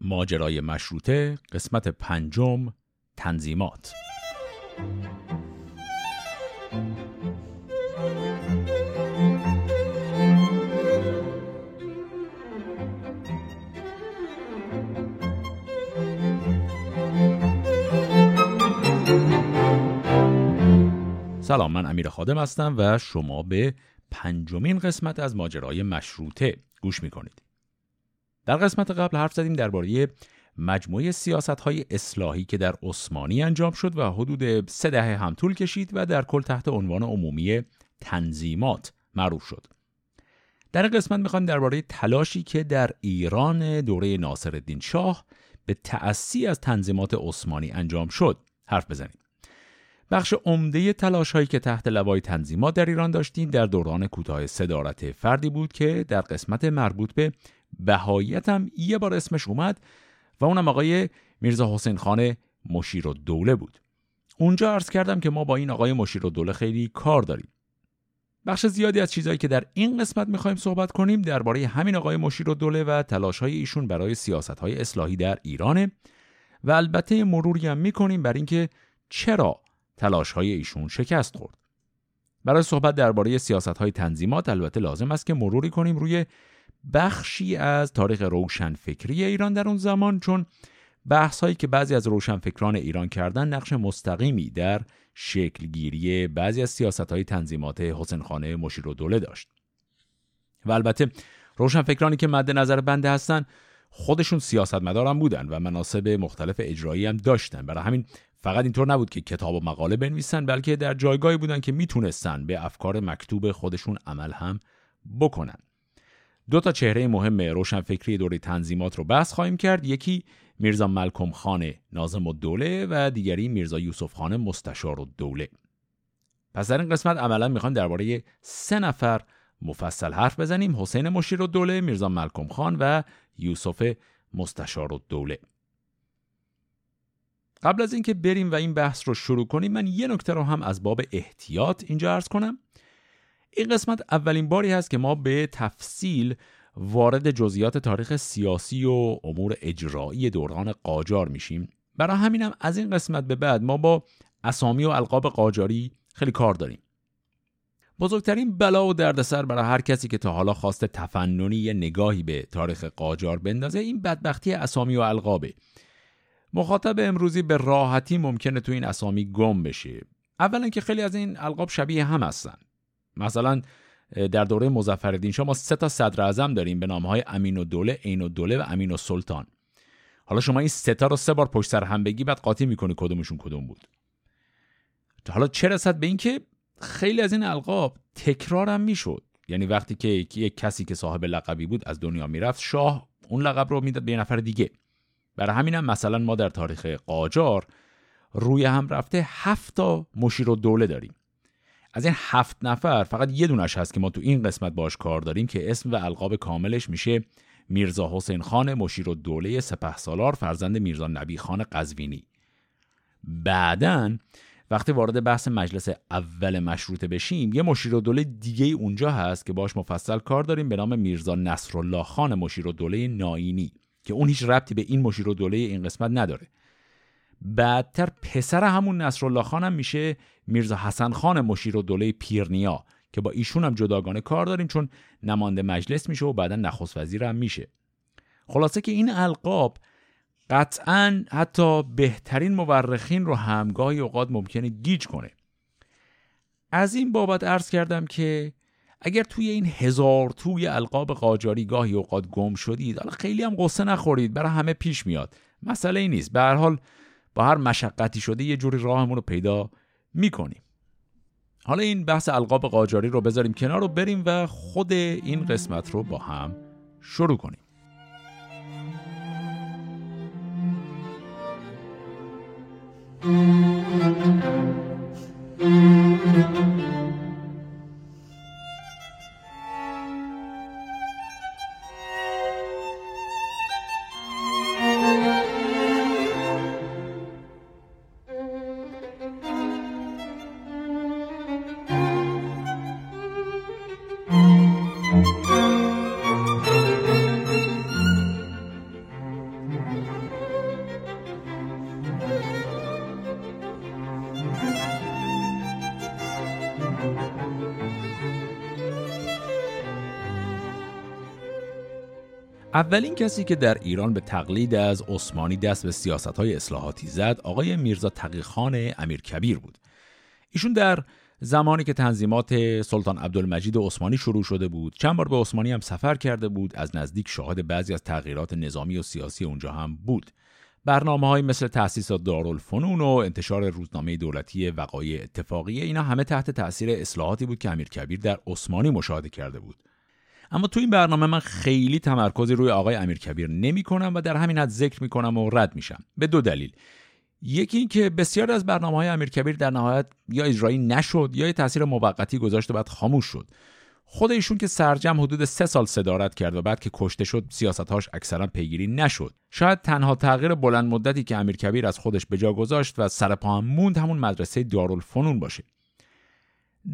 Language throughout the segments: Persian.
ماجرای مشروطه قسمت پنجم تنظیمات سلام من امیر خادم هستم و شما به پنجمین قسمت از ماجرای مشروطه گوش می‌کنید. در قسمت قبل حرف زدیم درباره مجموعه سیاست های اصلاحی که در عثمانی انجام شد و حدود سه دهه هم طول کشید و در کل تحت عنوان عمومی تنظیمات معروف شد. در قسمت می‌خوایم درباره تلاشی که در ایران دوره ناصرالدین شاه به تأسی از تنظیمات عثمانی انجام شد حرف بزنیم. بخش عمده تلاش هایی که تحت لوای تنظیمات در ایران داشتیم در دوران کوتاه صدارت فردی بود که در قسمت مربوط به بهایت هم یه بار اسمش اومد و اونم آقای میرزا حسین خان مشیر و دوله بود. اونجا عرض کردم که ما با این آقای مشیر و دوله خیلی کار داریم. بخش زیادی از چیزهایی که در این قسمت می‌خوایم صحبت کنیم درباره همین آقای مشیر و دوله و تلاش های ایشون برای سیاست های اصلاحی در ایرانه و البته مروری هم می‌کنیم بر اینکه چرا تلاش های ایشون شکست خورد. برای صحبت درباره سیاست های تنظیمات البته لازم است که مروری کنیم روی بخشی از تاریخ روشنفکری ایران در اون زمان چون بحث هایی که بعضی از روشنفکران ایران کردن نقش مستقیمی در شکلگیری بعضی از سیاست های تنظیمات حسین خانه مشیر و دوله داشت. و البته روشنفکرانی که مد نظر بنده هستن خودشون سیاستمدارم بودن و مناسب مختلف اجرایی هم داشتن. برای همین فقط اینطور نبود که کتاب و مقاله بنویسن بلکه در جایگاهی بودن که می‌تونستن به افکار مکتوب خودشون عمل هم بکنن. دو تا چهره مهم روشنفکری دوره تنظیمات رو بحث خواهیم کرد. یکی میرزا ملکم خان نازم و دوله و دیگری میرزا یوسف خان مستشار و دوله پس در این قسمت عملا می‌خوایم درباره سه نفر مفصل حرف بزنیم. حسین مشیر و دوله میرزا ملکم خان و یوسف مستشار و دوله قبل از اینکه بریم و این بحث رو شروع کنیم من یه نکته رو هم از باب احتیاط اینجا ارز کنم. این قسمت اولین باری هست که ما به تفصیل وارد جزئیات تاریخ سیاسی و امور اجرایی دوران قاجار میشیم. برای همینم از این قسمت به بعد ما با اسامی و القاب قاجاری خیلی کار داریم. بزرگترین بلا و دردسر برای هر کسی که تا حالا خواسته تفننی یه نگاهی به تاریخ قاجار بندازه این بدبختی اسامی و القابه. مخاطب امروزی به راحتی ممکنه تو این اسامی گم بشه. اولا که خیلی از این القاب شبیه هم هستن. مثلا در دوره مظفرالدین شما سه تا صدر اعظم داریم به نام های امین و دوله، عین و دوله و امین و سلطان. حالا شما این سه تا رو سه بار پشت سر هم بگی بعد قاطی می‌کنی کدومشون کدوم بود. حالا چه رسد به اینکه خیلی از این القاب تکرار هم می‌شد. یعنی وقتی که یک کسی که صاحب لقبی بود از دنیا می‌رفت شاه اون لقب رو می‌داد به نفر دیگه. برای همینم مثلا ما در تاریخ قاجار روی هم رفته هفت تا مشیر و دوله داریم. از این هفت نفر فقط یه دونش هست که ما تو این قسمت باش کار داریم که اسم و القاب کاملش میشه میرزا حسین خان مشیر و دوله سپه سالار فرزند میرزا نبی خان قزوینی. بعدا وقتی وارد بحث مجلس اول مشروطه بشیم یه مشیر و دوله دیگه اونجا هست که باش مفصل کار داریم به نام میرزا نصرالله خان مشیر و دوله ناینی که اون هیچ ربطی به این مشیر و دوله این قسمت نداره. بعدتر پسر همون نصرالله خانم میشه میرزا حسن خان مشیر و دوله پیرنیا که با ایشون هم جداگانه کار داریم چون نماینده مجلس میشه و بعدا نخست وزیر هم میشه. خلاصه که این القاب قطعا حتی بهترین مورخین رو همگاهی اوقات ممکنه گیج کنه. از این بابت عرض کردم که اگر توی این هزار توی القاب قاجاری گاهی اوقات گم شدید حالا خیلی هم قصه نخورید برای همه پیش میاد. مسئله ای نیست. به هر حال با هر مشقتی شده یه جوری راهمون رو پیدا می‌کنیم. حالا این بحث القاب قاجاری رو بذاریم کنار رو بریم و خود این قسمت رو با هم شروع کنیم. اولین کسی که در ایران به تقلید از عثمانی دست به سیاست های اصلاحاتی زد آقای میرزا تقیخان امیرکبیر بود. ایشون در زمانی که تنظیمات سلطان عبدالمجید عثمانی شروع شده بود چند بار به عثمانی هم سفر کرده بود از نزدیک شاهد بعضی از تغییرات نظامی و سیاسی اونجا هم بود. برنامه های مثل تأسیس دارالفنون و انتشار روزنامه دولتی وقایع اتفاقیه اینا همه تحت تاثیر اصلاحاتی بود که امیرکبیر در عثمانی مشاهده کرده بود. اما تو این برنامه من خیلی تمرکزی روی آقای امیرکبیر نمی کنم و در همین حد ذکر می کنم و رد میشم. به دو دلیل. یکی اینکه بسیار از برنامه های امیرکبیر در نهایت یا اجرایی نشد یا تاثیر موقتی گذاشت و بعد خاموش شد. خود ایشون که سرجم حدود سه سال صدارت کرد و بعد که کشته شد سیاستهاش اکثرا پیگیری نشد. شاید تنها تغییر بلند مدتی که امیرکبیر از خودش به جا گذاشت و سر موند همون مدرسه دارالفنون باشه.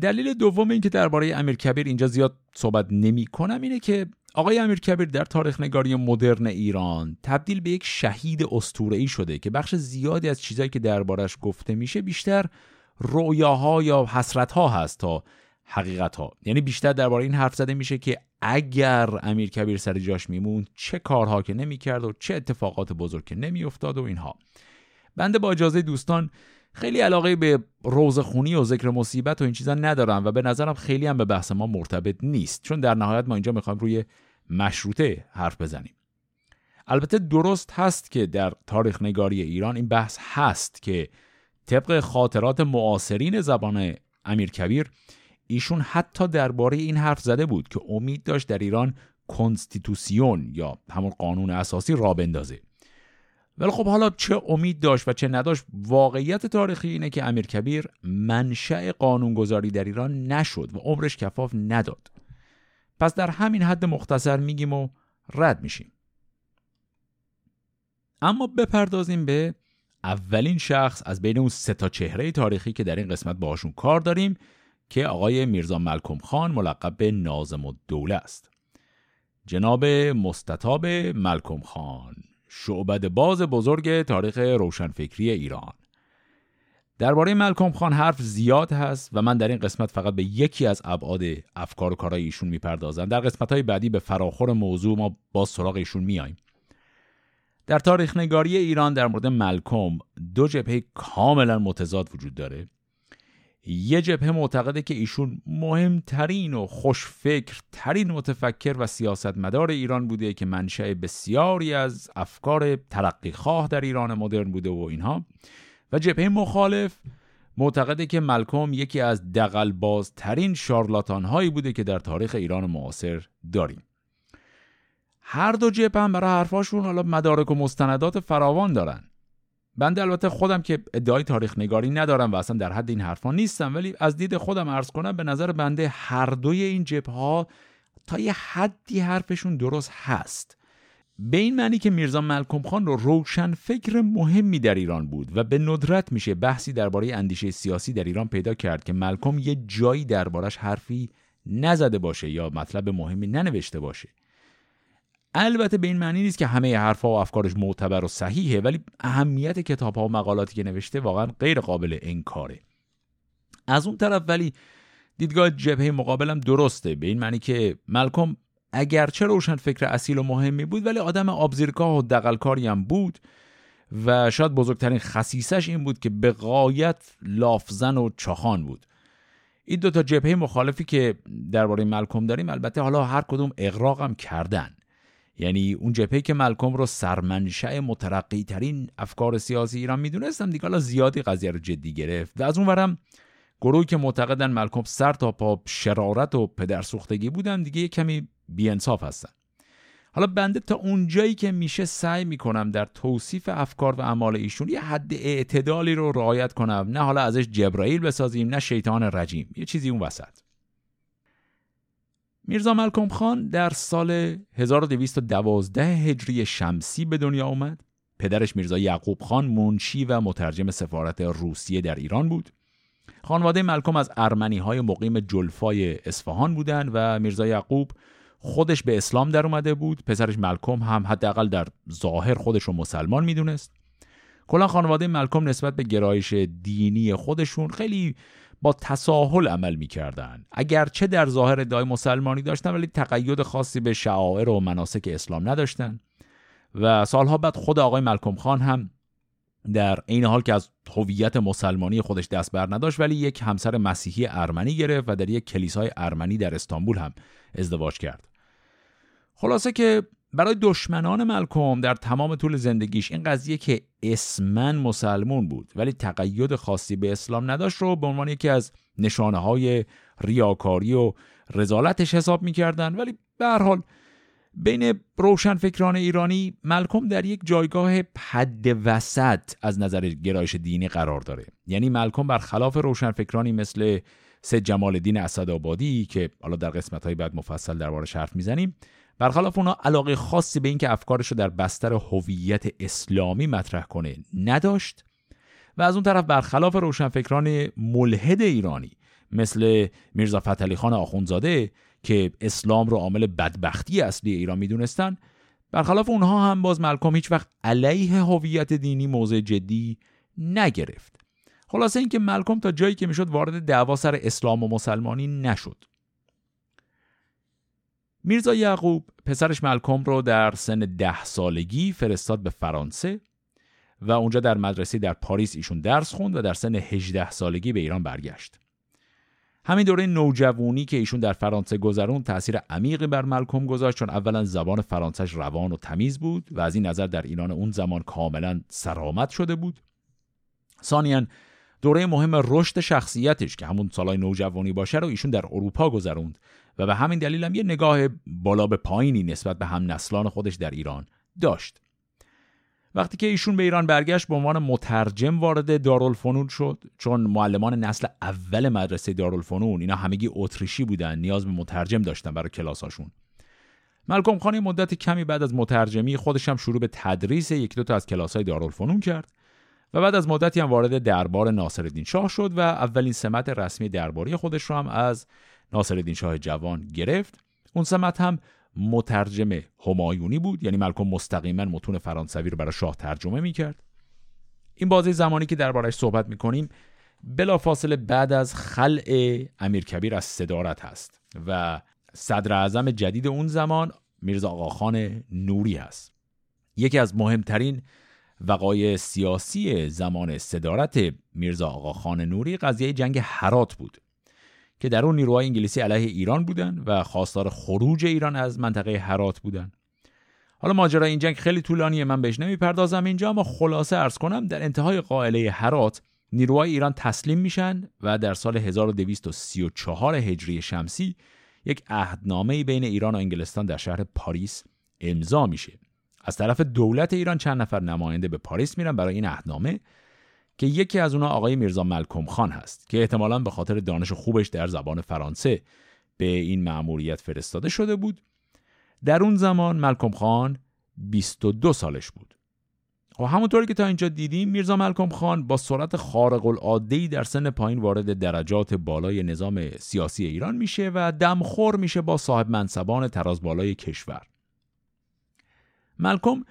دلیل دوم اینکه درباره امیرکبیر اینجا زیاد صحبت نمی کنم اینه که آقای امیرکبیر در تاریخ نگاری مدرن ایران تبدیل به یک شهید اسطوره‌ای شده که بخش زیادی از چیزهایی که دربارش گفته میشه بیشتر رویاها یا حسرتها هست تا حقیقت ها یعنی بیشتر درباره این حرف زده میشه که اگر امیر کبیر سر جاش میموند چه کارها که نمی‌کرد و چه اتفاقات بزرگ که نمیافتاد و اینها. بنده با اجازه دوستان خیلی علاقه به روزخونی و ذکر مصیبت و این چیزا ندارم و به نظرم خیلی هم به بحث ما مرتبط نیست. چون در نهایت ما اینجا می‌خوایم روی مشروطه حرف بزنیم. البته درست هست که در تاریخ نگاری ایران این بحث هست که طبق خاطرات معاصرین زبان امیر کبیر ایشون حتی درباره این حرف زده بود که امید داشت در ایران کنستیتوسیون یا همون قانون اساسی را بندازه. ولی خب حالا چه امید داشت و چه نداشت واقعیت تاریخی اینه که امیر کبیر منشأ قانونگذاری در ایران نشد و عمرش کفاف نداد. پس در همین حد مختصر میگیم و رد میشیم. اما بپردازیم به اولین شخص از بین اون سه تا چهره تاریخی که در این قسمت باهاشون کار داریم که آقای میرزا ملکم خان ملقب به نازم و دوله است. جناب مستطاب ملکم خان. شعبد باز بزرگ تاریخ روشنفکری ایران. درباره ملکم خان حرف زیاد هست و من در این قسمت فقط به یکی از ابعاد افکار و کارهای ایشون می‌پردازم. در قسمت های بعدی به فراخور موضوع ما با سراغ ایشون میاییم در تاریخ نگاری ایران در مورد ملکم دو جبهه کاملا متضاد وجود داره. یه جبهه معتقده که ایشون مهمترین و خوشفکر ترین متفکر و سیاستمدار ایران بوده که منشأ بسیاری از افکار ترقیخواه در ایران مدرن بوده و اینها. و جبهه مخالف معتقده که ملکم یکی از دقلبازترین شارلاتان هایی بوده که در تاریخ ایران معاصر داریم. هر دو جبهه هم برای حرفاشون حالا مدارک و مستندات فراوان دارن. بنده البته خودم که ادعای تاریخ نگاری ندارم و اصلا در حد این حرفا نیستم ولی از دید خودم عرض کنم به نظر بنده هر دوی این جبه ها تا یه حدی حرفشون درست هست. به این معنی که میرزا ملکم خان رو روشن فکر مهمی در ایران بود و به ندرت میشه بحثی درباره اندیشه سیاسی در ایران پیدا کرد که ملکم یه جایی دربارش حرفی نزده باشه یا مطلب مهمی ننوشته باشه. البته به این معنی نیست که همه حرفها و افکارش معتبر و صحیحه ولی اهمیت کتاب ها و مقالاتی که نوشته واقعا غیر قابل انکاره. از اون طرف ولی دیدگاه جبهه مقابلم درسته. به این معنی که ملکم اگرچه روشن فکر اصیل و مهمی بود ولی آدم آبزیرکاه و دقلکاری هم بود و شاید بزرگترین خصیصش این بود که به قایت لافزن و چاخان بود. این دو تا جبهه مخالفی که درباره ملکم داریم البته حالا هر کدوم اقراقم کردن. یعنی اون جبهه که ملکم رو سرمنشأ مترقی ترین افکار سیاسی ایران می‌دونستم دیگه. حالا زیادی قضیه رو جدی گرفت. و از اون ورم گروهی که معتقدن ملکم سر تا پا شرارت و پدرسوختگی بودن دیگه یه کمی بیانصاف هستن. حالا بنده تا اونجایی که میشه سعی می‌کنم در توصیف افکار و اعمال ایشون یه حد اعتدالی رو رعایت کنم. نه حالا ازش جبرائیل بسازیم نه شیطان رجیم. یه چیزی اون وسط. میرزا ملکم خان در سال 1212 هجری شمسی به دنیا آمد. پدرش میرزا یعقوب خان منشی و مترجم سفارت روسیه در ایران بود. خانواده ملکم از ارمنی های مقیم جلفای اصفهان بودند و میرزا یعقوب خودش به اسلام در اومده بود پسرش ملکم هم حداقل در ظاهر خودش رو مسلمان می‌دونست کلا خانواده ملکم نسبت به گرایش دینی خودشون خیلی با تساهل عمل می‌کردن. اگرچه در ظاهر ادعای مسلمانی داشتن ولی تقید خاصی به شعائر و مناسک اسلام نداشتن. و سالها بعد خود آقای ملکم خان هم در این حال که از هویت مسلمانی خودش دست بر نداشت ولی یک همسر مسیحی ارمنی گرفت و در یک کلیسای ارمنی در استانبول هم ازدواج کرد. خلاصه که برای دشمنان ملکم در تمام طول زندگیش این قضیه که اسمن مسلمون بود ولی تقید خاصی به اسلام نداشت رو به عنوان یکی از نشانه های ریاکاری و رزالتش حساب می‌کردن. ولی به هر حال بین روشنفکران ایرانی ملکم در یک جایگاه حد وسط از نظر گرایش دینی قرار داره. یعنی ملکم برخلاف روشنفکرانی مثل سید جمال الدین اسدآبادی که حالا در قسمت های بعد مفصل دربارش حرف می‌زنیم برخلاف اونا علاقه خاصی به اینکه افکارش رو در بستر هویت اسلامی مطرح کنه نداشت و از اون طرف برخلاف روشنفکران ملحد ایرانی مثل میرزا فتلی خان آخونزاده که اسلام رو عامل بدبختی اصلی ایران می‌دونستن برخلاف اونها هم باز ملکم هیچ وقت علیه هویت دینی موضع جدی نگرفت. خلاصه اینکه ملکم تا جایی که می‌شد وارد دعوا سر اسلام و مسلمانی نشد. میرزا یعقوب پسرش ملکم رو در سن ده سالگی فرستاد به فرانسه و اونجا در مدرسه در پاریس ایشون درس خوند و در سن 18 سالگی به ایران برگشت. همین دوره نوجوانی که ایشون در فرانسه گذرون تاثیر عمیقی بر ملکم گذاشت چون اولا زبان فرانسهش روان و تمیز بود و از این نظر در ایران اون زمان کاملا سرآمد شده بود. ثانیا دوره مهم رشد شخصیتش که همون سالهای نوجوانی باشه رو ایشون در اروپا گذروند و به همین دلیل هم یه نگاه بالا به پایینی نسبت به هم نسلان خودش در ایران داشت. وقتی که ایشون به ایران برگشت به عنوان مترجم وارد دارالفنون شد چون معلمان نسل اول مدرسه دارالفنون اینا همگی اتریشی بودن نیاز به مترجم داشتن برای کلاساشون. ملکم خانی مدت کمی بعد از مترجمی خودش هم شروع به تدریس یک دو تا از کلاسای دارالفنون کرد و بعد از مدتی هم وارد دربار ناصرالدین شاه شد و اولین سمت رسمی درباری خودش رو هم از ناصرالدین شاه جوان گرفت. اون سمت هم مترجم همایونی بود یعنی ملکم مستقیما متون فرانسوی رو برای شاه ترجمه می‌کرد. این بازی زمانی که دربارش صحبت می‌کنیم بلافاصله بعد از خلع امیرکبیر از صدارت هست و صدر اعظم جدید اون زمان میرزا آقاخان نوری هست. یکی از مهمترین وقای سیاسی زمان صدارت میرزا آقاخان نوری قضیه جنگ حرات بود. که در اون نیروهای انگلیسی علیه ایران بودن و خواستار خروج ایران از منطقه هرات بودن. حالا ماجرای این جنگ خیلی طولانیه من بهش نمی‌پردازم اینجا اما خلاصه ارز کنم در انتهای قائله هرات نیروهای ایران تسلیم میشن و در سال 1234 هجری شمسی یک عهدنامه بین ایران و انگلستان در شهر پاریس امضا میشه. از طرف دولت ایران چند نفر نماینده به پاریس میرن برای این عهدنامه. که یکی از اونا آقای میرزا ملکم خان هست که احتمالا به خاطر دانش خوبش در زبان فرانسه به این مأموریت فرستاده شده بود. در اون زمان ملکم خان 22 سالش بود. و خب همونطوری که تا اینجا دیدیم میرزا ملکم خان با سرعت خارق العاده در سن پایین وارد درجات بالای نظام سیاسی ایران میشه و دمخور میشه با صاحب منصبان تراز بالای کشور. ملکم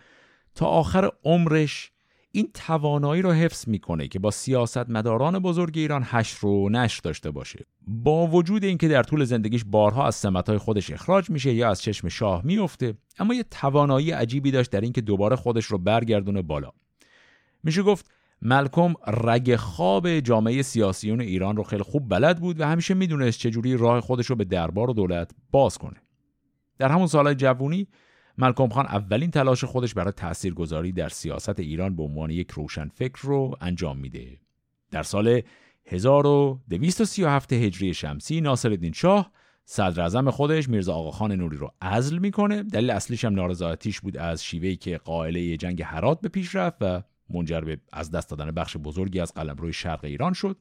تا آخر عمرش این توانایی رو حفظ می‌کنه که با سیاستمداران بزرگ ایران حشر و نشر داشته باشه. با وجود اینکه در طول زندگیش بارها از سمتهای خودش اخراج میشه یا از چشم شاه میفته اما یه توانایی عجیبی داشت در اینکه دوباره خودش رو برگردونه بالا. میشه گفت ملکم رگ خواب جامعه سیاسیون ایران رو خیلی خوب بلد بود و همیشه می‌دونست چجوری راه خودش رو به دربار و دولت باز کنه. در همون سالهای جوونی ملکم خان اولین تلاش خودش برای تاثیرگذاری در سیاست ایران به عنوان یک روشنفکر رو انجام میده. در سال 1237 هجری شمسی ناصرالدین شاه صدر خودش میرزا آقاخان نوری رو عزل می‌کنه دلیل اصلیش هم نارضایتیش بود از شیوهی که قائله جنگ هرات به پیش رفت و منجر به از دست دادن بخش بزرگی از قلمروی شرق ایران شد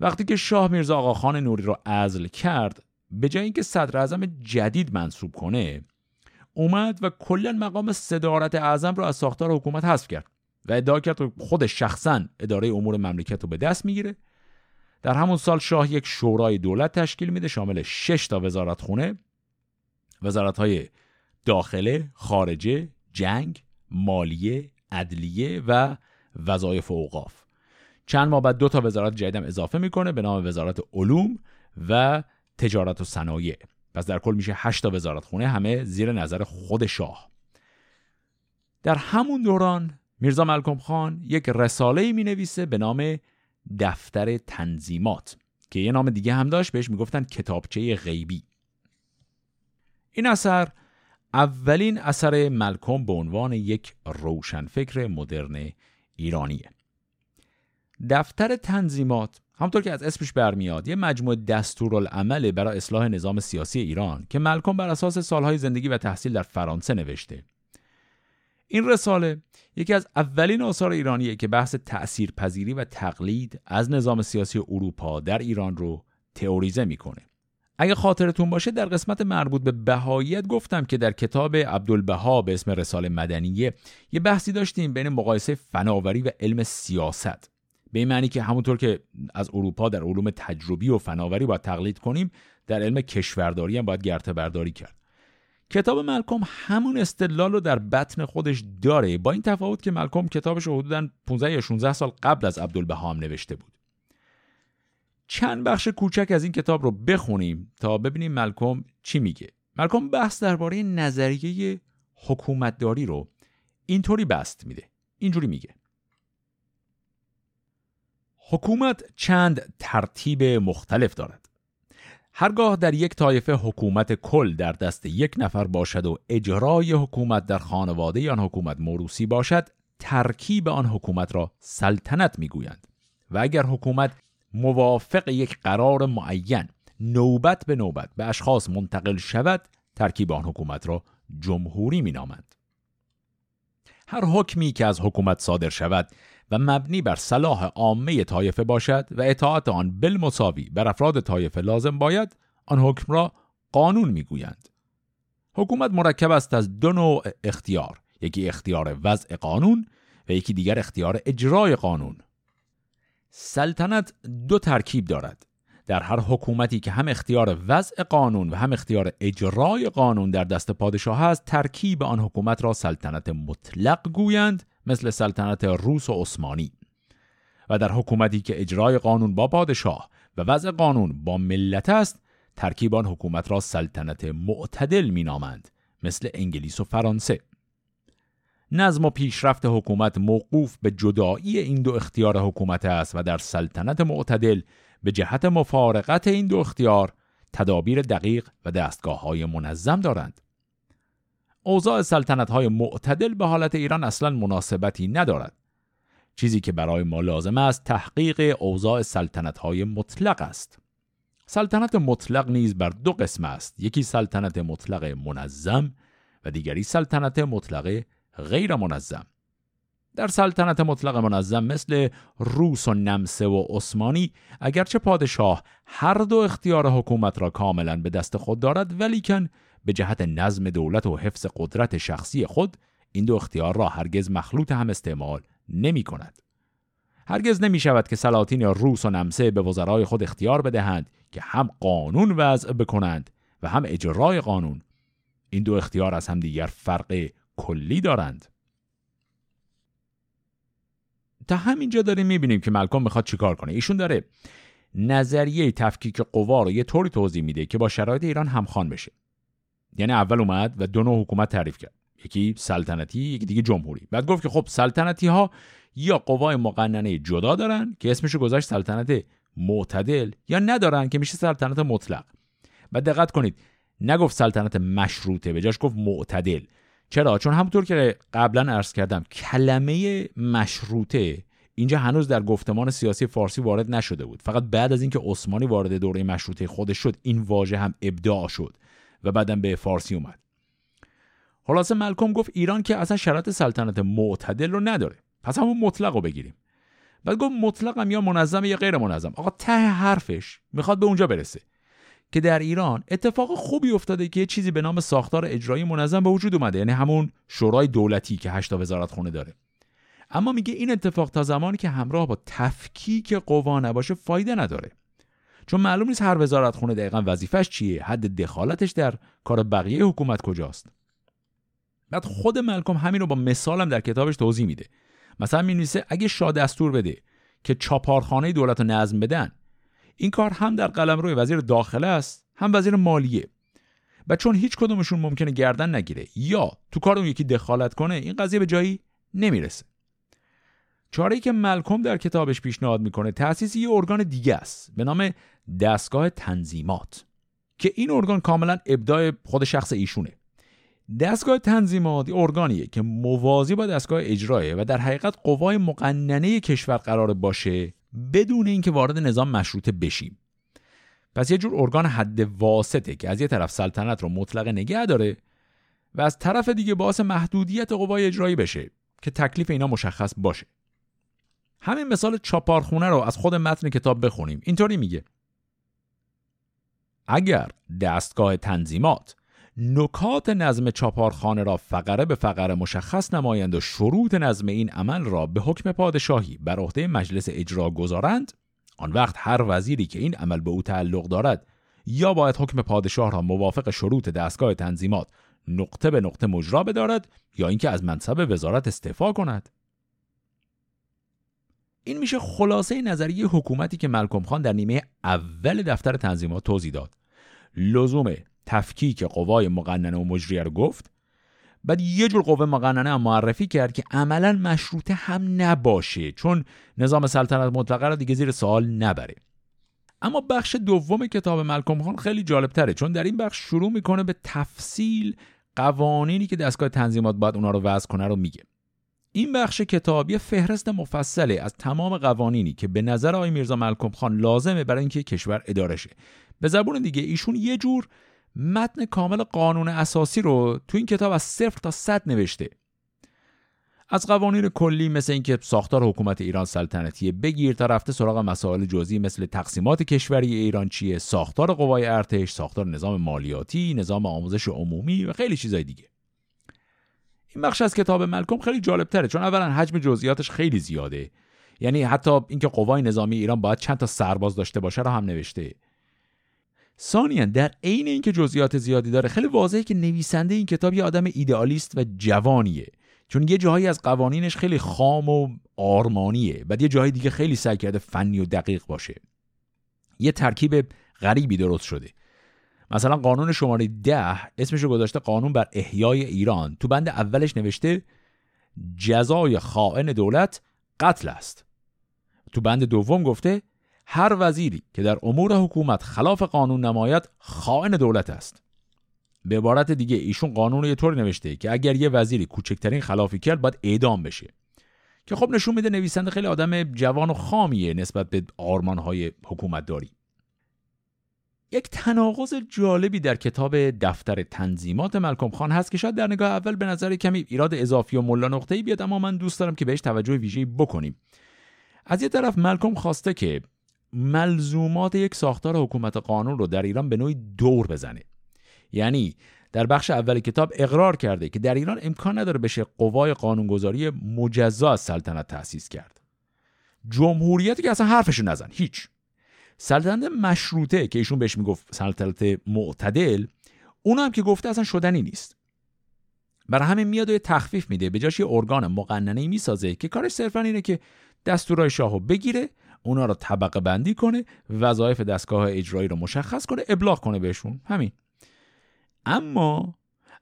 وقتی که شاه میرزا آقاخان نوری رو عزل کرد به جای اینکه صدر جدید منصوب کنه اومد و کلا مقام صدارت اعظم رو از ساختار حکومت حذف کرد. و ادعا کرد خودش شخصا اداره امور مملکت رو به دست می‌گیره. در همون سال شاه یک شورای دولت تشکیل میده شامل 6 تا وزارت خونه وزارت های داخله، خارجه، جنگ، مالیه، عدلیه و وظایف اوقاف. چند ماه بعد دو تا وزارت جدیدم اضافه می‌کنه به نام وزارت علوم و تجارت و صنایع. پس در کل میشه 8 تا وزارت خونه همه زیر نظر خود شاه. در همون دوران میرزا ملکم خان یک رساله می نویسه به نام دفتر تنظیمات که یه نام دیگه هم داشت بهش می‌گفتن کتابچه غیبی. این اثر اولین اثر ملکم به عنوان یک روشنفکر مدرن ایرانیه. دفتر تنظیمات همطور که از اسمش برمیاد یه مجموعه دستورالعمل برای اصلاح نظام سیاسی ایران که ملکم بر اساس سالهای زندگی و تحصیل در فرانسه نوشته. این رساله یکی از اولین آثار ایرانیه که بحث تأثیر پذیری و تقلید از نظام سیاسی اروپا در ایران رو تئوریزه می‌کنه. اگه خاطرتون باشه در قسمت مربوط به بهاییت گفتم که در کتاب عبدالبها به اسم رساله مدنیه یه بحثی داشتیم بین مقایسه فناوری و علم سیاست. به این معنی که همونطور که از اروپا در علوم تجربی و فناوری باید تقلید کنیم در علم کشورداری هم باید گرته برداری کرد. کتاب ملکم همون استدلال رو در بطن خودش داره. با این تفاوت که ملکم کتابش رو حدودا 15 یا 16 سال قبل از عبدالبها نوشته بود. چند بخش کوچک از این کتاب رو بخونیم تا ببینیم ملکم چی میگه. ملکم بحث درباره نظریه حکومتداری رو اینطوری بست میده. اینجوری میگه. حکومت چند ترتیب مختلف دارد. هرگاه در یک طایفه حکومت کل در دست یک نفر باشد و اجرای حکومت در خانواده آن حکومت موروسی باشد ترکیب آن حکومت را سلطنت می‌گویند. و اگر حکومت موافق یک قرار معین نوبت به نوبت به اشخاص منتقل شود ترکیب آن حکومت را جمهوری مینامند. هر حکمی که از حکومت صادر شود و مبنی بر صلاح عامه طایفه باشد و اطاعت آن بالمساوی بر افراد طایفه لازم باید آن حکم را قانون می‌گویند. حکومت مرکب است از دو نوع اختیار یکی اختیار وضع قانون و یکی دیگر اختیار اجرای قانون. سلطنت دو ترکیب دارد. در هر حکومتی که هم اختیار وضع قانون و هم اختیار اجرای قانون در دست پادشاه است ترکیب آن حکومت را سلطنت مطلق گویند مثل سلطنت روس و عثمانی. و در حکومتی که اجرای قانون با پادشاه و وضع قانون با ملت است ترکیب آن حکومت را سلطنت معتدل مینامند مثل انگلیس و فرانسه. نظم و پیشرفت حکومت موقوف به جدایی این دو اختیار حکومت است و در سلطنت معتدل به جهت مفارقت این دو اختیار تدابیر دقیق و دستگاه های منظم دارند. اوضاع سلطنت های معتدل به حالت ایران اصلا مناسبتی ندارد. چیزی که برای ما لازم است تحقیق اوضاع سلطنت های مطلق است. سلطنت مطلق نیز بر دو قسم است. یکی سلطنت مطلق منظم و دیگری سلطنت مطلق غیر منظم. در سلطنت مطلق منظم مثل روس و نمسه و عثمانی اگرچه پادشاه هر دو اختیار حکومت را کاملا به دست خود دارد ولیکن به جهت نظم دولت و حفظ قدرت شخصی خود این دو اختیار را هرگز مخلوط هم استعمال نمی کند. هرگز نمی شود که سلاطین روس و نمسه به وزرای خود اختیار بدهند که هم قانون وضع بکنند و هم اجرای قانون این دو اختیار از هم دیگر فرق کلی دارند تا همینجا داریم می‌بینیم که ملکم می‌خواد چیکار کنه. ایشون داره نظریه تفکیک قوا رو یه طوری توضیح میده که با شرایط ایران همخوان بشه. یعنی اول اومد و دو نوع حکومت تعریف کرد. یکی سلطنتی یکی دیگه جمهوری. بعد گفت که خب سلطنتی ها یا قوای مقننه جدا دارن که اسمشو گذاشت سلطنت معتدل یا ندارن که میشه سلطنت مطلق. بعد دقت کنید نگفت سلطنت مشروطه به جاش گفت معتدل. چرا؟ چون همونطور که قبلا عرض کردم کلمه مشروطه اینجا هنوز در گفتمان سیاسی فارسی وارد نشده بود. فقط بعد از اینکه عثمانی وارد دوره مشروطه خودش شد این واژه هم ابداع شد و بعدم به فارسی اومد. خلاصه ملکم گفت ایران که اصلا شرط سلطنت معتدل رو نداره. پس همون مطلق رو بگیریم. بعد گفت مطلق یا منظم یا غیر منظم. آقا ته حرفش می‌خواد به اونجا برسه. که در ایران اتفاق خوبی افتاده که یه چیزی به نام ساختار اجرایی منظم به وجود اومده یعنی همون شورای دولتی که هشتا وزارت خونه داره. اما میگه این اتفاق تا زمانی که همراه با تفکیک قوا نباشه فایده نداره. چون معلوم نیست هر وزارت خونه دقیقا وظیفش چیه حد دخالتش در کار بقیه حکومت کجاست. بعد خود ملکم همین رو با مثالم در کتابش توضیح میده. مثلا می اگه شاه دستور بده که چاپارخانه دولت رو نظم بدن این کار هم در قلم روی وزیر داخله است هم وزیر مالیه. و چون هیچ کدومشون ممکنه گردن نگیره یا تو کار اون یکی دخالت کنه این قضیه به جایی نمی‌رسه. چاره که ملکم در کتابش پیشنهاد می‌کنه تأسیس یه ارگان دیگه است به نام دستگاه تنظیمات که این ارگان کاملا ابداع خود شخص ایشونه. دستگاه تنظیمات ارگانیه که موازی با دستگاه اجرایه و در حقیقت قوای مقننه کشور قرار باشه بدون اینکه وارد نظام مشروطه بشیم. پس یه جور ارگان حد واسطه که از یه طرف سلطنت رو مطلقه نگه داره و از طرف دیگه باعث محدودیت قوای اجرایی بشه که تکلیف اینا مشخص باشه. همین مثال چاپارخونه رو از خود متن کتاب بخونیم. اینطوری میگه. اگر دستگاه تنظیمات نکات نظم چاپارخانه را فقره به فقره مشخص نمایند و شروط نظم این عمل را به حکم پادشاهی بر عهده مجلس اجرا گذارند آن وقت هر وزیری که این عمل به او تعلق دارد یا باید حکم پادشاه را موافق شروط دستگاه تنظیمات نقطه به نقطه مجرا بدارد یا اینکه از منصب وزارت استعفا کند. این میشه خلاصه نظریه حکومتی که ملکم خان در نیمه اول دفتر تنظیمات توضیح داد. لزوم تفکیک قوای مقننه و مجریه رو گفت. بعد یه جور قوه مقننه هم معرفی کرد که عملا مشروطه هم نباشه چون نظام سلطنت مطلقه رو دیگه زیر سوال نبره. اما بخش دوم کتاب ملکم خان خیلی جالب تره چون در این بخش شروع می‌کنه به تفصیل قوانینی که دستگاه تنظیمات باید اونا رو وضع کنه رو میگه. این بخش کتاب یه فهرست مفصله از تمام قوانینی که به نظر آقای میرزا ملکم خان لازمه برای اینکه کشور اداره شه. به زبون دیگه ایشون یه جور متن کامل قانون اساسی رو تو این کتاب از صفر تا صد نوشته. از قوانین کلی مثل اینکه ساختار حکومت ایران سلطنتیه بگیر تا رفته سراغ مسائل جزئی مثل تقسیمات کشوری ایران چیه ساختار قوای ارتش ساختار نظام مالیاتی نظام آموزش عمومی و خیلی چیزای دیگه. این بخش از کتاب ملکم خیلی جالب تره چون اولا حجم جزئیاتش خیلی زیاده. یعنی حتی اینکه قوای نظامی ایران باید چند تا سرباز داشته باشه رو هم نوشته. ثانیا در عین اینکه جزئیات زیادی داره خیلی واضحه که نویسنده این کتاب یه آدم ایدئالیست و جوانیه. چون یه جاهایی از قوانینش خیلی خام و آرمانیه بعد یه جایی دیگه خیلی سعی کرده فنی و دقیق باشه. یه ترکیب غریبی درست شده. مثلا قانون شماره ده اسمش رو گذاشته قانون بر احیای ایران. تو بند اولش نوشته جزای خائن دولت قتل است. تو بند دوم گفته هر وزیری که در امور حکومت خلاف قانون نماید خائن دولت است. به عبارت دیگه ایشون قانون رو یه طور نوشته که اگر یه وزیری کوچکترین خلافی کرد باید اعدام بشه. که خب نشون میده نویسنده خیلی آدم جوان و خامیه نسبت به آرمانهای حکومت داری یک تناقض جالبی در کتاب دفتر تنظیمات ملکم خان هست که شاید در نگاه اول به نظر کمی ایراد اضافی و ملا نقطه‌ای بیاد اما من دوست دارم که بهش توجه ویژه‌ای بکنیم. از یه طرف ملکم خواسته که ملزومات یک ساختار حکومت قانون رو در ایران به نوعی دور بزنه. یعنی در بخش اول کتاب اقرار کرده که در ایران امکان نداره بشه قوای قانونگذاری مجزا از سلطنت تأسیس کرد. جمهوریتی که اصلا حرفش نزن هیچ. سلطنت مشروطه که ایشون بهش می‌گفت سلطنت معتدل اون هم که گفته اصلا شدنی نیست. برای همین میاد و یه تخفیف میده. به جاش یه ارگان مقننه می‌سازه که کارش صرفا اینه که دستورای شاهو بگیره اونا رو طبقه بندی کنه وظایف دستگاه اجرایی رو مشخص کنه ابلاغ کنه بهشون. همین. اما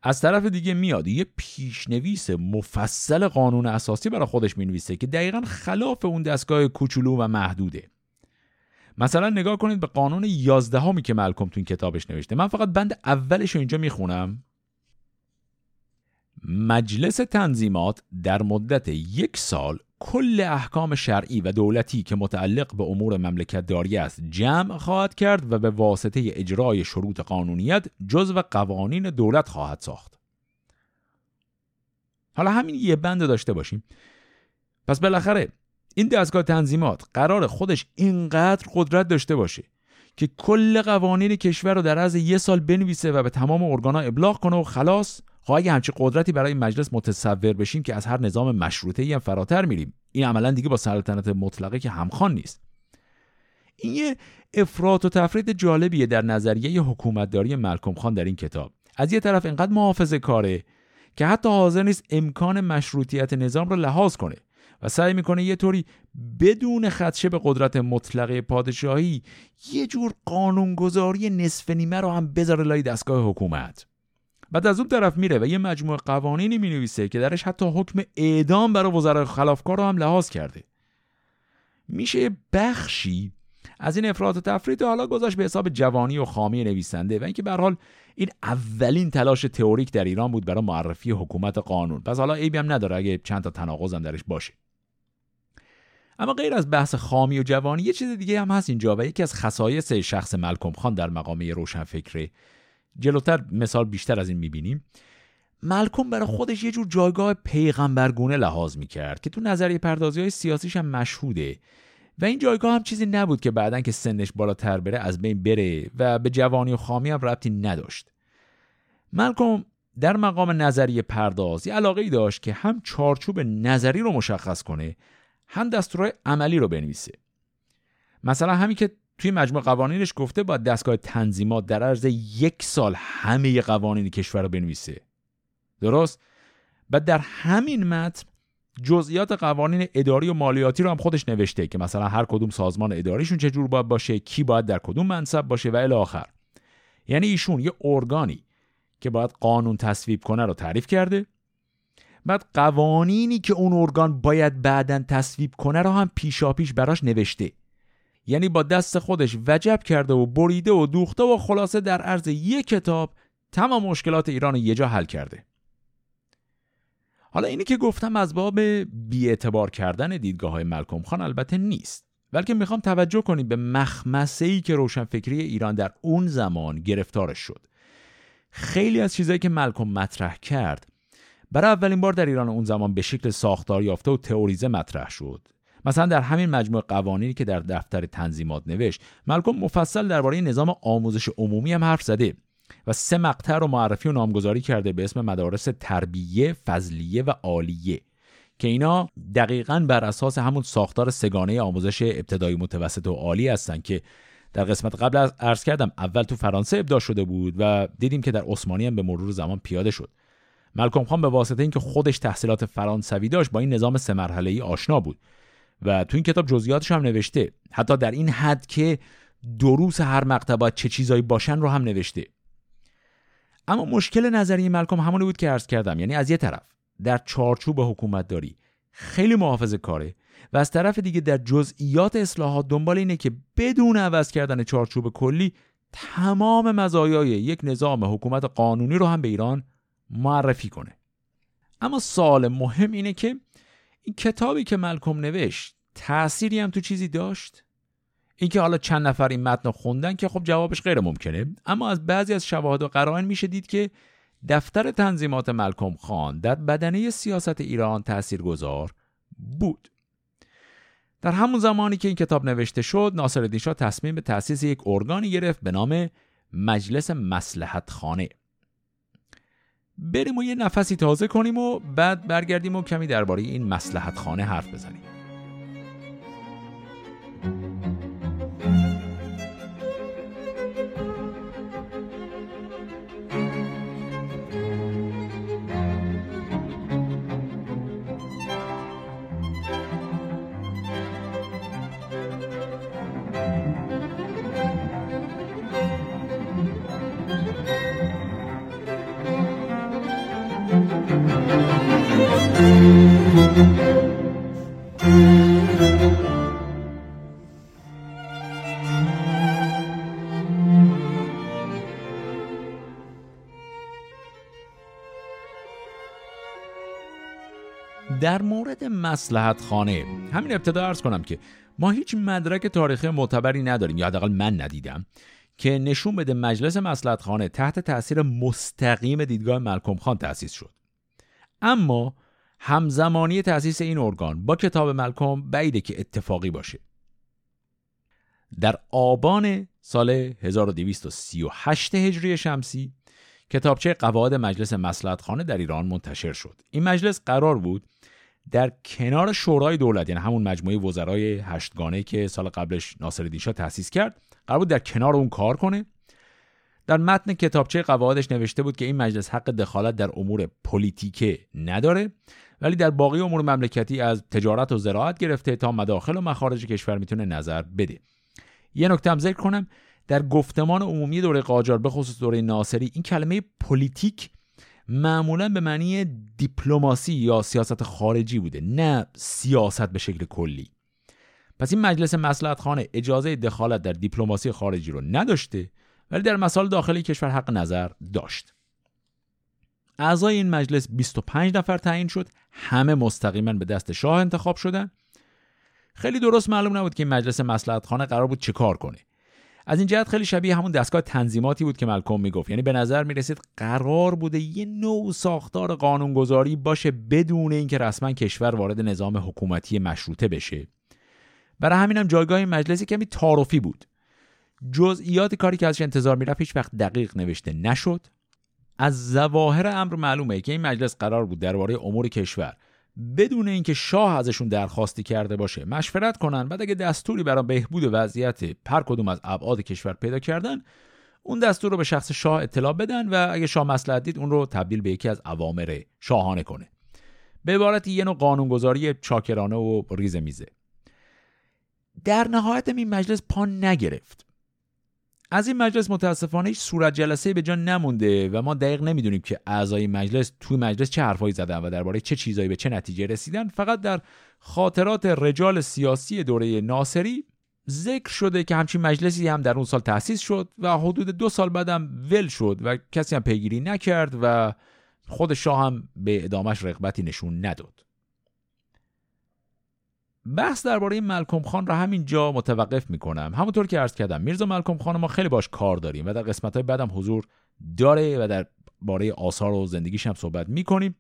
از طرف دیگه میاد یه پیشنویس مفصل قانون اساسی برای خودش می‌نویسه که دقیقا خلاف اون دستگاه کوچولو و محدوده. مثلا نگاه کنید به قانون یازدهمی که ملکم تو این کتابش نوشته. من فقط بند اولش رو اینجا می‌خونم. مجلس تنظیمات در مدت یک سال کل احکام شرعی و دولتی که متعلق به امور مملکت داری است جمع خواهد کرد و به واسطه اجرای شروط قانونیت جزو قوانین دولت خواهد ساخت. حالا همین یه بند داشته باشیم. پس بالاخره این دستگاه تنظیمات قرار خودش اینقدر قدرت داشته باشه که کل قوانین کشور رو در از یه سال بنویسه و به تمام ارگانا ابلاغ کنه و خلاص خب اگه همچی قدرتی برای مجلس متصور بشیم که از هر نظام مشروطه هم فراتر میریم. این عملا دیگه با سلطنت مطلقه که همخوان نیست. این یه افراط و تفرید جالبیه در نظریه حکومتداری ملکم خان در این کتاب. از یه طرف اینقدر محافظه کاره که حتی حاضر نیست امکان مشروطیت نظام رو لحاظ کنه و سعی می‌کنه یه طوری بدون خدشه به قدرت مطلقه پادشاهی یه جور قانونگذاری نصف نیمه رو هم بذاره لای دستگاه حکومت. بعد از اون طرف میره و یه مجموعه قوانینی می که درش حتی حکم اعدام برای وزرای خلافکار رو هم لحاظ کرده. میشه بخشی از این افراط و تفرید حالا گذاشت به حساب جوانی و خامی نویسنده و اینکه به حال این اولین تلاش تئوریک در ایران بود برای معرفی حکومت قانون. پس حالا عیبی هم نداره اگه چند تا تناقض هم درش باشه. اما غیر از بحث خامی و جوانی یه چیز دیگه هم هست اینجا و یکی از خصایص شخص ملکم خان در مقامه روشنفکره جلوتر مثال بیشتر از این می‌بینیم. ملکم برای خودش یه جور جایگاه پیغمبرگونه لحاظ می‌کرد که تو نظریه پردازی های سیاسیش هم مشهوده. و این جایگاه هم چیزی نبود که بعدا که سنش بالاتر بره از بین بره و به جوانی و خامی هم ربطی نداشت. ملکم در مقام نظریه پردازی علاقه ای داشت که هم چارچوب نظری رو مشخص کنه هم دستورهای عملی رو بنویسه. مثلا همین که توی مجموع قوانینش گفته با دستگاه تنظیمات در عرض یک سال همه قوانین کشور رو بنویسه. درست؟ و در همین متن جزئیات قوانین اداری و مالیاتی رو هم خودش نوشته که مثلا هر کدوم سازمان اداریشون چجور باید باشه کی باید در کدوم منصب باشه و الی آخر. یعنی ایشون یه ارگانی که باید قانون تصویب کنه رو تعریف کرده. بعد قوانینی که اون ارگان باید بعدا تصویب کنه رو هم پیشاپیش براش نوشته. یعنی با دست خودش وجب کرده و بریده و دوخته و خلاصه در عرض یک کتاب تمام مشکلات ایران یه جا حل کرده. حالا اینی که گفتم از باب بیاعتبار کردن دیدگاه های ملکم خان البته نیست بلکه می‌خوام توجه کنیم به مخمسه ای که روشنفکری ایران در اون زمان گرفتارش شد. خیلی از چیزایی که ملکم مطرح کرد برای اولین بار در ایران اون زمان به شکل ساختار یافته و تئوریزه مطرح شد. مثلا در همین مجموع قوانینی که در دفتر تنظیمات نوشت ملکم مفصل درباره نظام آموزش عمومی هم حرف زده و سه مقطع رو معرفی و نامگذاری کرده به اسم مدارس تربیه، فضلیه و عالیه که اینا دقیقا بر اساس همون ساختار سگانه آموزش ابتدایی متوسط و عالی هستن که در قسمت قبل از عرض کردم اول تو فرانسه ابدا شده بود و دیدیم که در عثمانی هم به مرور زمان پیاده شد. ملکم خان به واسطه اینکه خودش تحصیلات فرانسوی داشت با این نظام سه مرحله ای آشنا بود. و تو این کتاب جزئیاتش هم نوشته. حتی در این حد که دروس هر مقطع چه چیزایی باشن رو هم نوشته. اما مشکل نظری ملکم همونی بود که عرض کردم. یعنی از یه طرف در چارچوب حکومت داری خیلی محافظ کاره و از طرف دیگه در جزئیات اصلاحات دنبال اینه که بدون عوض کردن چارچوب کلی تمام مزایای یک نظام حکومت قانونی رو هم به ایران معرفی کنه. اما سال مهم اینه که این کتابی که ملکم نوشت تأثیری هم تو چیزی داشت؟ اینکه حالا چند نفر این متن خوندن که خب جوابش غیر ممکنه. اما از بعضی از شواهد و قرائن میشه دید که دفتر تنظیمات ملکم خان در بدنه سیاست ایران تاثیرگذار بود. در همون زمانی که این کتاب نوشته شد ناصر شاه تصمیم به تأسیس یک ارگانی گرفت به نام مجلس مسلحت خانه بریم و یه نفسی تازه کنیم و بعد برگردیم و کمی درباره این مسلحت خانه حرف بزنیم. در مورد مسلحت خانه همین ابتدا ارز کنم که ما هیچ مدرک تاریخی معتبری نداریم یا حداقل من ندیدم که نشون بده مجلس مسلحت خانه تحت تاثیر مستقیم دیدگاه ملکم خان تأسیس شد. اما همزمانی تأسیس این ارگان با کتاب ملکم بعیده که اتفاقی باشه. در آبان سال 1238 هجری شمسی کتابچه قواعد مجلس مسلحت خانه در ایران منتشر شد. این مجلس قرار بود در کنار شورای دولت یعنی همون مجموعه وزرای هشتگانه که سال قبلش ناصر شاه تأسیس کرد قرار بود در کنار اون کار کنه. در متن کتابچه قواعدش نوشته بود که این مجلس حق دخالت در امور پلیتیکه نداره ولی در باقی امور مملکتی از تجارت و زراعت گرفته تا مداخل و مخارج کشور می‌تونه نظر بده. یه نکته هم ذکر کنم در گفتمان عمومی دوره قاجار به خصوص دوره ناصری این کلمه پلیتیک معمولا به معنی دیپلماسی یا سیاست خارجی بوده نه سیاست به شکل کلی. پس این مجلس مصلحت خانه اجازه دخالت در دیپلماسی خارجی رو نداشته ولی در مسائل داخلی کشور حق نظر داشت. اعضای این مجلس 25 نفر تعیین شد. همه مستقیما به دست شاه انتخاب شدن. خیلی درست معلوم نبود که این مجلس مسلحت خانه قرار بود چه کار کنه. از این جهت خیلی شبیه همون دستگاه تنظیماتی بود که ملکم می‌گفت. یعنی به نظر می‌رسید قرار بوده یه نوع ساختار قانونگذاری باشه بدون اینکه رسما کشور وارد نظام حکومتی مشروطه بشه. برای همینم جایگاه این مجلسی کمی تعارفی بود. جزئیات کاری که ازش انتظار می‌رفت هیچ وقت دقیق نوشته نشد. از ظواهر امر معلومه که این مجلس قرار بود درباره امور کشور بدون اینکه شاه ازشون درخواستی کرده باشه مشورت کنن. بعد اگه دستوری برای بهبود وضعیت هر کدوم از ابعاد کشور پیدا کردن اون دستور رو به شخص شاه اطلاع بدن و اگه شاه مصلحت دید اون رو تبدیل به یکی از اوامر شاهانه کنه. به عبارت یه نوع قانونگذاری چاکرانه و ریزه میزه. در نهایت این مجلس پا نگرفت. از این مجلس متاسفانه هیچ صورت جلسه به جا نمونده و ما دقیق نمی‌دونیم که اعضای مجلس توی مجلس چه حرفایی زدن و درباره چه چیزایی به چه نتیجه رسیدن. فقط در خاطرات رجال سیاسی دوره ناصری ذکر شده که همچین مجلسی هم در اون سال تأسیس شد و حدود دو سال بعدم ول شد و کسی هم پیگیری نکرد و خود شاه هم به ادامش رغبتی نشون نداد. بحث درباره ملکم خان را همینجا متوقف می‌کنم. همونطور که عرض کردم میرزا ملکم خان ما خیلی باش کار داریم و در قسمت های بعدم حضور داره و در باره آثار و زندگیش هم صحبت می‌کنیم.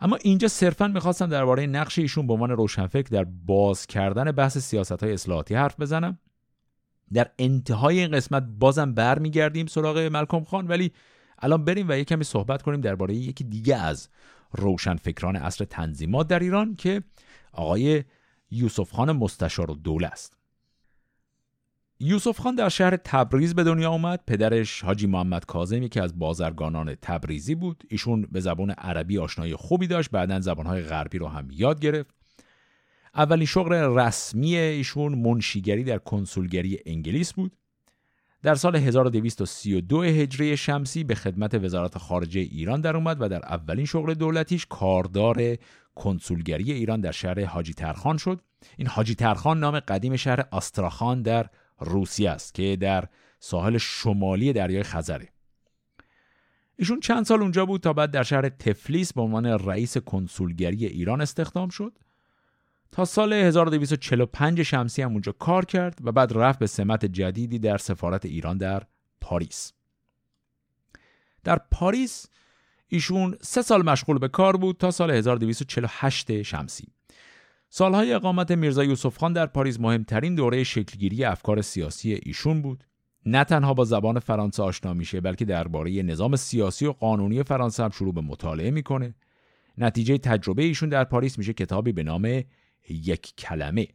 اما اینجا صرفا می‌خواستم درباره نقش ایشون به عنوان روشنفکر در باز کردن بحث سیاست های اصلاحاتی حرف بزنم. در انتهای این قسمت بازم برمیگردیم سراغ ملکم خان ولی الان بریم و یک کمی صحبت کنیم درباره یکی دیگه از روشنفکران اصر تنظیمات در ایران که آقای یوسف خان مستشار و دوله است. یوسف خان در شهر تبریز به دنیا آمد. پدرش حاجی محمد کاظم یکی از بازرگانان تبریزی بود. ایشون به زبان عربی آشنایی خوبی داشت. بعدا زبانهای غربی رو هم یاد گرفت. اولین شغل رسمی ایشون منشیگری در کنسولگری انگلیس بود. در سال 1232 هجری شمسی به خدمت وزارت خارجه ایران در اومد و در اولین شغل دولتیش کاردار کنسولگری ایران در شهر حاجی ترخان شد. این حاجی ترخان نام قدیم شهر آستراخان در روسیه است که در ساحل شمالی دریای خزره. ایشون چند سال اونجا بود تا بعد در شهر تفلیس به عنوان رئیس کنسولگری ایران استخدام شد. تا سال 1245 شمسی هم اونجا کار کرد و بعد رفت به سمت جدیدی در سفارت ایران در پاریس. در پاریس ایشون سه سال مشغول به کار بود تا سال 1248 شمسی. سالهای اقامت میرزا یوسف خان در پاریس مهمترین دوره شکلگیری افکار سیاسی ایشون بود. نه تنها با زبان فرانسه آشنا میشه بلکه درباره نظام سیاسی و قانونی فرانسه هم شروع به مطالعه می‌کنه. نتیجه تجربه ایشون در پاریس میشه کتابی به نام یک کلمه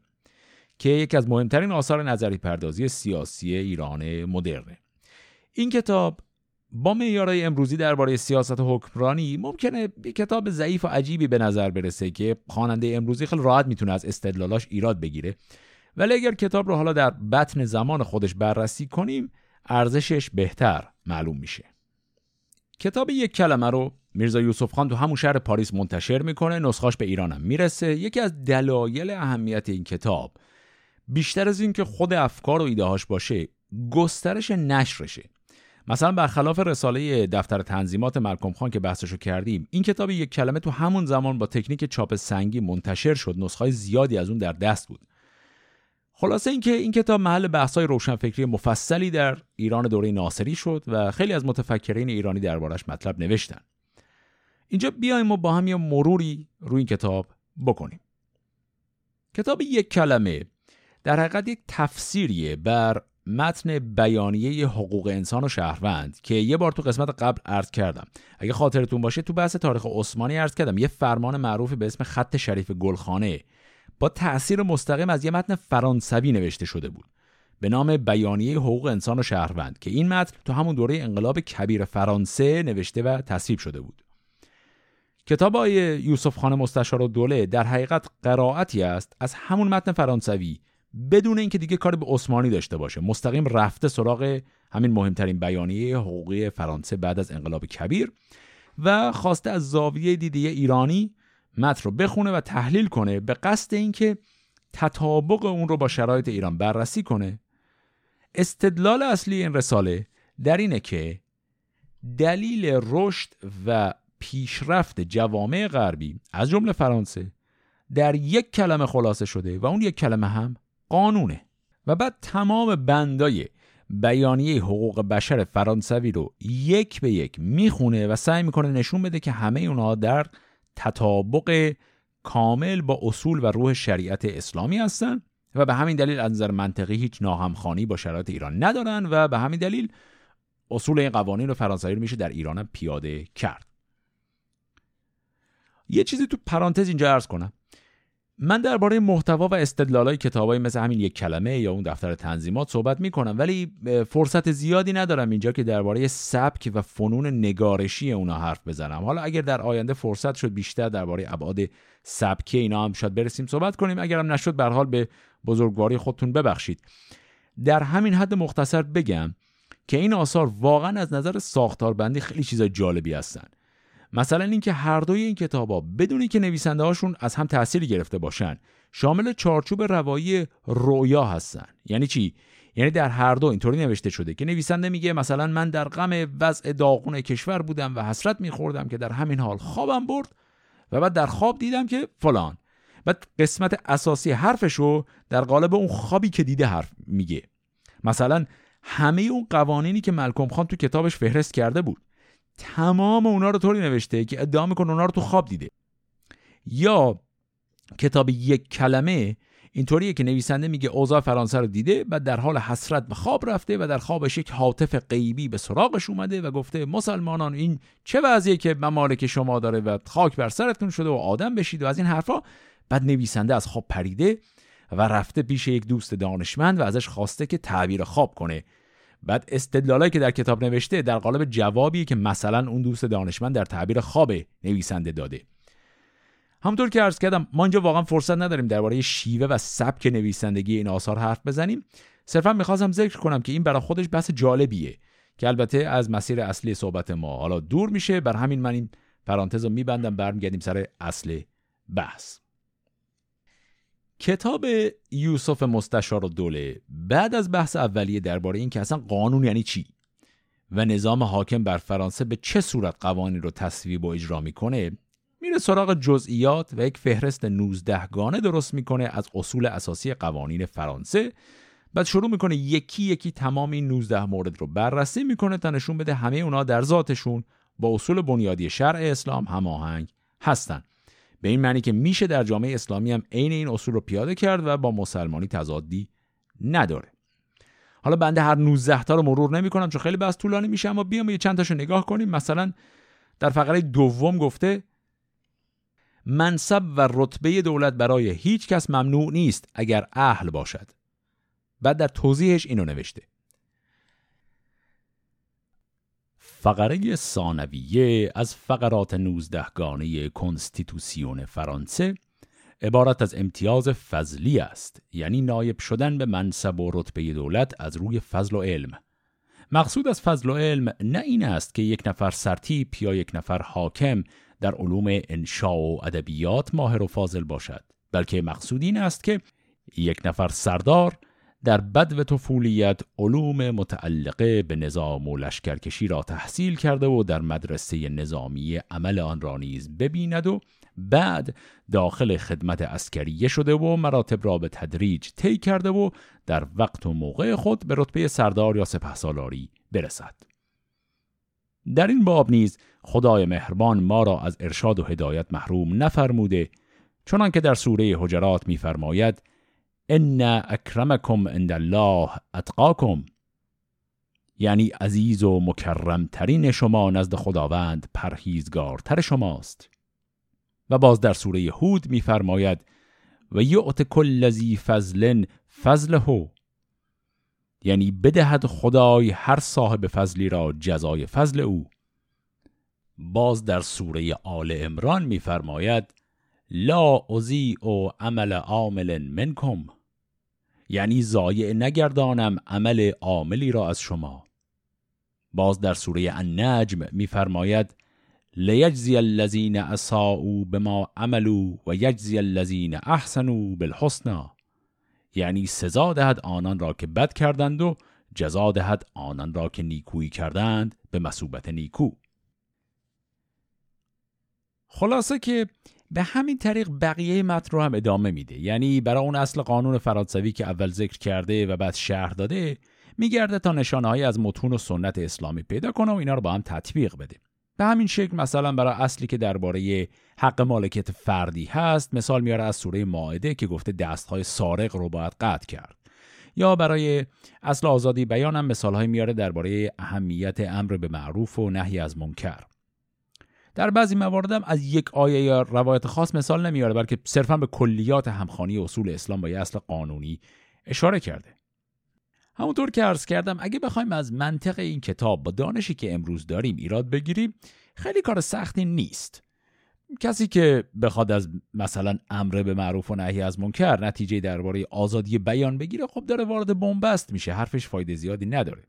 که یکی از مهمترین آثار نظری پردازی سیاسی ایران مدرنه. این کتاب با معیارهای امروزی درباره سیاست حکمرانی ممکنه یه کتاب ضعیف و عجیبی به نظر برسه که خواننده امروزی خیلی راحت می‌تونه از استدلالاش ایراد بگیره. ولی اگر کتاب رو حالا در بطن زمان خودش بررسی کنیم ارزشش بهتر معلوم میشه. کتاب یک کلمه رو میرزا یوسف خان تو همون شهر پاریس منتشر می‌کنه نسخاش به ایرانم می‌رسه. یکی از دلایل اهمیت این کتاب بیشتر از اینکه خود افکار و ایدههاش باشه گسترش نشرشه. مثلا برخلاف رساله دفتر تنظیمات ملکم خان که بحثشو کردیم این کتاب یک کلمه تو همون زمان با تکنیک چاپ سنگی منتشر شد نسخه زیادی از اون در دست بود. خلاصه اینکه این کتاب محل بحث‌های روشنفکری مفصلی در ایران دوره ناصری شد و خیلی از متفکرین ایرانی دربارش مطلب نوشتن. اینجا بیایم ما با هم یه مروری روی این کتاب بکنیم. کتاب یک کلمه در حقیقت یک تفسیریه بر متن بیانیه حقوق انسان و شهروند که یه بار تو قسمت قبل عرض کردم. اگه خاطرتون باشه تو بحث تاریخ عثمانی عرض کردم یه فرمان معروفی به اسم خط شریف گلخانه با تأثیر مستقیم از یه متن فرانسوی نوشته شده بود. به نام بیانیه حقوق انسان و شهروند که این متن تو همون دوره انقلاب کبیر فرانسه نوشته و تصویب شده بود. کتاب یوسف خان مستشار و دوله در حقیقت قرائتی است از همون متن فرانسوی بدون اینکه دیگه کاری به عثمانی داشته باشه. مستقیم رفته سراغ همین مهمترین بیانیه حقوقی فرانسه بعد از انقلاب کبیر و خواسته از زاویه دیدی ایرانی متن رو بخونه و تحلیل کنه به قصد اینکه تطابق اون رو با شرایط ایران بررسی کنه. استدلال اصلی این رساله در اینه که دلیل رشد و پیشرفت جوامع غربی از جمله فرانسه در یک کلمه خلاصه شده و اون یک کلمه هم قانونه. و بعد تمام بندای بیانیه حقوق بشر فرانسوی رو یک به یک می‌خونه و سعی می‌کنه نشون بده که همه اونها در تطابق کامل با اصول و روح شریعت اسلامی هستن و به همین دلیل از نظر منطقی هیچ ناهمخانی با شرایط ایران ندارن و به همین دلیل اصول این قوانین رو فرانسوی رو میشه در ایران پیاده کرد. یه چیزی تو پرانتز اینجا ارز کنم. من درباره محتوا و استدلالای کتابایی مثل همین یک کلمه یا اون دفتر تنظیمات صحبت می‌کنم ولی فرصت زیادی ندارم اینجا که درباره سبک و فنون نگارشی اونا حرف بزنم. حالا اگر در آینده فرصت شد بیشتر درباره ابعاد سبکی اینا هم شاید برسیم صحبت کنیم. اگرم نشد به حال به بزرگواری خودتون ببخشید. در همین حد مختصر بگم که این آثار واقعا از نظر ساختاربندی خیلی چیزای جالبی هستن. مثلا اینکه هر دوی این کتابا بدون اینکه نویسنده هاشون از هم تأثیری گرفته باشن. شامل چارچوب روایی رویا هستن. یعنی چی؟ یعنی در هر دو اینطوری نوشته شده که نویسنده میگه مثلا من در غم وضع داغون کشور بودم و حسرت میخوردم که در همین حال خوابم برد و بعد در خواب دیدم که فلان. بعد قسمت اساسی حرفشو در قالب اون خوابی که دیده حرف میگه. مثلا همه اون قوانینی که ملکم خان تو کتابش فهرست کرده بود. تمام اونا رو طوری نوشته که ادعا می‌کنه اونا رو تو خواب دیده. یا کتاب یک کلمه اینطوریه که نویسنده میگه اوضاع فرانسه رو دیده و در حال حسرت به خواب رفته و در خوابش یک حاطف غیبی به سراغش اومده و گفته مسلمانان این چه وضعیه که ممالک شما داره و خاک بر سرتون شده و آدم بشید و از این حرفا. بعد نویسنده از خواب پریده و رفته پیش یک دوست دانشمند و ازش خواسته که تعبیر خواب کنه. بعد استدلالایی که در کتاب نوشته در قالب جوابی که مثلا اون دوست دانشمند در تعبیر خواب نویسنده داده. همونطور که عرض کردم ما اینجا واقعا فرصت نداریم درباره شیوه و سبک نویسندگی این آثار حرف بزنیم. صرفا می‌خواستم ذکر کنم که این برای خودش بحث جالبیه که البته از مسیر اصلی صحبت ما حالا دور میشه. بر همین من این پرانتز رو میبندم برمیگردیم سر اصل بحث. کتاب یوسف مستشار و دوله. بعد از بحث اولیه درباره این که اصلا قانون یعنی چی؟ و نظام حاکم بر فرانسه به چه صورت قوانین رو تصویب و اجرا می‌کنه؟ میره سراغ جزئیات و یک فهرست 19 گانه درست می‌کنه از اصول اساسی قوانین فرانسه. بعد شروع می‌کنه یکی یکی تمام این 19 مورد رو بررسی می‌کنه تا نشون بده همه اونا در ذاتشون با اصول بنیادی شرع اسلام هماهنگ هستند. به این معنی که میشه در جامعه اسلامی هم عین این اصول رو پیاده کرد و با مسلمانی تضادی نداره. حالا بنده هر 19 تا رو مرور نمی‌کنم چون خیلی بحث طولانی میشه اما بیام یه چند تاشو نگاه کنیم. مثلا در فقره دوم گفته منصب و رتبه دولت برای هیچ کس ممنوع نیست اگر اهل باشد. بعد در توضیحش اینو نوشته. فقره ثانویه از فقرات نوزدهگانه کنستیتوسیون فرانسه عبارت از امتیاز فضلی است یعنی نایب شدن به منصب و رتبه دولت از روی فضل و علم. مقصود از فضل و علم نه این است که یک نفر سرتیپ یا یک نفر حاکم در علوم انشاء و ادبیات ماهر و فاضل باشد بلکه مقصود این است که یک نفر سردار در بد و طفولیت علوم متعلقه به نظام و لشکرکشی را تحصیل کرده و در مدرسه نظامی عمل آن را نیز ببیند و بعد داخل خدمت اسکریه شده و مراتب را به تدریج طی کرده و در وقت و موقع خود به رتبه سردار یا سپهسالاری برسد. در این باب نیز خدای مهربان ما را از ارشاد و هدایت محروم نفرموده چنان که در سوره حجرات می‌فرماید ان اکرمکم عند الله اتقاکم یعنی عزیز و مکرمترین شما نزد خداوند پرهیزگارتر شماست. و باز در سوره هود میفرماید و یعط کل ذی فضل فضله یعنی بدهد خدای هر صاحب فضلی را جزای فضل او. باز در سوره آل امران میفرماید لا او عمل عامل منکم. یعنی ضایع نگردانم عمل عاملی را از شما. باز در سوره النجم میفرماید لیجزی الذین اساءوا بما عملوا و یجزی الذین احسنوا بالحسنا یعنی سزا دهد آنان را که بد کردند و جزا دهد آنان را که نیکویی کردند به مسوبت نیکو. خلاصه که به همین طریق بقیه متن رو هم ادامه میده. یعنی برای اون اصل قانون فرانسوی که اول ذکر کرده و بعد شهر داده میگرده تا نشانه از متون و سنت اسلامی پیدا کنه و اینا رو با هم تطبیق بده. به همین شکل مثلا برای اصلی که درباره حق مالکیت فردی هست مثال میاره از سوره ماعده که گفته دستهای سارق رو باید قطع کرد. یا برای اصل آزادی بیان هم مثال میاره درباره اهمیت امر به معروف و نهی از منکر. در بعضی موارد هم از یک آیه یا روایت خاص مثال نمیاره بلکه صرفا به کلیات همخانی اصول اسلام با یه اصل قانونی اشاره کرده. همونطور که عرض کردم اگه بخوایم از منطق این کتاب با دانشی که امروز داریم ایراد بگیریم خیلی کار سختی نیست. کسی که بخواد از مثلا امر به معروف و نهی از منکر نتیجه درباره آزادی بیان بگیره خب داره وارد بنبست میشه حرفش فایده زیادی نداره.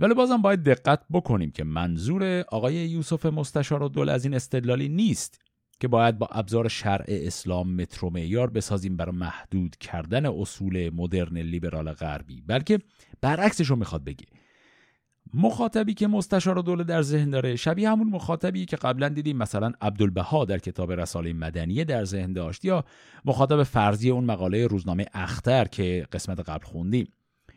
ولی بازم باید دقت بکنیم که منظور آقای یوسف مستشار دول از این استدلالی نیست که باید با ابزار شرع اسلام مترو معیار بسازیم برای محدود کردن اصول مدرن لیبرال غربی بلکه برعکسش رو می‌خواد بگه. مخاطبی که مستشار دوله در ذهن داره شبیه همون مخاطبی که قبلا دیدیم مثلا عبدالبها در کتاب رساله مدنیه در ذهن داشت یا مخاطب فرضی اون مقاله روزنامه اختر که قسمت قبل خوندیم.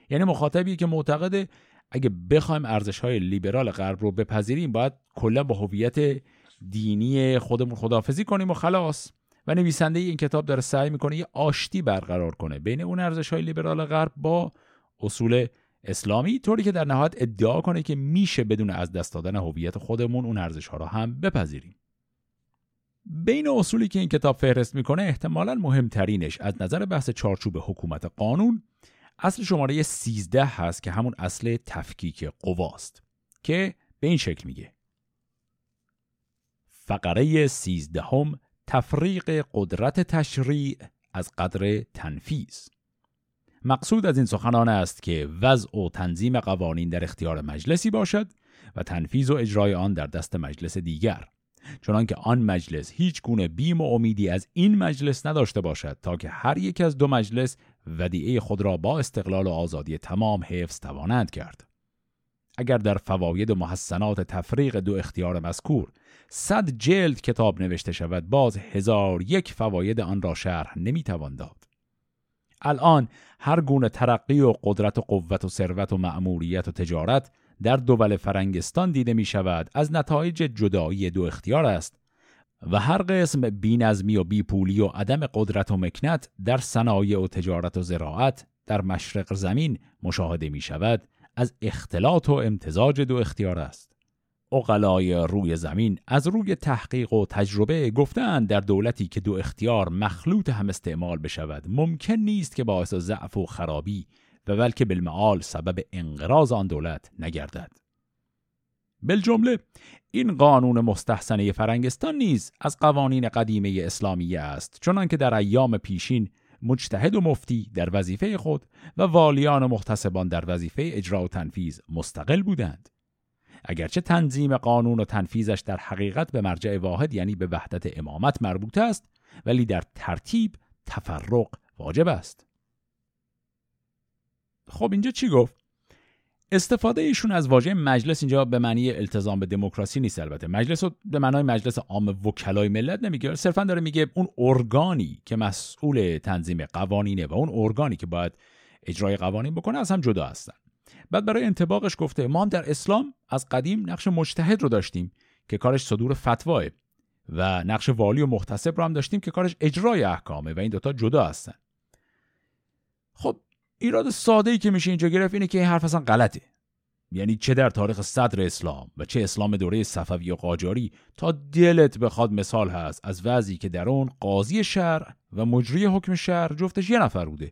یعنی مخاطبی که معتقده اگه بخوایم ارزش های لیبرال غرب رو بپذیریم باید کلا با هویت دینی خودمون خدافزی کنیم و خلاص. و نویسنده این کتاب داره سعی می‌کنه یه آشتی برقرار کنه بین اون ارزش های لیبرال غرب با اصول اسلامی طوری که در نهایت ادعا کنه که میشه بدون از دست دادن هویت خودمون اون ارزش ها رو هم بپذیریم. بین اصولی که این کتاب فهرست می‌کنه احتمالا مهمترینش از نظر بحث چارچوب حکومت قانون اصل شماره 13 هست که همون اصل تفکیک قواست که به این شکل میگه. فقره 13 هم تفریق قدرت تشریع از قدر تنفیز مقصود از این سخنان است که وضع و تنظیم قوانین در اختیار مجلسی باشد و تنفیز و اجرای آن در دست مجلس دیگر. چنانکه آن مجلس هیچ گونه بیم و امیدی از این مجلس نداشته باشد تا که هر یک از دو مجلس ودیعه خود را با استقلال و آزادی تمام حفظ توانند کرد. اگر در فواید و محسنات تفریق دو اختیار مذکور صد جلد کتاب نوشته شود باز هزار یک فواید آن را شرح نمی‌توان داد. الان هر گونه ترقی و قدرت و قوت و ثروت و مأموریت و تجارت در دول فرنگستان دیده می شود از نتایج جدایی دو اختیار است. و هر قسم بینظمی و بیپولی و عدم قدرت و مکنت در صنایع و تجارت و زراعت در مشرق زمین مشاهده می شود از اختلاط و امتزاج دو اختیار است. اقلای روی زمین از روی تحقیق و تجربه گفتند در دولتی که دو اختیار مخلوط هم استعمال بشود ممکن نیست که باعث ضعف و خرابی و بلکه بالمعال سبب انقراض آن دولت نگردد. بالجمله این قانون مستحسنه فرنگستان نیز از قوانین قدیمه اسلامیه است چنانکه در ایام پیشین مجتهد و مفتی در وظیفه خود و والیان و محتسبان در وظیفه اجرا و تنفیذ مستقل بودند. اگرچه تنظیم قانون و تنفیذش در حقیقت به مرجع واحد یعنی به وحدت امامت مربوط است ولی در ترتیب تفرق واجب است. خب اینجا چی گفت؟ استفاده ایشون از واژه مجلس اینجا به معنی التزام به دموکراسی نیست البته. مجلس رو به معنای مجلس عام وکلای ملت نمیگه. صرفا داره میگه اون ارگانی که مسئول تنظیم قوانینه و اون ارگانی که باید اجرای قوانین بکنه از هم جدا هستن. بعد برای انتباقش گفته ما هم در اسلام از قدیم نقش مجتهد رو داشتیم که کارش صدور فتواه و نقش والی و محتسب رو هم داشتیم که کارش اجرای احکامه و این دوتا جدا هستن. خب ایراد ساده ای که میشه اینجا گرفت اینه که این حرف اصلا غلطه. یعنی چه در تاریخ صدر اسلام و چه اسلام دوره صفوی و قاجاری تا دلت بخواد مثال هست از وضعی که در اون قاضی شهر و مجری حکم شهر جفتش یه نفر بوده.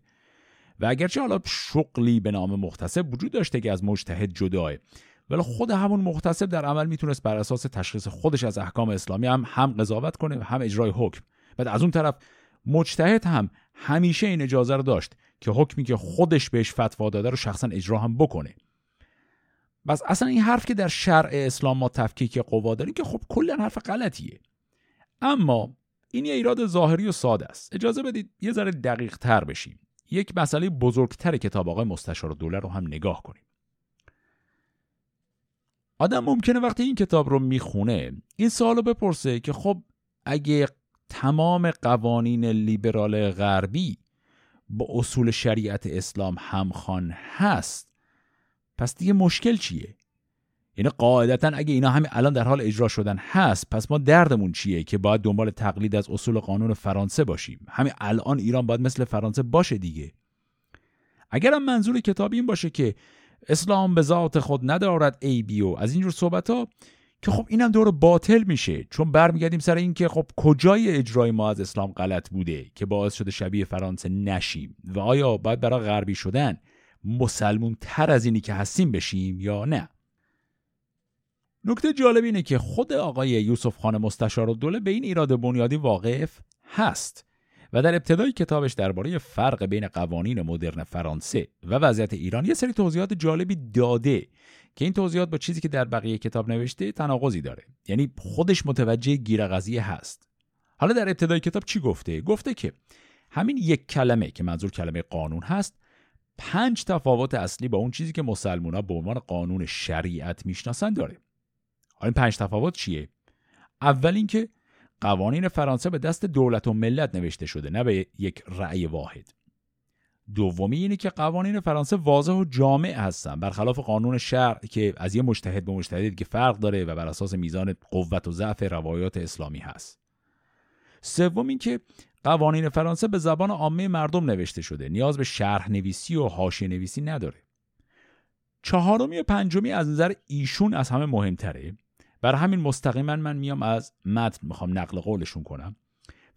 و اگرچه حالا شغلی به نام مختصب وجود داشته که از مجتهد جداه ولی خود همون مختصب در عمل می‌تونست بر اساس تشخیص خودش از احکام اسلامی هم هم قضاوت کنه و هم اجرای حکم. بعد از اون طرف مجتهد هم همیشه این اجازه رو داشت که حکمی که خودش بهش فتوا داده رو شخصا اجرا هم بکنه. بس اصلا این حرف که در شرع اسلام ما تفکیک قوا داریم که خب کلا حرف غلطیه. اما این یه ایراد ظاهری و ساده است. اجازه بدید یه ذره دقیق تر بشیم. یک مسئله بزرگتر کتاب آقای مستشار دوله رو هم نگاه کنیم. آدم ممکنه وقتی این کتاب رو می‌خونه این سوال رو بپرسه که خب اگه تمام قوانین لیبرال غربی با اصول شریعت اسلام همخوان هست پس دیگه مشکل چیه؟ یعنی قاعدتا اگه اینا همین الان در حال اجرا شدن هست پس ما دردمون چیه که باید دنبال تقلید از اصول قانون فرانسه باشیم؟ همین الان ایران باید مثل فرانسه باشه دیگه. اگرم منظور کتاب این باشه که اسلام به ذات خود ندارد ای بیو. از اینجور صحبت ها که خب اینم دور باطل میشه چون برمیگردیم سر این که خب کجای اجرای ما از اسلام غلط بوده که باعث شده شبیه فرانسه نشیم و آیا باید برای غربی شدن مسلمون تر از اینی که هستیم بشیم یا نه؟ نکته جالب اینه که خود آقای یوسف خان مستشار و دوله به این ایراد بنیادی واقف هست و در ابتدای کتابش درباره فرق بین قوانین مدرن فرانسه و وضعیت ایران یه سری توضیحات جالبی داده که این توضیحات با چیزی که در بقیه کتاب نوشته تناقضی داره. یعنی خودش متوجه گیر قضیه هست. حالا در ابتدای کتاب چی گفته؟ گفته که همین یک کلمه که منظور کلمه قانون هست پنج تفاوت اصلی با اون چیزی که مسلمان به عنوان قانون شریعت می‌شناسن داره. حالا این پنج تفاوت چیه؟ اول اینکه قوانین فرانسه به دست دولت و ملت نوشته شده نه به یک رأی واحد. دومی اینه که قوانین فرانسه واضح و جامع هستن. برخلاف قانون شرع که از یه مجتهد به مجتهد که فرق داره و بر اساس میزان قوت و ضعف روایات اسلامی هست. سوم اینکه قوانین فرانسه به زبان عامه مردم نوشته شده. نیاز به شرح نویسی و حاشیه نویسی نداره. چهارمی و پنجمی از نظر ایشون از همه مهمتره. بر همین مستقیما من میام از متن. می‌خوام نقل قولشون کنم.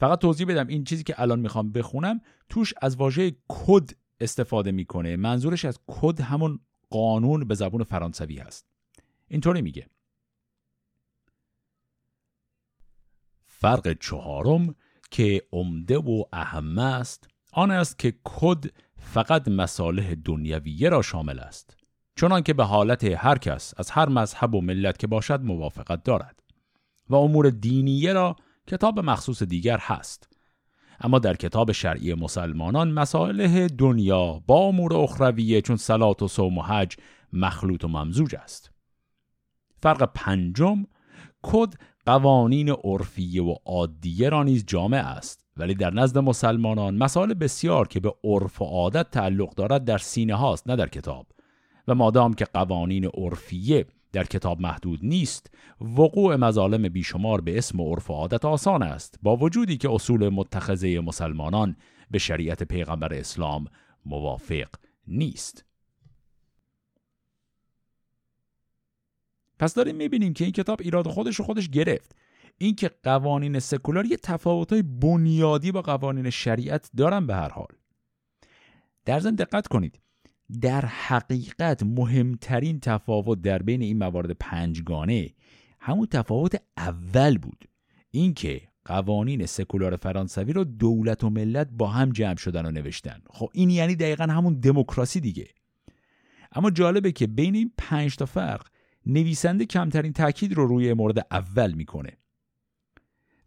فقط توضیح بدم این چیزی که الان می‌خوام بخونم توش از واژه کد استفاده می‌کنه. منظورش از کد همون قانون به زبون فرانسوی هست. اینطوری میگه. فرق چهارم که عمده و اهم است آن است که کد فقط مصالح دنیویه را شامل است چنان که به حالت هر کس از هر مذهب و ملت که باشد موافقت دارد و امور دینیه را کتاب مخصوص دیگر هست. اما در کتاب شرعی مسلمانان مسائل دنیا با امور اخرویه چون سلات و صوم و حج مخلوط و ممزوج است. فرق پنجم کد قوانین عرفیه و عادیه را نیز جامع است. ولی در نزد مسلمانان مسائل بسیار که به عرف و عادت تعلق دارد در سینه هاست نه در کتاب. و مادام که قوانین عرفیه در کتاب محدود نیست. وقوع مظالم بیشمار به اسم عرف و عادت آسان است. با وجودی که اصول متخذه مسلمانان به شریعت پیغمبر اسلام موافق نیست. پس داریم می‌بینیم که این کتاب ایراد خودش رو خودش گرفت. اینکه قوانین سکولار یه تفاوت‌های بنیادی با قوانین شریعت دارن به هر حال. در ضمن دقت کنید. در حقیقت مهمترین تفاوت در بین این موارد پنجگانه همون تفاوت اول بود. اینکه قوانین سکولار فرانسوی رو دولت و ملت با هم جمع شدن و نوشتن. خب این یعنی دقیقا همون دموکراسی دیگه. اما جالبه که بین این پنج تا فرق نویسنده کمترین تاکید رو روی مورد اول می‌کنه.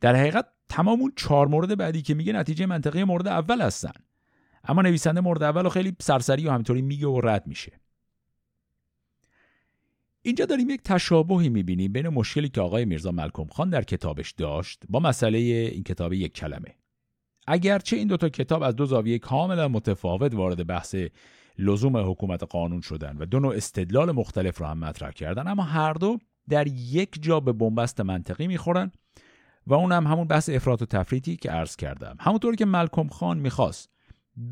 در حقیقت تمام اون چهار مورد بعدی که میگه نتیجه منطقی مورد اول هستن. اما نویسنده مورد اول و خیلی سرسری و همینطوری میگه و رد میشه. اینجا داریم یک تشابهی می‌بینیم بین مشکلی که آقای میرزا ملکم خان در کتابش داشت با مسئله این کتاب یک کلمه. اگرچه این دوتا کتاب از دو زاویه کاملا متفاوت وارد بحث لزوم حکومت قانون شدن و دو نوع استدلال مختلف را هم مطرح کردن اما هر دو در یک جا به بنبست منطقی می‌خورن و اون هم همون بحث افراط و تفریطی که عرض کردم. همونطور که ملکم خان می‌خواست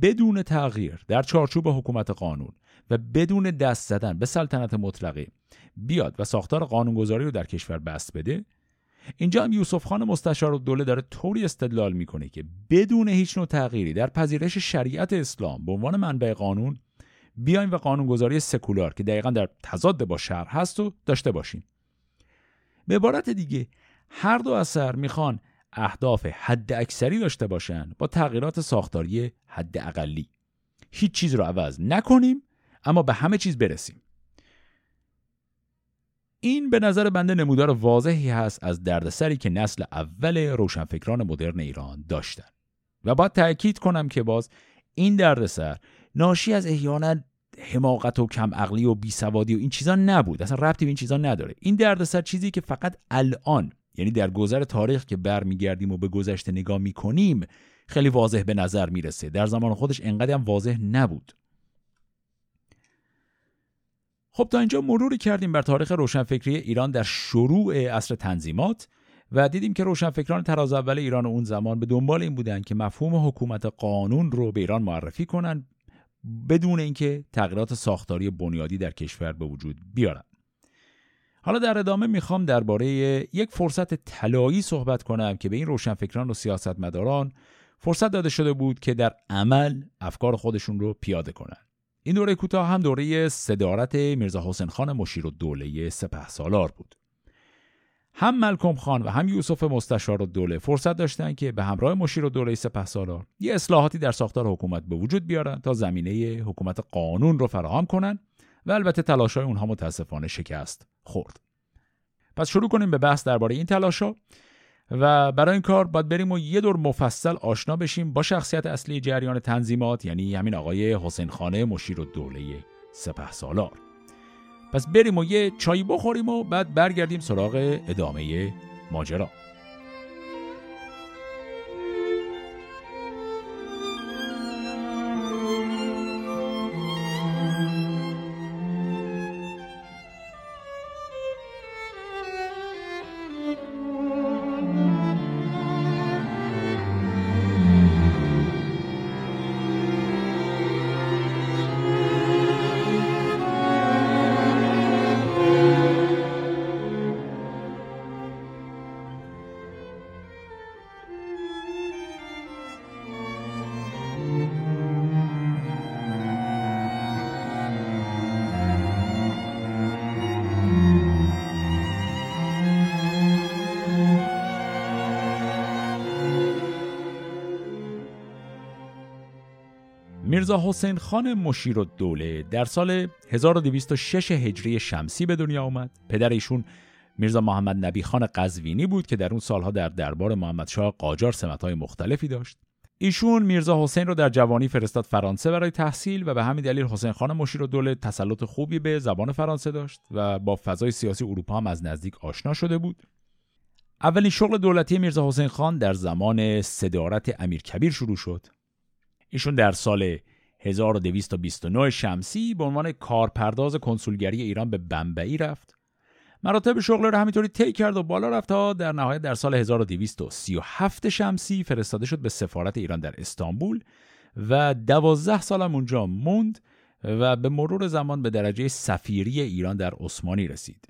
بدون تغییر در چارچوب حکومت قانون و بدون دست زدن به سلطنت مطلقه بیاد و ساختار قانونگذاری رو در کشور بست بده اینجا هم یوسف خان مستشار و دوله داره طوری استدلال می‌کنه که بدون هیچ نوع تغییری در پذیرش شریعت اسلام به عنوان منبع قانون بیایم و قانونگذاری سکولار که دقیقا در تضاد با شهر هست و داشته باشیم. به عبارت دیگه هر دو اثر می‌خوان اهداف حد اکثری داشته باشن با تغییرات ساختاری حد اقلی. هیچ چیز رو عوض نکنیم اما به همه چیز برسیم. این به نظر بنده نمودار واضحی هست از دردسری که نسل اول روشنفکران مدرن ایران داشتن. و باید تأکید کنم که باز این دردسر ناشی از احیانا حماقت و کم عقلی و بیسوادی و این چیزا نبود. اصلا ربطی به این چیزا نداره. این دردسر چیزی که فقط الان یعنی در گذر تاریخ که برمیگردیم و به گذشته نگاه می‌کنیم خیلی واضح به نظر می‌رسه. در زمان خودش انقدر هم واضح نبود. خب تا اینجا مروری کردیم بر تاریخ روشنفکری ایران در شروع عصر تنظیمات و دیدیم که روشنفکران تراز اول ایران اون زمان به دنبال این بودن که مفهوم حکومت قانون رو به ایران معرفی کنن بدون اینکه تغییرات ساختاری بنیادی در کشور به وجود بیارن. حالا در ادامه می‌خوام درباره یک فرصت طلایی صحبت کنم که به این روشنفکران و سیاستمداران فرصت داده شده بود که در عمل افکار خودشون رو پیاده کنن. این دوره کوتاه هم دوره صدارت میرزا حسین خان مشیر و دوله سپه سالار بود. هم ملکم خان و هم یوسف مستشار و دوله فرصت داشتن که به همراه مشیر و دوله سپه سالار یه اصلاحاتی در ساختار حکومت به وجود بیارن تا زمینه حکومت قانون رو فراهم کنن و البته تلاشای اونها متاسفانه شکست خورد. پس شروع کنیم به بحث درباره این تلاشا و برای این کار باید بریم و یه دور مفصل آشنا بشیم با شخصیت اصلی جریان تنظیمات یعنی همین آقای حسین خانه مشیر و دوله سپه سالار پس بریم و یه چایی بخوریم و بعد برگردیم سراغ ادامه ماجرا. میرزا حسین خان مشیر و دوله در سال 1206 هجری شمسی به دنیا آمد. پدر ایشون میرزا محمد نبی خان قزوینی بود که در اون سالها در دربار محمدشاه قاجار سمتهای مختلفی داشت. ایشون میرزا حسین رو در جوانی فرستاد فرانسه برای تحصیل و به همین دلیل حسین خان مشیر و دوله تسلط خوبی به زبان فرانسه داشت و با فضای سیاسی اروپا هم از نزدیک آشنا شده بود. اولین شغل دولتی میرزا حسین خان در زمان صدارت امیر کبیر شروع شد. ایشون در سال 1229 شمسی به عنوان کارپرداز کنسولگری ایران به بمبئی رفت. مراتب شغل رو همینطوری طی کرد و بالا رفت تا در نهایت در سال 1237 شمسی فرستاده شد به سفارت ایران در استانبول و دوازده سالم اونجا موند و به مرور زمان به درجه سفیری ایران در عثمانی رسید.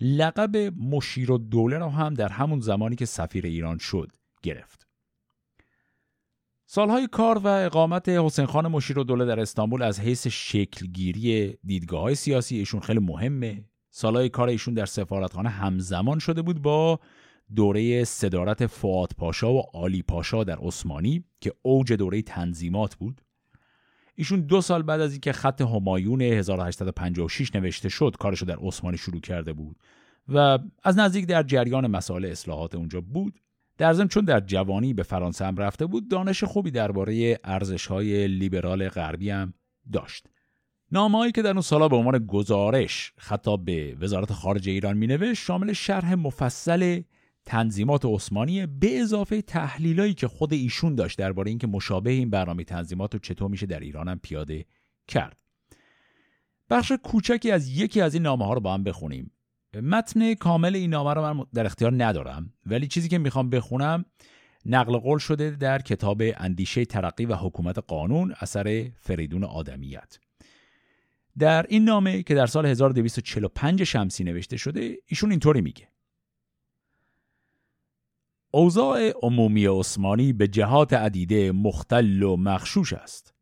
لقب مشیر و دوله را هم در همون زمانی که سفیر ایران شد گرفت. سالهای کار و اقامت حسین خان مشیر و دوله در استانبول از حیث شکلگیری دیدگاه های سیاسی ایشون خیلی مهمه. سالهای کار ایشون در سفارتخانه همزمان شده بود با دوره صدارت فعاد پاشا و آلی پاشا در عثمانی که اوج دوره تنظیمات بود. ایشون دو سال بعد از اینکه خط همایون 1856 نوشته شد کارش رو در عثمانی شروع کرده بود و از نزدیک در جریان مسائل اصلاحات اونجا بود. در ضمن چون در جوانی به فرانسه هم رفته بود دانش خوبی درباره های لیبرال غربی هم داشت. نامه‌ای که در اون سالا به عنوان گزارش خطاب به وزارت خارجه ایران مینوشت شامل شرح مفصل تنظیمات عثمانی به اضافه تحلیلایی که خود ایشون داشت درباره اینکه مشابه این برنامه تنظیمات رو چطور میشه در ایران هم پیاده کرد. بخش کوچکی از یکی از این نامه ها رو با هم بخونیم. متن کامل این نامه رو من در اختیار ندارم. ولی چیزی که می‌خوام بخونم نقل قول شده در کتاب اندیشه ترقی و حکومت قانون اثر فریدون آدمیت. در این نامه که در سال 1245 شمسی نوشته شده ایشون اینطوری میگه. اوضاع عمومی عثمانی به جهات عدیده مختل و مخشوش است.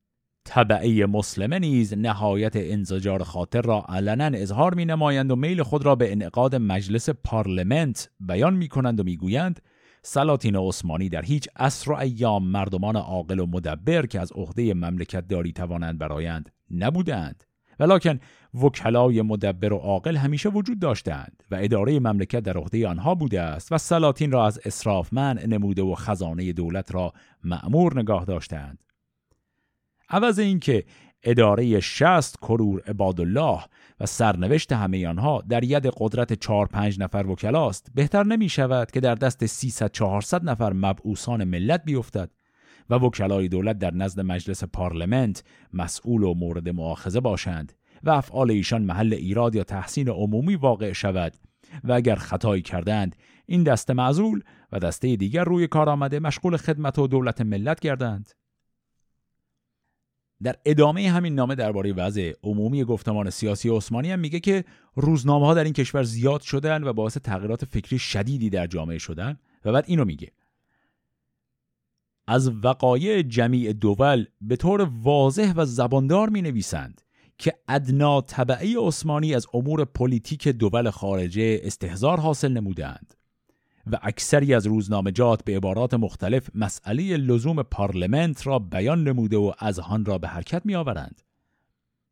طبعه مسلمه نیز نهایت انزجار خاطر را علنا اظهار می نمایند و میل خود را به انعقاد مجلس پارلمنت بیان می کنند و می گویند سلاطین عثمانی در هیچ عصر و ایام مردمان عاقل و مدبر که از عهده مملکت داری توانند برایند نبودند. ولیکن وکلای مدبر و عاقل همیشه وجود داشتند و اداره مملکت در عهده آنها بوده است و سلاطین را از اسراف منع نموده و خزانه دولت را معمور نگاه داشتند. عوض اینکه اداره شست کرور عبادالله و سرنوشت همه آنها در ید قدرت 4 5 نفر وکلاست بهتر نمی شود که در دست 300 400 نفر مبعوثان ملت بیفتد و وکلای دولت در نزد مجلس پارلمنت مسئول و مورد مؤاخذه باشند و افعال ایشان محل ایراد یا تحسین عمومی واقع شود و اگر خطایی کردند این دسته معزول و دسته دیگر روی کار آمده مشغول خدمت و دولت ملت گردند. در ادامه همین نامه درباره وضع عمومی گفتمان سیاسی عثمانی هم میگه که روزنامه ها در این کشور زیاد شدن و باعث تغییرات فکری شدیدی در جامعه شدن و بعد اینو میگه. از وقایع جمیع دول به طور واضح و زباندار می نویسند که ادنی تبعه عثمانی از امور پلیتیک دول خارجه استحضار حاصل نمودند و اکثری از روزنامجات به عبارات مختلف مسئله لزوم پارلمنت را بیان نموده و از آن را به حرکت می آورند.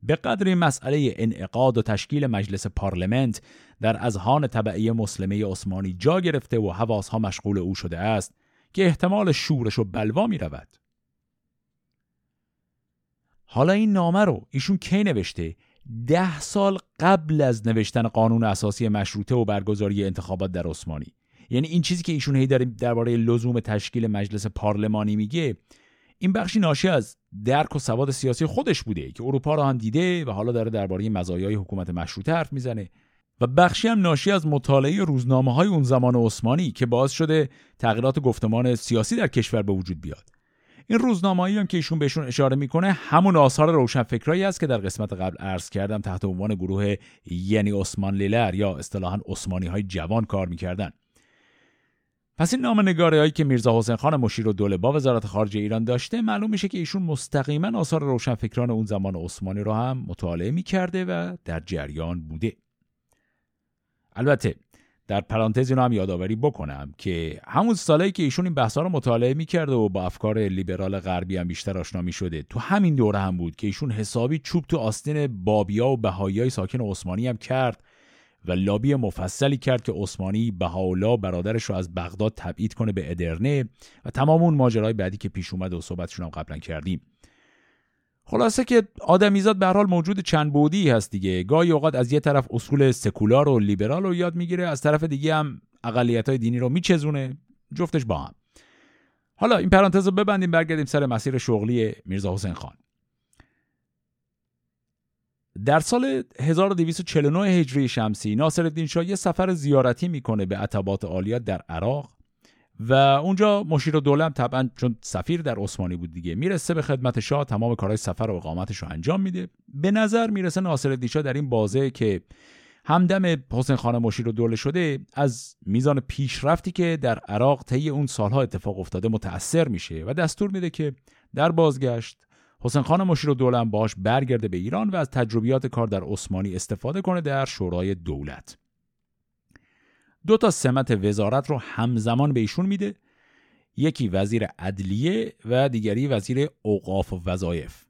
به قدر مسئله انعقاد و تشکیل مجلس پارلمنت در اذهان طبعی مسلمه عثمانی جا گرفته و حواسها مشغول او شده است که احتمال شورش و بلوا می رود. حالا این نامه رو ایشون کی نوشته؟ ده سال قبل از نوشتن قانون اساسی مشروطه و برگزاری انتخابات در عثمانی یعنی این چیزی که ایشون هی داره درباره لزوم تشکیل مجلس پارلمانی میگه این بخشی ناشی از درک و سواد سیاسی خودش بوده که اروپا را هم دیده و حالا داره درباره مزایای حکومت مشروطه حرف می‌زنه. و بخشی هم ناشی از مطالعه روزنامه های اون زمان عثمانی که باعث شده تغییرات گفتمان سیاسی در کشور به وجود بیاد. این روزنامه‌ای هم که ایشون بهشون اشاره می‌کنه همون آثار روشنفکرایی است که در قسمت قبل عرض کردم تحت عنوان گروه یعنی عثمان لیلر یا اصطلاحا عثمانی های جوان کار می‌کردن. پس این نام هایی که میرزا حسین خان مشیر و دوله با وزارت خارجه ایران داشته معلوم میشه که ایشون مستقیما آثار روشنفکران اون زمان عثمانی رو هم مطالعه می‌کرده و در جریان بوده. البته در پرانتز اینو هم یادآوری بکنم که همون سالایی که ایشون این بحثا رو مطالعه می‌کرده و با افکار لیبرال غربی هم بیشتر آشنا می‌شده تو همین دوره هم بود که ایشون حسابی چوب تو آستین بابیا و بهاییای ساکن عثمانی هم کرد. و لابی مفصلی کرد که عثمانی بهاولا برادرش رو از بغداد تبعید کنه به ادرنه و تمام اون ماجرای بعدی که پیش اومد و صحبتشون هم قبلا کردیم. خلاصه که آدمیزاد به حال موجود چند بودی هست دیگه. گاهی اوقات از یه طرف اصول سکولار و لیبرال رو یاد می‌گیره از طرف دیگه هم اقلیت های دینی رو میچزونه جفتش با هم. حالا این پرانتز رو ببندیم برگردیم سر مسیر شغلی میرزا حسین خان. در سال 1249 هجری شمسی ناصرالدین شاه یه سفر زیارتی می‌کنه به عتبات عالیات در عراق و اونجا مشیر و دولم طبعا چون سفیر در عثمانی بود دیگه می‌رسه به خدمت شاه تمام کارهای سفر و اقامتش رو انجام میده. به نظر می‌رسه ناصر شاه در این بازه که همدم حسین خان مشیر و دوله شده از میزان پیشرفتی که در عراق طی اون سالها اتفاق افتاده متأثر میشه و دستور میده که در بازگشت حسین خان مشیر دولم باش برگرده به ایران و از تجربیات کار در عثمانی استفاده کنه در شورای دولت. دو تا سمت وزارت رو همزمان به ایشون میده. یکی وزیر عدلیه و دیگری وزیر اوقاف و وظایف.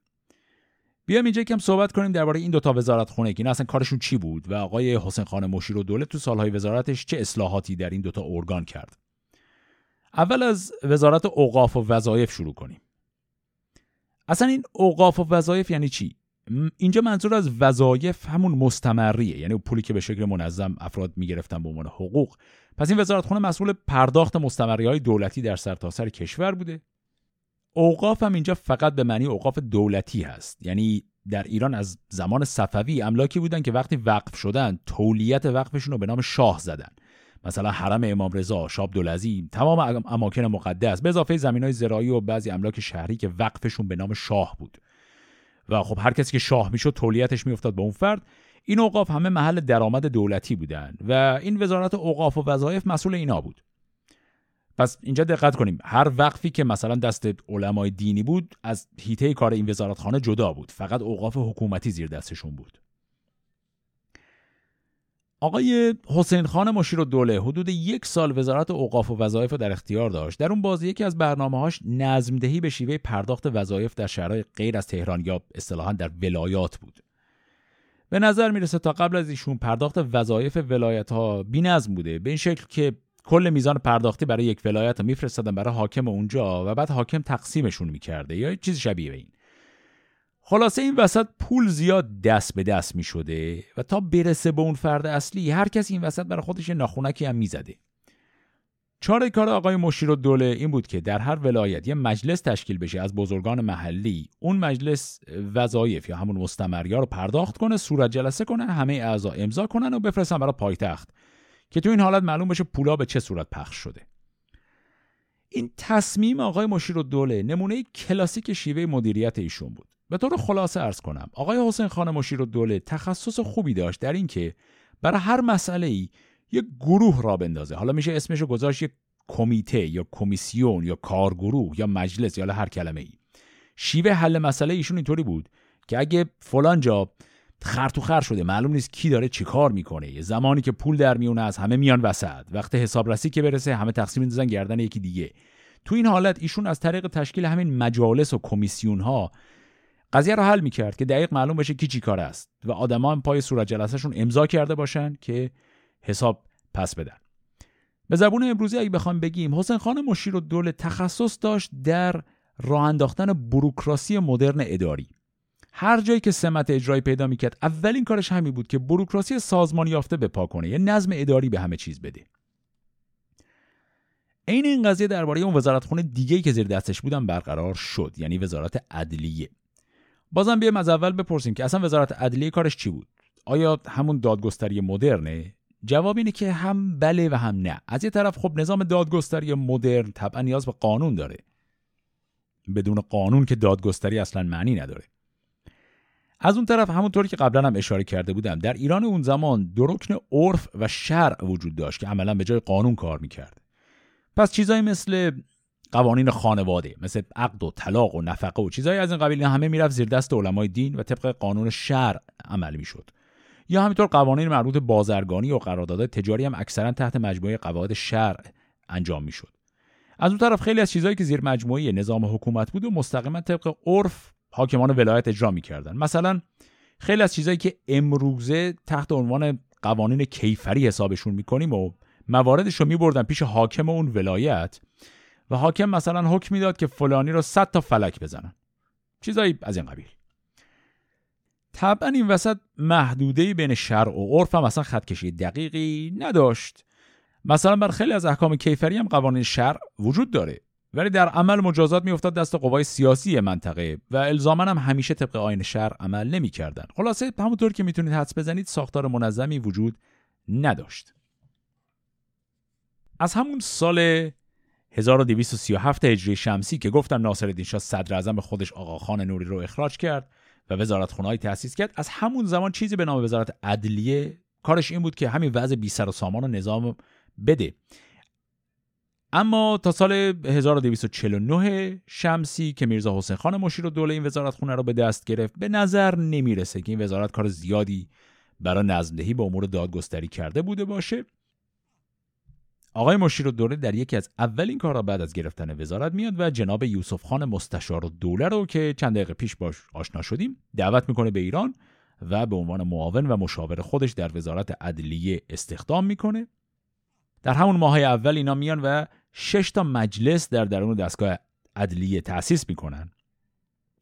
بیام اینجا کم صحبت کنیم درباره این دوتا وزارت خونه که اصلا کارشون چی بود و آقای حسین خان مشیر و دولت تو سالهای وزارتش چه اصلاحاتی در این دوتا ارگان کرد. اول از وزارت اوقاف و وظایف شروع کنیم. اصلا این اوقاف و وظایف یعنی چی؟ اینجا منظور از وظایف همون مستمریه یعنی پولی که به شکل منظم افراد می‌گرفتن به عنوان حقوق. پس این وزارت خونه مسئول پرداخت مستمری های دولتی در سرتاسر سر کشور بوده. اوقاف هم اینجا فقط به معنی اوقاف دولتی هست. یعنی در ایران از زمان صفوی املاکی بودن که وقتی وقف شدن تولیت وقفشون رو به نام شاه زدن. مثلا حرم امام رضا شاب دولزی تمام اماکن مقدس به اضافه زمین های زراعی و بعضی املاک شهری که وقفشون به نام شاه بود. و خب هر کسی که شاه می‌شد تولیتش میافتاد به اون فرد. این اوقاف همه محل درآمد دولتی بودند و این وزارت اوقاف و وظایف مسئول اینا بود. پس اینجا دقت کنیم. هر وقفی که مثلا دست علمای دینی بود از هیته کار این وزارتخانه جدا بود. فقط اوقاف حکومتی زیر دستشون بود. آقای حسین خان مشیر دوله حدود یک سال وزارت اوقاف و وظایف در اختیار داشت. در اون بازی یکی از برنامه‌هاش نظمدهی به شیوه پرداخت وظایف در شهرهای غیر از تهران یا اصطلاحا در ولایات بود. به نظر می‌رسه تا قبل از ایشون پرداخت وظایف ولایت ها بی‌نظم بوده. به این شکل که کل میزان پرداختی برای یک ولایت رو میفرستادن برای حاکم اونجا و بعد حاکم تقسیمشون می‌کرده. یا چیز شبیه به این. خلاصه این وسط پول زیاد دست به دست می شده و تا برسه به اون فرد اصلی هر کسی این وسط برای خودش ناخونکی هم می‌زده. چاره کار آقای مشیر دوله این بود که در هر ولایت یه مجلس تشکیل بشه از بزرگان محلی. اون مجلس وظایف یا همون مستمریا رو پرداخت کنه صورت جلسه کنه همه اعضا امضا کنن و بفرستن برای پایتخت. که تو این حالت معلوم بشه پولا به چه صورت پخش شده. این تصمیم آقای مشیر دوله نمونه کلاسیک شیوه مدیریت ایشون بود. به طور خلاصه ارز کنم آقای حسین خان مشیر دوله تخصص خوبی داشت در اینکه برای هر مسئله ای یک گروه را بندازه. حالا میشه اسمشو گذاشت یک کمیته یا کمیسیون یا کارگروه یا مجلس یا هر کلمه ای شیوه حل مسئله ایشون اینطوری بود که اگه فلان جا خر تو خر شده معلوم نیست کی داره چی کار می‌کنه یه زمانی که پول در میونه از همه میان وسط وقت حسابرسی که برسه همه تقسیم میندازن گردن یکی دیگه. تو این حالت ایشون از طریق تشکیل همین مجالس و کمیسیون ها قضیه رو حل می‌کرد که دقیق معلوم بشه کی چی کار است و آدما هم پای صورت جلسهشون امضا کرده باشن که حساب پس بدن. به زبون امروزی اگه بخوام بگیم حسین خان مشیر و دوله تخصص داشت در راه انداختن بروکراسی مدرن اداری. هر جایی که سمت اجرایی پیدا می‌کرد اولین کارش همین بود که بروکراسی سازمان یافته بپا کنه یه نظم اداری به همه چیز بده. عین این قضیه درباره اون وزارتخونه دیگه که زیر دستش بودن برقرار شد یعنی وزارت عدلیه. بازم بیایم از اول بپرسیم که اصلا وزارت عدلیه کارش چی بود؟ آیا همون دادگستری مدرنه؟ جواب اینه که هم بله و هم نه. از یه طرف خب نظام دادگستری مدرن طبعا نیاز به قانون داره. بدون قانون که دادگستری اصلا معنی نداره. از اون طرف همونطوری که قبلا هم اشاره کرده بودم در ایران اون زمان دو رکن عرف و شرع وجود داشت که عملا به جای قانون کار می‌کرد. پس چیزایی مثل قوانین خانواده مثل عقد و طلاق و نفقه و چیزایی از این قبیل همه می‌رفت زیر دست علمای دین و طبق قانون شرع عمل می‌شد. یا همینطور قوانین مربوط بازرگانی و قراردادهای تجاری هم اکثرا تحت مجموعه قواعد شرع انجام می‌شد. از اون طرف خیلی از چیزهایی که زیر مجموعه نظام حکومت بود و مستقیما طبق عرف حاکمان ولایت اجرا می‌کردن. مثلا خیلی از چیزهایی که امروزه تحت عنوان قوانین کیفری حسابشون می‌کنیم و مواردش رو میبردن پیش حاکم اون ولایت و حاکم مثلا حکم می‌داد که فلانی رو صد تا فلک بزنن. چیزایی از این قبیل. طبعا این وسط محدوده بین شرع و عرف هم اصلا خطکشی دقیقی نداشت. مثلا بر خیلی از احکام کیفری هم قوانین شرع وجود داره. ولی در عمل مجازات میافتاد دست قوای سیاسی منطقه و الزاما هم همیشه طبق آین شرع عمل نمی‌کردن. خلاصه همونطور که می‌تونید حدس بزنید ساختار منظمی وجود نداشت. از همون سال 1237 هجری شمسی که گفتم ناصرالدین شاه صدر اعظم خودش آقا خان نوری رو اخراج کرد و وزارت خونهایی تأسیس کرد از همون زمان چیزی به نام وزارت عدلیه کارش این بود که همین وضع بی سر و سامان و نظام بده. اما تا سال 1249 شمسی که میرزا حسین خان مشیر و دوله این وزارت خونه رو به دست گرفت به نظر نمی‌رسه که این وزارت کار زیادی برای نظمدهی به امور دادگستری کرده بوده باشه. آقای مشیر و دوله در یکی از اولین کارها بعد از گرفتن وزارت میاد و جناب یوسف خان مستشار دوله رو که چند دقیقه پیش باش آشنا شدیم دعوت می‌کنه به ایران و به عنوان معاون و مشاور خودش در وزارت عدلیه استخدام می‌کنه. در همون ماه اول اینا میان و شش تا مجلس در درون دستگاه عدلیه تأسیس می‌کنن.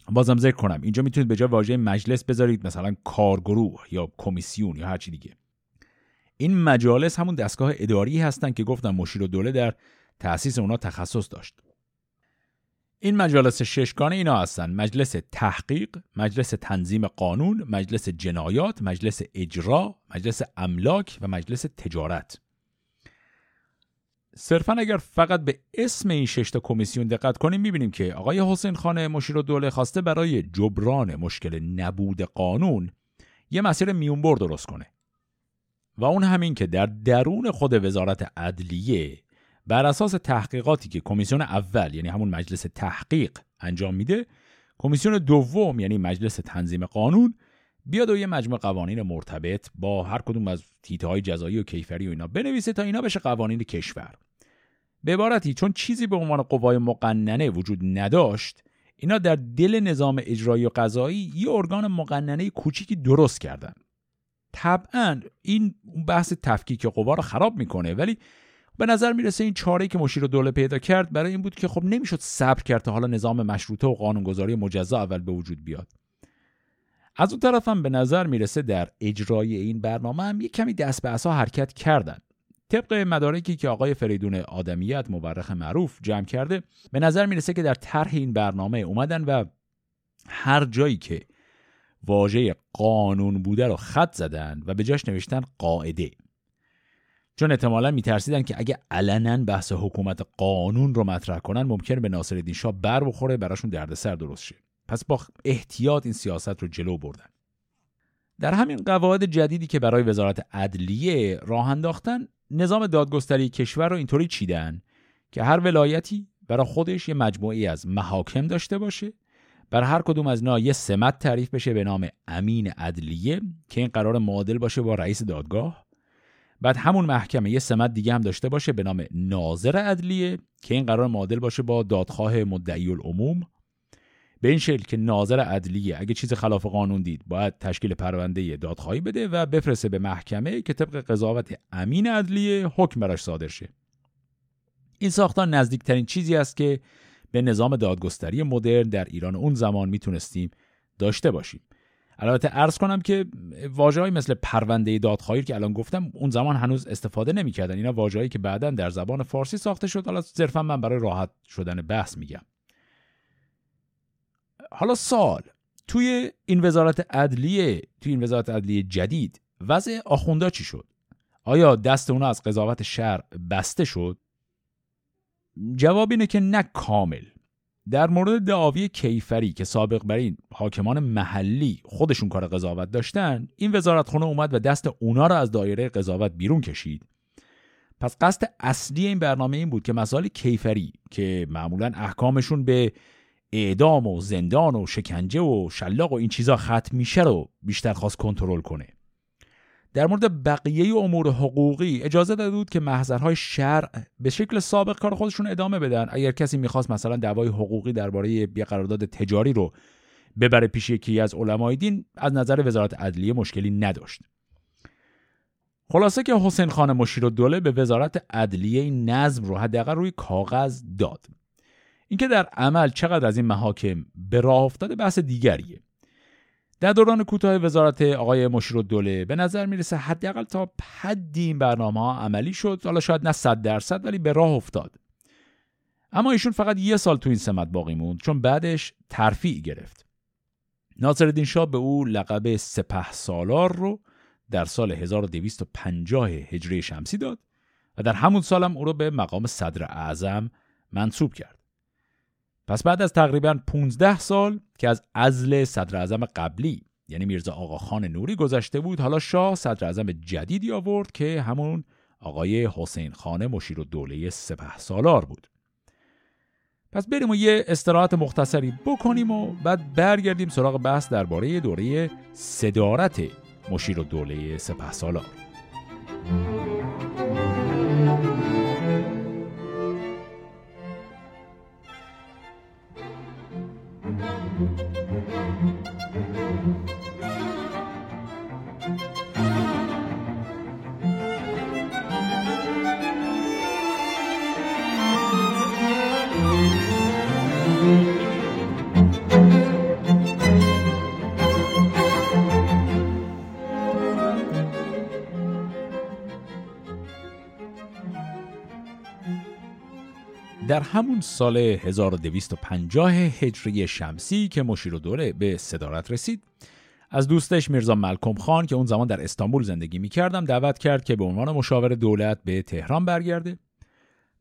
بازم ذکر کنم اینجا می‌تونید به جای واژه مجلس بذارید مثلا کارگروه یا کمیسیون یا هر چی دیگه. این مجالس همون دستگاه اداری هستن که گفتم مشیر و دوله در تأسیس اونا تخصص داشت. این مجالس ششگانه اینا هستن. مجلس تحقیق، مجلس تنظیم قانون، مجلس جنایات، مجلس اجرا، مجلس املاک و مجلس تجارت. صرفا اگر فقط به اسم این ششتا کمیسیون دقت کنیم می‌بینیم که آقای حسین خانه مشیر دوله خواسته برای جبران مشکل نبود قانون یه مسیر میونبر درست کنه. و اون همین که در درون خود وزارت عدلیه بر اساس تحقیقاتی که کمیسیون اول یعنی همون مجلس تحقیق انجام میده کمیسیون دوم یعنی مجلس تنظیم قانون بیاد و یه مجموع قوانین مرتبط با هر کدوم از تیته های جزایی و کیفری و اینا بنویسه تا اینا بشه قوانین کشور. به عبارتی چون چیزی به عنوان قوای مقننه وجود نداشت اینا در دل نظام اجرایی و قضایی یه ارگان مقننه کوچیکی درست کردن. طبعا این بحث تفکیک قوا رو خراب می‌کنه ولی به نظر می‌رسه این چاره که مشیر دوله پیدا کرد برای این بود که خب نمی‌شد صبر کرد تا حالا نظام مشروطه و قانونگذاری مجزا اول به وجود بیاد. از اون طرف هم به نظر می‌رسه در اجرای این برنامه هم یک کمی دست به عصا حرکت کردن. طبق مدارکی که آقای فریدون آدمیت مورخ معروف جمع کرده به نظر می‌رسه که در طرح این برنامه اومدن و هر جایی که واژه قانون بوده رو خط زدن و به جاش نوشتن قاعده. چون احتمالا میترسیدن که اگه علنا بحث حکومت قانون رو مطرح کنن ممکنه به ناصرالدین شاه بر بخوره براشون دردسر درست شه. پس با احتیاط این سیاست رو جلو بردن. در همین قواعد جدیدی که برای وزارت عدلیه راه انداختن نظام دادگستری کشور رو اینطوری چیدن که هر ولایتی برای خودش یه مجموعی از محاکم داشته باشه بر هر کدوم از اینا یه سمت تعریف بشه به نام امین عدلیه که این قرار معادل باشه با رئیس دادگاه. بعد همون محکمه یه سمت دیگه هم داشته باشه به نام ناظر عدلیه که این قرار معادل باشه با دادخواه مدعی العموم به این شکل که ناظر عدلیه اگه چیز خلاف قانون دید باید تشکیل پرونده دادخواهی بده و بفرسته به محکمه که طبق قضاوت امین عدلیه حکم براش صادر شه. این ساختار نزدیکترین چیزی است که به نظام دادگستری مدرن در ایران اون زمان می‌تونستیم داشته باشیم. البته ارز کنم که واژه‌ای مثل پرونده دادخواهی که الان گفتم اون زمان هنوز استفاده نمی‌کردن. اینا واژه‌ای که بعدا در زبان فارسی ساخته شد. حالا صرفا من برای راحت شدن بحث میگم. حالا سال توی این وزارت عدلیه توی این وزارت عدلیه جدید وضع آخوندا چی شد؟ آیا دست اونا از قضاوت شهر بسته شد؟ جواب اینه که نه کامل. در مورد دعاوی کیفری که سابق بر این حاکمان محلی خودشون کار قضاوت داشتن این وزارتخونه اومد و دست اونا رو از دایره قضاوت بیرون کشید. پس قصد اصلی این برنامه این بود که مسائل کیفری که معمولا احکامشون به اعدام و زندان و شکنجه و شلاق و این چیزا ختم میشه رو بیشتر خواست کنترل کنه. در مورد بقیه امور حقوقی اجازه داده بود که محضرهای شرع به شکل سابق کار خودشون ادامه بدن. اگر کسی می‌خواست مثلا دعوای حقوقی درباره یه قرارداد تجاری رو ببره پیش یکی از علمای دین از نظر وزارت عدلیه مشکلی نداشت. خلاصه که حسین خان مشیر دوله به وزارت عدلیه این نظم رو حداقل روی کاغذ داد. اینکه در عمل چقدر از این محاکم به راه افتاده بحث دیگریه. در دوران کوتاه وزارت آقای مشیر دوله به نظر می‌رسه حداقل تا حدی این برنامه ها عملی شد حالا شاید نه صد درصد ولی به راه افتاد. اما ایشون فقط یه سال تو این سمت باقی موند چون بعدش ترفیع گرفت. ناصرالدین شاه به او لقب سپه سالار رو در سال 1250 هجری شمسی داد و در همون سالم او رو به مقام صدر اعظم منصوب کرد. پس بعد از تقریبا 15 سال که از ازل صدر اعظم قبلی یعنی میرزا آقاخان نوری گذشته بود حالا شاه صدر اعظم جدیدی آورد که همون آقای حسین خانه مشیر و دوله سپه سالار بود. پس بریم و یه استراحت مختصری بکنیم و بعد برگردیم سراغ بحث درباره دوره صدارت مشیر و دوله سپه سالار. در همون سال 1250 هجری شمسی که مشیر دوله به صدارت رسید از دوستش میرزا ملکم خان که اون زمان در استانبول زندگی می‌کردم دعوت کرد که به عنوان مشاور دولت به تهران برگرده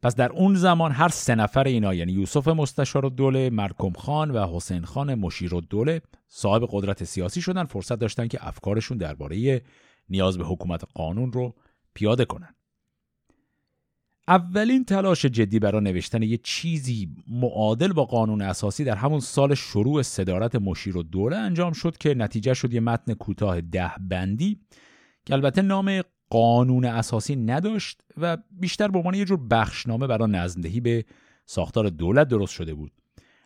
پس در اون زمان هر سه نفر اینا یعنی یوسف مستشار و دوله، مرکم خان و حسین خان مشیر و دوله صاحب قدرت سیاسی شدن فرصت داشتن که افکارشون درباره نیاز به حکومت قانون رو پیاده کنن. اولین تلاش جدی برای نوشتن یه چیزی معادل با قانون اساسی در همون سال شروع صدارت مشیر و دوله انجام شد که نتیجه شد یه متن کوتاه ده بندی که البته نام قانون اساسی نداشت و بیشتر به عنوان یه جور بخشنامه برای نظمدهی به ساختار دولت درست شده بود.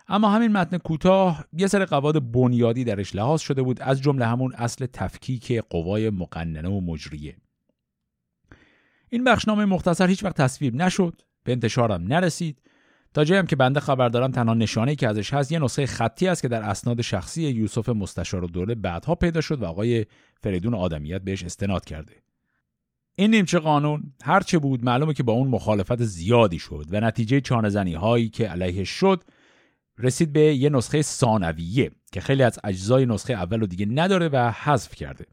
اما همین متن کوتاه یه سر قواعد بنیادی درش لحاظ شده بود از جمله همون اصل تفکیک قوای مقننه و مجریه. این بخشنامه مختصر هیچ وقت تصویب نشد به انتشارم نرسید. تا جایی هم که بنده خبر دارم تنها نشانه که ازش هست یه نسخه خطی است که در اسناد شخصی یوسف مستشار دوله بعدها پیدا شد و آقای فریدون آدمیت بهش استناد کرده. این نیمچه قانون هرچه بود معلومه که با اون مخالفت زیادی شد و نتیجه چانزنی هایی که علیه شد رسید به یه نسخه ثانویه که خیلی از اجزای نسخه اول رو دیگه نداره و حذف کرده.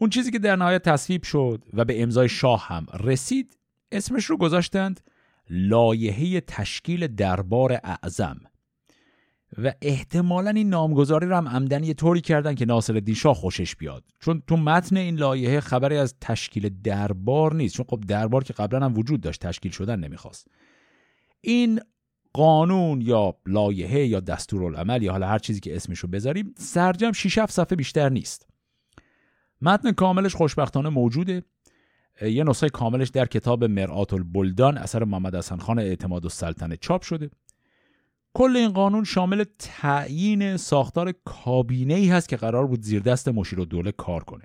اون چیزی که در نهایت تصویب شد و به امضای شاه هم رسید اسمش رو گذاشتند لایحه تشکیل دربار اعظم. و احتمالا این نامگذاری رو هم عمدنی طوری کردن که ناصر شاه خوشش بیاد. چون تو متن این لایحه خبری از تشکیل دربار نیست. چون خب دربار که قبلا هم وجود داشت تشکیل شدن نمی‌خواست. این قانون یا لایحه یا دستورالعمل یا حالا هر چیزی که اسمشو بذاریم سرجم 6 7 صفحه بیشتر نیست. متن کاملش خوشبختانه موجوده. یه نسخه کاملش در کتاب مرآت البلدان اثر محمد حسن خان اعتماد السلطنه چاپ شده. کل این قانون شامل تعیین ساختار کابینه ای هست که قرار بود زیر دست مشیر و دوله کار کنه.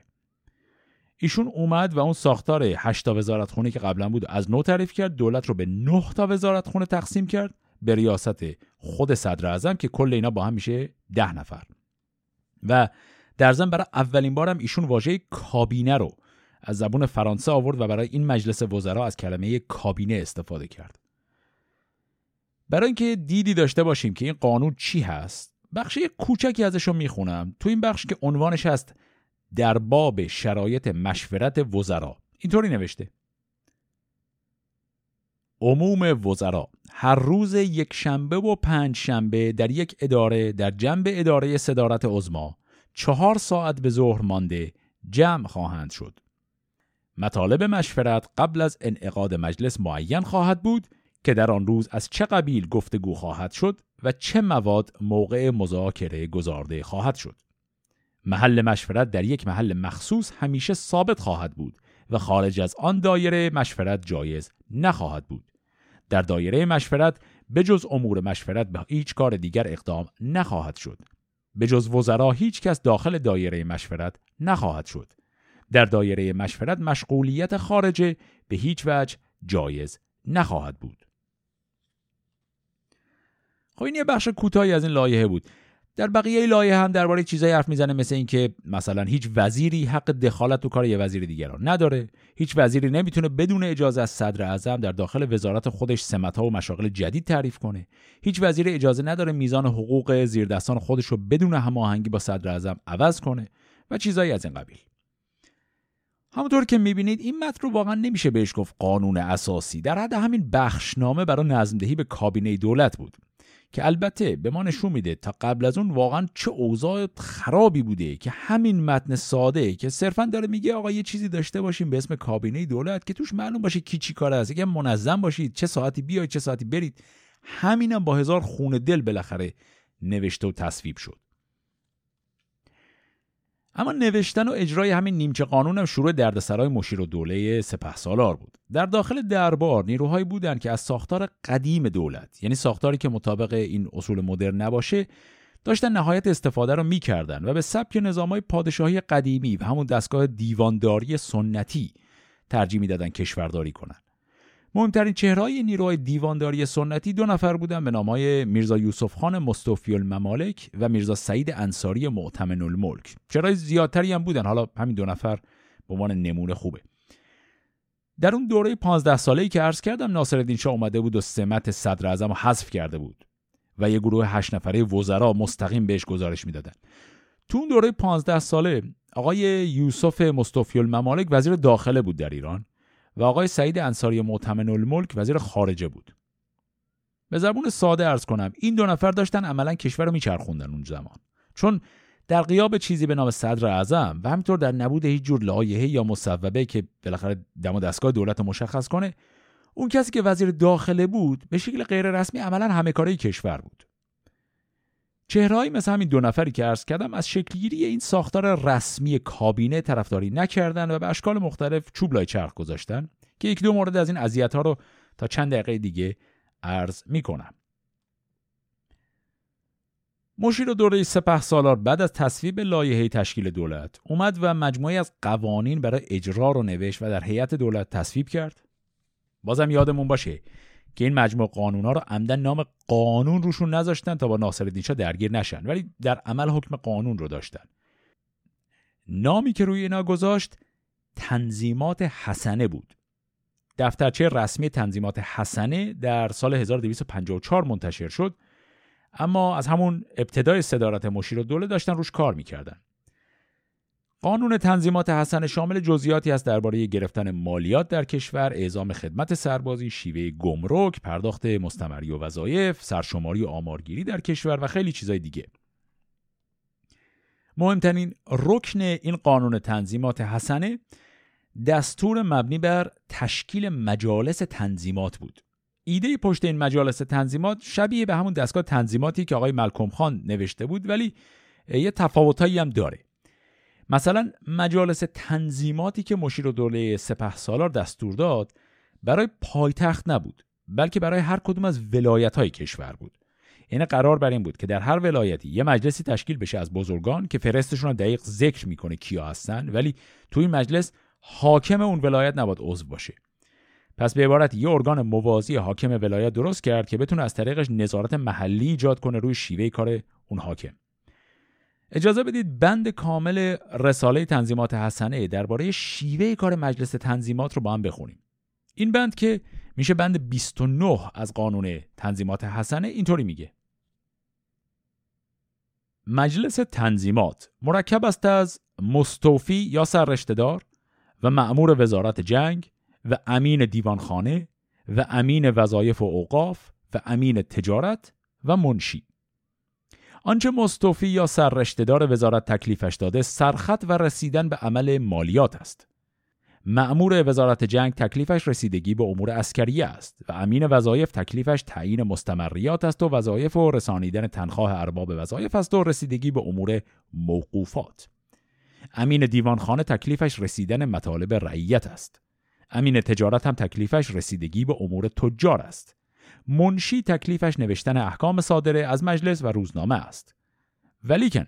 ایشون اومد و اون ساختار 8 تا وزارت خونه که قبلا بود از نو تعریف کرد دولت رو به 9 تا وزارت خونه تقسیم کرد به ریاست خود صدر اعظم که کل اینا با هم میشه 10 نفر. و در ضمن برای اولین بارم ایشون واژه کابینه رو از زبون فرانسه آورد و برای این مجلس وزرا از کلمه کابینه استفاده کرد. برای اینکه دیدی داشته باشیم که این قانون چی هست بخش کوچکی ازش رو می‌خونم. تو این بخش که عنوانش هست در باب شرایط مشورت وزرا. اینطوری نوشته. عموم وزرا هر روز یک شنبه و پنج شنبه در یک اداره در جنب اداره صدارت عزما چهار ساعت به ظهر مانده جمع خواهند شد. مطالب مشورت قبل از انعقاد مجلس معین خواهد بود که در آن روز از چه قبیل گفتگو خواهد شد و چه مواد موقع مذاکره گذارده خواهد شد. محل مشورت در یک محل مخصوص همیشه ثابت خواهد بود و خارج از آن دایره مشورت جایز نخواهد بود. در دایره مشورت به جز امور مشورت به هیچ کار دیگر اقدام نخواهد شد. به جز وزرا هیچ کس داخل دایره مشورت نخواهد شد. در دایره مشورت مشغولیت خارجه به هیچ وجه جایز نخواهد بود. خب این یه بخش کوتاهی از این لایحه بود. در بقیه لایه هم درباره چیزایی حرف می‌زنه مثل اینکه مثلا هیچ وزیری حق دخالت تو کار یه وزیر دیگر را نداره. هیچ وزیری نمی‌تونه بدون اجازه از صدر اعظم در داخل وزارت خودش سمتها و مشاغل جدید تعریف کنه. هیچ وزیر اجازه نداره میزان حقوق زیردستان خودش رو بدون هماهنگی با صدر اعظم عوض کنه و چیزایی از این قبیل. همونطور که می‌بینید این متن رو واقعا نمیشه بهش گفت قانون اساسی. در حد همین بخشنامه برای نظمدهی به کابینه دولت بود. که البته به ما نشون میده تا قبل از اون واقعا چه اوضاع خرابی بوده که همین متن ساده که صرفا داره میگه آقا یه چیزی داشته باشیم به اسم کابینه دولت که توش معلوم باشه کی چی کار است. که منظم باشید چه ساعتی بیاید چه ساعتی برید. همینم با هزار خون دل بالاخره نوشته و تصویب شد. اما نوشتن و اجرای همین نیمچه قانون هم شروع دردسرای مشیر و دوله سپه سالار بود. در داخل دربار نیروهایی بودند که از ساختار قدیم دولت یعنی ساختاری که مطابق این اصول مدرن نباشه داشتن نهایت استفاده رو می‌کردن و به سبک های پادشاهی قدیمی و همون دستگاه دیوانداری سنتی ترجیح می‌دادن کشورداری کنن. مهمترین چهرهای نیروهای دیوانداری سنتی دو نفر بودن به نامهای میرزا یوسف خان مستوفی الممالک و میرزا سعید انصاری معتمن الملک. چهرهای زیادتری هم بودن. حالا همین دو نفر به عنوان نمونه خوبه. در اون دوره 15 ساله ای که عرض کردم ناصرالدین شاه اومده بود و سمت صدر اعظم حذف کرده بود و یه گروه هشت نفره وزرا مستقیم بهش گزارش می‌دادن. تو اون دوره 15 ساله آقای یوسف مستوفی الممالک وزیر داخله بود در ایران. و آقای سعید انصاری معتمن الملک وزیر خارجه بود. به زبون ساده ارز کنم این دو نفر داشتن عملا کشور رو میچرخوندن اون زمان. چون در قیاب چیزی به نام صدر اعظم و همینطور در نبود هیچ جور لایحه یا مصوبه که بالاخره دم دستگاه دولت مشخص کنه اون کسی که وزیر داخله بود به شکل غیر رسمی عملا همه کاره کشور بود. چهرهایی مثل همین دو نفری که عرض کردم از شکلگیری این ساختار رسمی کابینه طرفداری نکردن و به اشکال مختلف چوب لای چرخ گذاشتن که یک دو مورد از این اذیت ها رو تا چند دقیقه دیگه عرض می‌کنم. مشیر دوره سپه سالار بعد از تصویب لایحه تشکیل دولت اومد و مجموعی از قوانین برای اجرا رو نوشت و در هیئت دولت تصویب کرد. بازم یادمون باشه که این مجموع قانونا رو عمدن نام قانون روشون نذاشتن تا با ناصرالدین شاه درگیر نشن. ولی در عمل حکم قانون رو داشتن. نامی که روی اینا گذاشت تنظیمات حسنه بود. دفترچه رسمی تنظیمات حسنه در سال 1254 منتشر شد اما از همون ابتدای صدارت مشیر و دوله داشتن روش کار می‌کردن. قانون تنظیمات حسن شامل جزئیاتی است درباره گرفتن مالیات در کشور، اعزام خدمت سربازی، شیوه گمرک، پرداخت مستمری و وظایف، سرشماری و آمارگیری در کشور و خیلی چیزای دیگه. مهمترین رکن این قانون تنظیمات حسنه دستور مبنی بر تشکیل مجالس تنظیمات بود. ایده پشت این مجالس تنظیمات شبیه به همون دستگاه تنظیماتی که آقای ملکم خان نوشته بود ولی یه تفاوتایی هم داره. مثلا مجالس تنظیماتی که مشیر و دوله سپه سالار دستور داد برای پایتخت نبود بلکه برای هر کدوم از ولایت های کشور بود. یعنی قرار بر این بود که در هر ولایتی یه مجلسی تشکیل بشه از بزرگان که فرستشون رو دقیق ذکر می‌کنه کیا هستن ولی توی این مجلس حاکم اون ولایت نباید عضو باشه. پس به عبارت یه ارگان موازی حاکم ولایت درست کرد که بتونه از طریقش نظارت محلی ایجاد کنه روی شیوه کار اون حاکم. اجازه بدید بند کامل رساله تنظیمات حسنه درباره شیوه کار مجلس تنظیمات رو با هم بخونیم. این بند که میشه بند 29 از قانون تنظیمات حسنه اینطوری میگه. مجلس تنظیمات مرکب است از مستوفی یا سررشتهدار و معمور وزارت جنگ و امین دیوانخانه و امین وظایف و اوقاف و امین تجارت و منشی آنچه مستوفی یا سررشتهدار وزارت تکلیفش داده سرخط و رسیدن به عمل مالیات است. معمور وزارت جنگ تکلیفش رسیدگی به امور اسکریه است و امین وظایف تکلیفش تعیین مستمریات است و وظایف و رسانیدن تنخواه ارباب وظایف است و رسیدگی به امور موقوفات. امین دیوانخانه تکلیفش رسیدن مطالب رعیت است. امین تجارت هم تکلیفش رسیدگی به امور تجار است. منشی تکلیفش نوشتن احکام صادره از مجلس و روزنامه است. ولیکن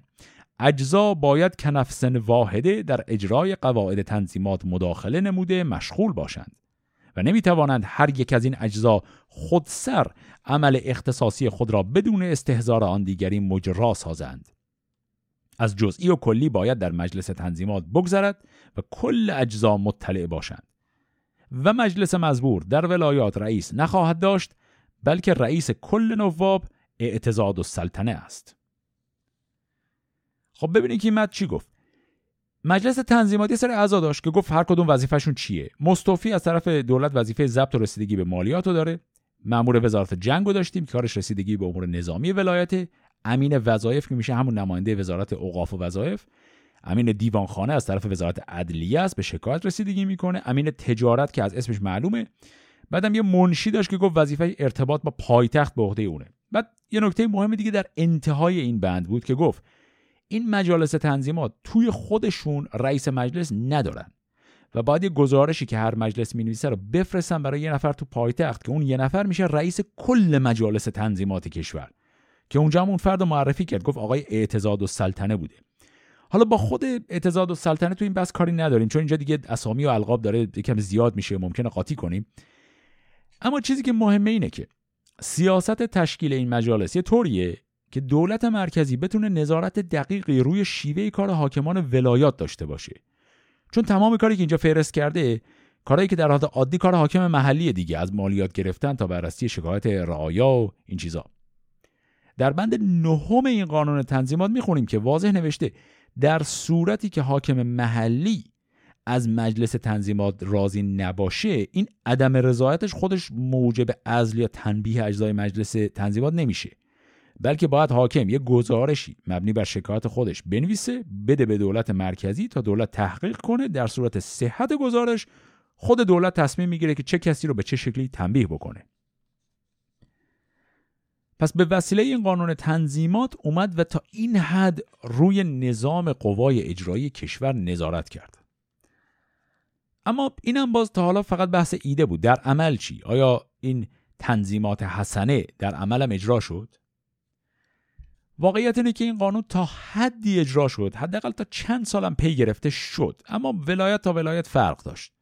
اجزا باید کنفسن واحده در اجرای قواعد تنظیمات مداخله نموده مشغول باشند و نمی توانند هر یک از این اجزا خودسر عمل اختصاصی خود را بدون استهزار آن دیگری مجرا سازند. از جزئی و کلی باید در مجلس تنظیمات بگذرد و کل اجزا مطلع باشند و مجلس مزبور در ولایات رئیس نخواهد داشت بلکه رئیس کل نواب اعتزاد و سلطنه است. خب ببینید که مد چی گفت؟ مجلس تنظیماتی سر اعضا داشت که گفت هر کدوم وظیفهشون چیه. مستوفی از طرف دولت وظیفه ضبط و رسیدگی به مالیات رو داره. مأمور وزارت جنگ رو داشتیم که کارش رسیدگی به امور نظامی ولایت. امین وظایف که میشه همون نماینده وزارت اوقاف و وظایف. امین دیوانخانه از طرف وزارت عدلیه است به شکایت رسیدگی می‌کنه. امین تجارت که از اسمش معلومه. بعدم یه منشی داشت که گفت وظیفه ارتباط با پایتخت به عهده اونه. بعد یه نکته مهم دیگه در انتهای این بند بود که گفت این مجالس تنظیمات توی خودشون رئیس مجلس ندارن و باید یه گزارشی که هر مجلس می رو بفرستن برای یه نفر تو پایتخت که اون یه نفر میشه رئیس کل مجالس تنظیمات کشور. که اونجا هم اون فرد معرفی کرد گفت آقای اعتزاد و سلطنه بوده. حالا با خود اعتزاد و سلطنه تو این بحث کاری نداریم چون اینجا دیگه اسامی و القاب داره یکم زیاد میشه ممکنه قاطی کنیم. اما چیزی که مهمه اینه که سیاست تشکیل این مجالس یه طوریه که دولت مرکزی بتونه نظارت دقیقی روی شیوه کار حاکمان ولایات داشته باشه. چون تمام کاری که اینجا فهرست کرده کارهایی که در حالت عادی کار حاکم محلی دیگه از مالیات گرفتن تا بررسی شکایت رعایا و این چیزا. در بند نهم این قانون تنظیمات می‌خونیم که واضح نوشته در صورتی که حاکم محلی از مجلس تنظیمات راضی نباشه این عدم رضایتش خودش موجب ازل یا تنبیه اجزای مجلس تنظیمات نمیشه. بلکه باید حاکم یه گزارشی مبنی بر شکایت خودش بنویسه بده به دولت مرکزی تا دولت تحقیق کنه. در صورت صحت گزارش خود دولت تصمیم می‌گیره که چه کسی رو به چه شکلی تنبیه بکنه. پس به وسیله این قانون تنظیمات اومد و تا این حد روی نظام قوای اجرایی کشور نظارت کرد. اما اینم باز تا حالا فقط بحث ایده بود. در عمل چی؟ آیا این تنظیمات حسنه در عملم اجرا شد؟ واقعیت اینه که این قانون تا حدی اجرا شد. حداقل تا چند سالم پی گرفته شد. اما ولایت تا ولایت فرق داشت.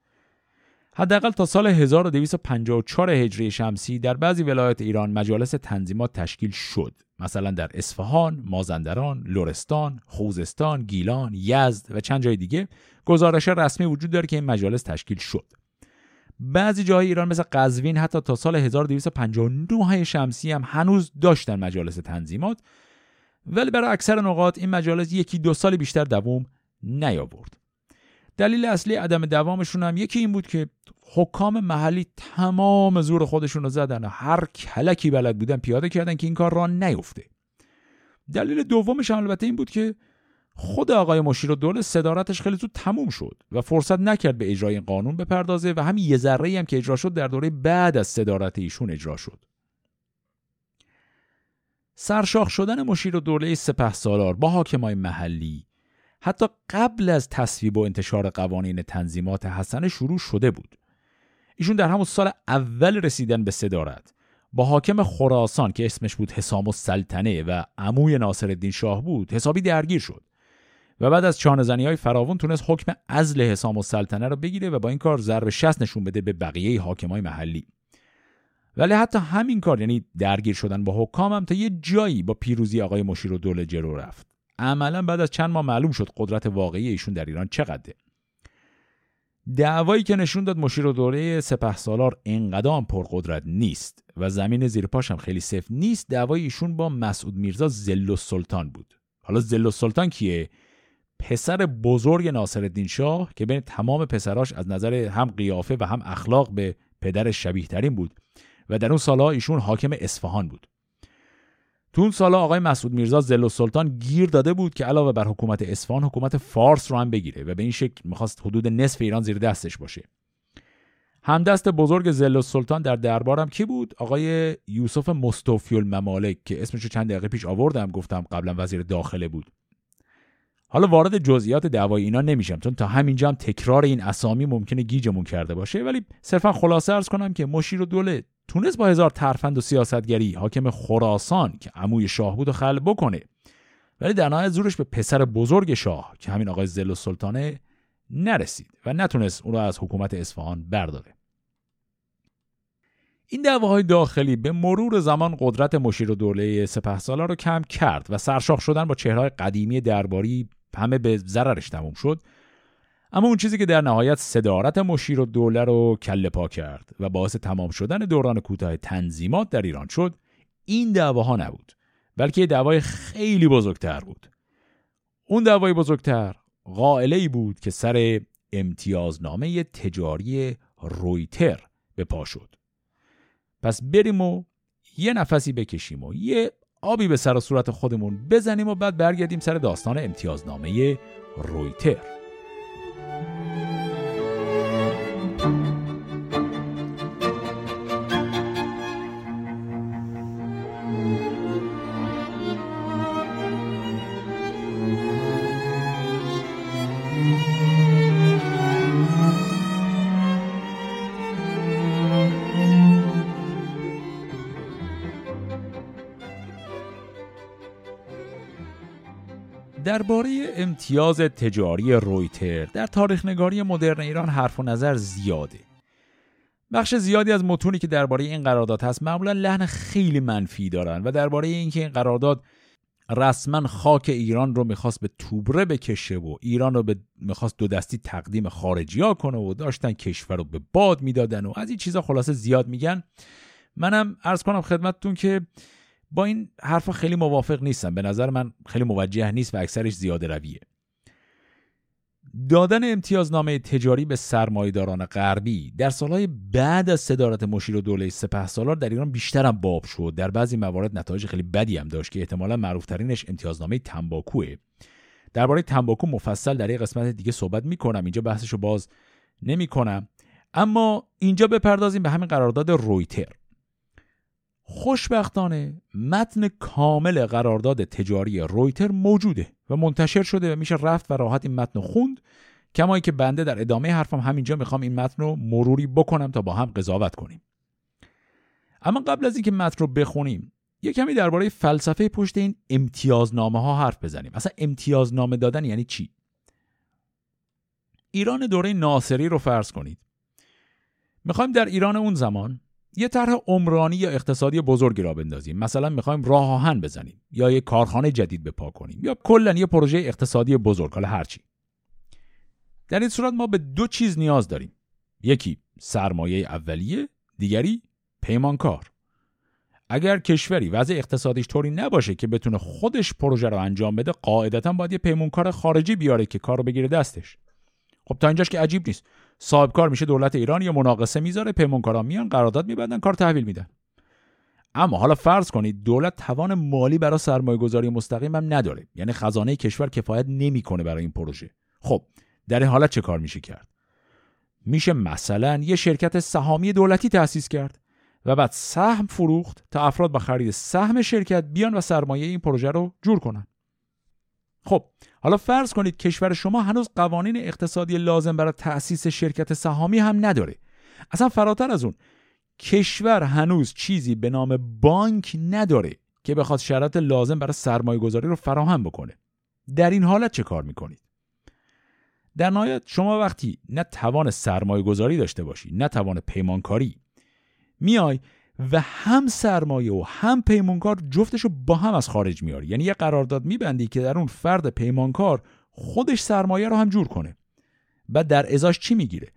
حداقل تا سال 1254 هجری شمسی در بعضی ولایات ایران مجالس تنظیمات تشکیل شد. مثلا در اصفهان، مازندران، لرستان، خوزستان، گیلان، یزد و چند جای دیگه گزارش رسمی وجود داره که این مجالس تشکیل شد. بعضی جاهای ایران مثل قزوین حتی تا سال 1259 شمسی هم هنوز داشتن مجالس تنظیمات ولی برای اکثر نقاط این مجالس یکی دو سال بیشتر دوام نیاورد. دلیل اصلی عدم دوامشون هم یکی این بود که حکام محلی تمام زور خودشون رو زدن و هر کلکی بلد بودن پیاده کردن که این کار را نیفته. دلیل دومش البته این بود که خود آقای مشیر و دوله صدارتش خیلی زود تموم شد و فرصت نکرد به اجرای این قانون بپردازه و همین یه ذره هم که اجرا شد در دوره بعد از صدارت ایشون اجرا شد. سرشاخ شدن مشیر و دوله سپه سالار با حاکمای محلی حتی قبل از تصویب و انتشار قوانین تنظیمات حسن شروع شده بود. ایشون در همون سال اول رسیدن به صدارت. با حاکم خراسان که اسمش بود حسام السلطنه و عموی ناصر شاه بود حسابی درگیر شد. و بعد از چانزنی های فراوون تونست حکم ازل حسام السلطنه رو بگیره و با این کار ضرب شست نشون بده به بقیه حاکمای محلی. ولی حتی همین کار یعنی درگیر شدن با حکام هم تا یه جایی با پیروزی آقای مشیر و دوله جلو رفت. عملا بعد از چند ماه معلوم شد قدرت واقعی ایشون در ایران چقدره. دعوایی که نشون داد مشیر و دوره سپه سالار انقدام پرقدرت نیست و زمین زیر پاش هم خیلی صفر نیست دعوای ایشون با مسعود میرزا زل سلطان بود. حالا زل سلطان کیه؟ پسر بزرگ ناصرالدین شاه که بین تمام پسراش از نظر هم قیافه و هم اخلاق به پدرش شبیه ترین بود و در اون سالها ایشون حاکم اصفهان بود. تو اون سالا آقای مسعود میرزا زل سلطان گیر داده بود که علاوه بر حکومت اصفهان حکومت فارس رو هم بگیره و به این شکل می‌خواست حدود نصف ایران زیر دستش باشه. همدست بزرگ زل سلطان در دربارم کی بود؟ آقای یوسف مستوفی الممالک که اسمشو چند دقیقه پیش آوردم گفتم قبلا وزیر داخله بود. حالا وارد جزئیات دعوای اینا نمیشم چون تا همینجا هم تکرار این اسامی ممکنه گیجمون کرده باشه ولی صرفا خلاصه ارز کنم که مشیر و دوله تونست با هزار ترفند و سیاستگری حاکم خراسان که عموی شاه بود و خل بکنه. ولی در نهایت زورش به پسر بزرگ شاه که همین آقای زل و سلطانه نرسید و نتونست اون رو از حکومت اصفهان برداره. این دعواهای داخلی به مرور زمان قدرت مشیر و دوله سپهسالار رو کم کرد و سرشاخ شدن با چهرهای قدیمی درباری همه به ضررش تموم شد. اما اون چیزی که در نهایت صدارت مشیر و دوله رو کله پا کرد و باعث تمام شدن دوران کوتاه تنظیمات در ایران شد این دعواها نبود بلکه دعوای خیلی بزرگتر بود. اون دعوای بزرگتر قائله بود که سر امتیازنامه تجاری رویتر به پا شد. پس بریم و یه نفسی بکشیم و یه آبی به سر و صورت خودمون بزنیم و بعد برگردیم سر داستان امتیازنامه رویتر. درباره امتیاز تجاری رویتر در تاریخ نگاری مدرن ایران حرف و نظر زیاده. بخش زیادی از متونی که درباره این قرارداد هست معمولا لحن خیلی منفی دارن و درباره اینکه این قرارداد رسما خاک ایران رو می‌خواست به توبره بکشه و ایران رو به می‌خواست دو دستی تقدیم خارجی ها کنه و داشتن کشور رو به باد می‌دادن و از این چیزا خلاصه زیاد میگن. منم ارز کنم خدمتتون که با این حرفا خیلی موافق نیستم. به نظر من خیلی موجه نیست و اکثرش زیاده رویه. دادن امتیازنامه تجاری به سرمایهداران غربی در سالهای بعد از صدارت مشیر و دوله سپه سالار در ایران بیشتر هم باب شد. در بعضی موارد نتایج خیلی بدی هم داشت که احتمالا معروفترینش امتیازنامه تنباکوه. درباره تنباکو مفصل در یک قسمت دیگه صحبت می‌کنم. اینجا بحثشو باز نمی‌کنم. اما اینجا بپردازیم به همین قرارداد رویتر. خوشبختانه متن کامل قرارداد تجاری رویتر موجوده و منتشر شده و میشه رفت و راحت این متن خوند. کمایی که بنده در ادامه حرفم همینجا می‌خوام این متن رو مروری بکنم تا با هم قضاوت کنیم. اما قبل از اینکه متن رو بخونیم یه کمی درباره فلسفه پشت این امتیازنامه ها حرف بزنیم. اصلا امتیازنامه دادن یعنی چی؟ ایران دوره ناصری رو فرض کنید. می‌خوایم در ایران اون زمان یه طرح عمرانی یا اقتصادی بزرگی را بندازیم. مثلا می‌خوایم راه آهن بزنیم یا یه کارخانه جدید به پا کنیم یا کلا یه پروژه اقتصادی بزرگ حالا هرچی در این صورت ما به دو چیز نیاز داریم. یکی سرمایه اولیه دیگری پیمانکار. اگر کشوری وضع اقتصادیش طوری نباشه که بتونه خودش پروژه رو انجام بده قاعدتا باید یه پیمانکار خارجی بیاره که کارو بگیره دستش. خب تا اینجاش که عجیب نیست. صاحب کار میشه دولت ایران یا مناقصه می‌ذاره پیمانکارا میان قرارداد میبندن کار تحویل میدن. اما حالا فرض کنید دولت توان مالی برای سرمایه گذاری مستقیم هم نداره. یعنی خزانه کشور کفایت نمی‌کنه برای این پروژه. خب در این حالت چه کار میشه کرد؟ میشه مثلا یه شرکت سهامی دولتی تأسیس کرد و بعد سهم فروخت تا افراد با خرید سهم شرکت بیان و سرمایه این پروژه رو جور کنن. خب حالا فرض کنید کشور شما هنوز قوانین اقتصادی لازم برای تأسیس شرکت سهامی هم نداره. اصلا فراتر از اون کشور هنوز چیزی به نام بانک نداره که بخواد شرط لازم برای سرمایه گذاری رو فراهم بکنه. در این حالت چه کار می‌کنید؟ در نهایت شما وقتی نه توان سرمایه گذاری داشته باشی نه توان پیمانکاری میای و هم سرمایه و هم پیمانکار جفتشو با هم از خارج میاری. یعنی یه قرارداد میبندی که در اون فرد پیمانکار خودش سرمایه رو هم جور کنه. بعد در ازاش چی می‌گیره؟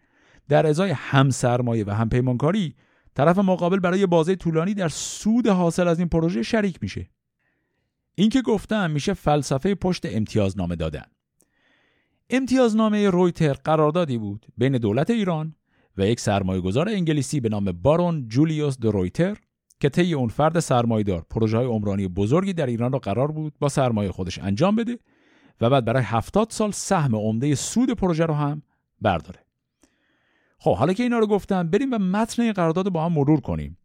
در ازای هم سرمایه و هم پیمانکاری طرف مقابل برای بازه طولانی در سود حاصل از این پروژه شریک میشه. این که گفتم میشه فلسفه پشت امتیازنامه دادن. امتیازنامه رویتر قراردادی بود بین دولت ایران و یک سرمایه گذار انگلیسی به نام بارون جولیوس درویتر که طی اون فرد سرمایهدار پروژه های عمرانی بزرگی در ایران را قرار بود با سرمایه خودش انجام بده و بعد برای هفتاد سال سهم عمده سود پروژه رو هم برداره. خب حالا که اینا رو گفتم بریم و متن این قرارداد با هم مرور کنیم.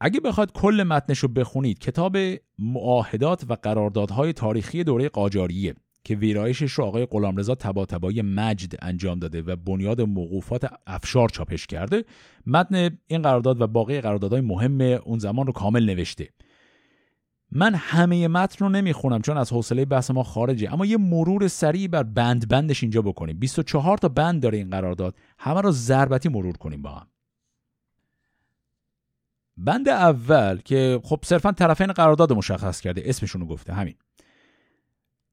اگه بخواد کل متنش رو بخونید کتاب معاهدات و قراردادهای تاریخی دوره قاجاریه که ویرایشش رو آقای غلامرضا طباطبایی مجد انجام داده و بنیاد موقوفات افشار چاپش کرده متن این قرارداد و باقی قراردادهای مهم اون زمان رو کامل نوشته. من همه متن رو نمی‌خونم چون از حوصله بحث ما خارجه اما یه مرور سریع بر بند بندش اینجا بکنیم. 24 تا بند داره این قرارداد همه رو ضربتی مرور کنیم با هم. بند اول که خب صرفا طرفین قرارداد مشخص کرده اسمشون رو گفته همین.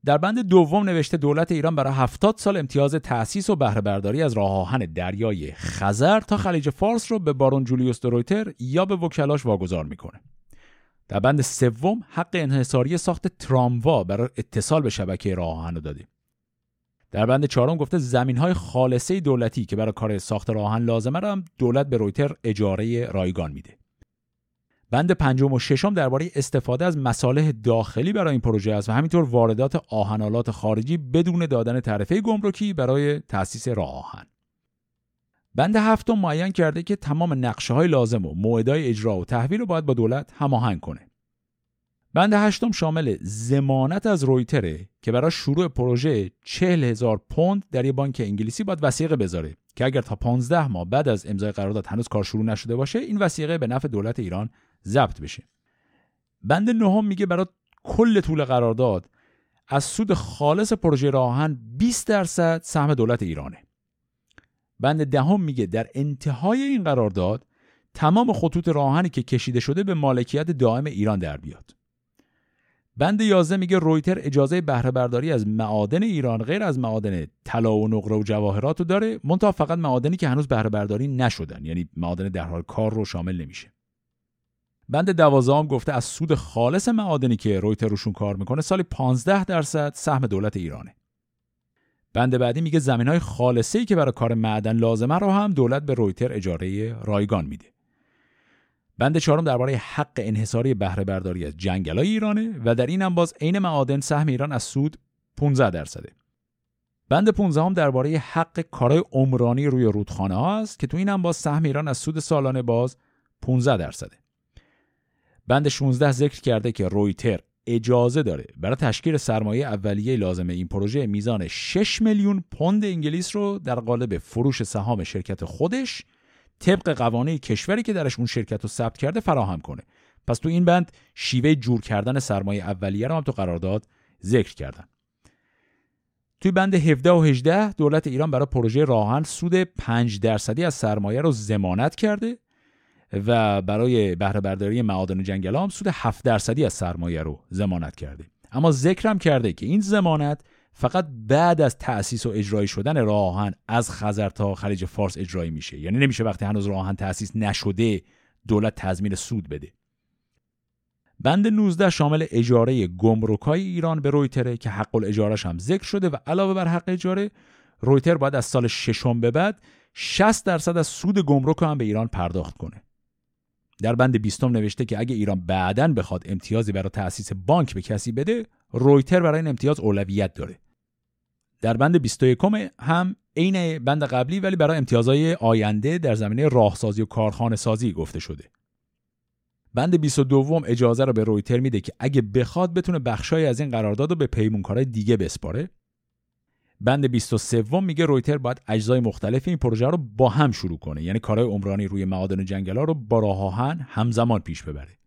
در بند دوم نوشته دولت ایران برای 70 سال امتیاز تأسیس و بهره برداری از راه آهن دریای خزر تا خلیج فارس رو به بارون جولیوس درویتر یا به وکلاش واگذار می‌کنه. در بند سوم حق انحصاری ساخت تراموا برای اتصال به شبکه راه آهن رو داده. در بند چهارم گفته زمین های خالصه دولتی که برای کار ساخت راه آهن لازمه هم دولت به رویتر اجاره رایگان میده. بند پنجم و ششم درباره استفاده از مصالح داخلی برای این پروژه است و همینطور واردات آهنالات خارجی بدون دادن تعرفه گمرکی برای تأسیس راه آهن. بند هفتم معین کرده که تمام نقشه های لازم و موعدهای اجرا و تحویل رو باید با دولت هماهنگ کنه. بند هشتم شامل زمانت از رویتره که برای شروع پروژه چهل هزار پوند در یه بانک انگلیسی باید وسیقه بذاره که اگر تا 15 ماه بعد از امضای قرارداد هنوز کار شروع نشده باشه این وسیقه به نفع دولت ایران ضبط بشه. بند نهم میگه برای کل طول قرارداد از سود خالص پروژه راهن 20 درصد سهم دولت ایرانه. بند دهم میگه در انتهای این قرارداد تمام خطوط راهنی که کشیده شده به مالکیت دائم ایران در بیاد. بند 11 میگه رویتر اجازه بهره برداری از معادن ایران غیر از معادن طلا و نقره و جواهرات رو داره منتها فقط معادنی که هنوز بهره برداری نشدن یعنی معادن در حال کار رو شامل نمیشه. بند دوازدهم گفته از سود خالص معادنی که رویتر روشون کار می‌کنه سالی 15 درصد سهم دولت ایرانه. بند بعدی میگه زمین های خالصه ای که برای کار معدن لازمه رو هم دولت به رویتر اجاره رایگان میده. بند چهارم درباره حق انحصاری بهره برداری از جنگلای ایرانه و در این هم باز عین معادن سهم ایران از سود 15 درصده. بند 15 هم درباره حق کارهای عمرانی روی رودخانه ها است که تو این هم باز سهم ایران از سود سالانه باز 15 درصده. بند 16 ذکر کرده که رویتر اجازه داره برای تشکیل سرمایه اولیه لازمه این پروژه میزان 6 میلیون پوند انگلیس رو در قالب فروش سهام شرکت خودش طبق قوانین کشوری که درش اون شرکت رو ثبت کرده فراهم کنه. پس تو این بند شیوه جور کردن سرمایه اولیه رو هم تو قرارداد ذکر کردن. توی بند 17 و 18 دولت ایران برای پروژه راهن سود 5 درصدی از سرمایه رو زمانت کرده. و برای بهره برداری معادن جنگل هم سود 7 درصدی از سرمایه رو زمانت کرده. اما ذکرم کرده که این زمانت فقط بعد از تأسیس و اجرایی شدن راهن از خزر تا خلیج فارس اجرایی میشه. یعنی نمیشه وقتی هنوز راهن تأسیس نشده دولت تضمین سود بده. بند 19 شامل اجاره گمرکای ایران به رویتره که حق الاجارش هم ذکر شده و علاوه بر حق اجاره رویتر باید از سال ششم به بعد 60 درصد از سود گمرک هم به ایران پرداخت کنه. در بند 20 نوشته که اگه ایران بعدا بخواد امتیازی برای تأسیس بانک به کسی بده رویتر برای این امتیاز اولویت داره. در بند 21 هم عین بند قبلی ولی برای امتیازهای آینده در زمینه راهسازی و کارخانه سازی گفته شده. بند 22 اجازه رو به رویتر میده که اگه بخواد بتونه بخشای از این قرارداد رو به پیمونکارای دیگه بسپاره. بند 23 میگه رویتر باید اجزای مختلف این پروژه رو با هم شروع کنه. یعنی کارهای عمرانی روی معادن جنگلا رو با راه همزمان پیش ببره.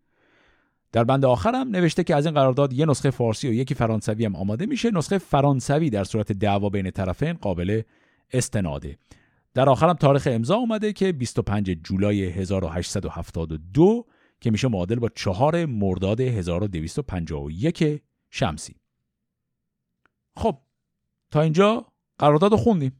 در بند آخر هم نوشته که از این قرارداد یه نسخه فارسی و یکی فرانسوی هم آماده میشه. نسخه فرانسوی در صورت دعوا بین طرفین قابل استناده. در آخر هم تاریخ امضا اومده که 25 جولای 1872 که میشه معادل با 4 مرداد 1251 شمسی. خب تا اینجا قرارداد خوندیم.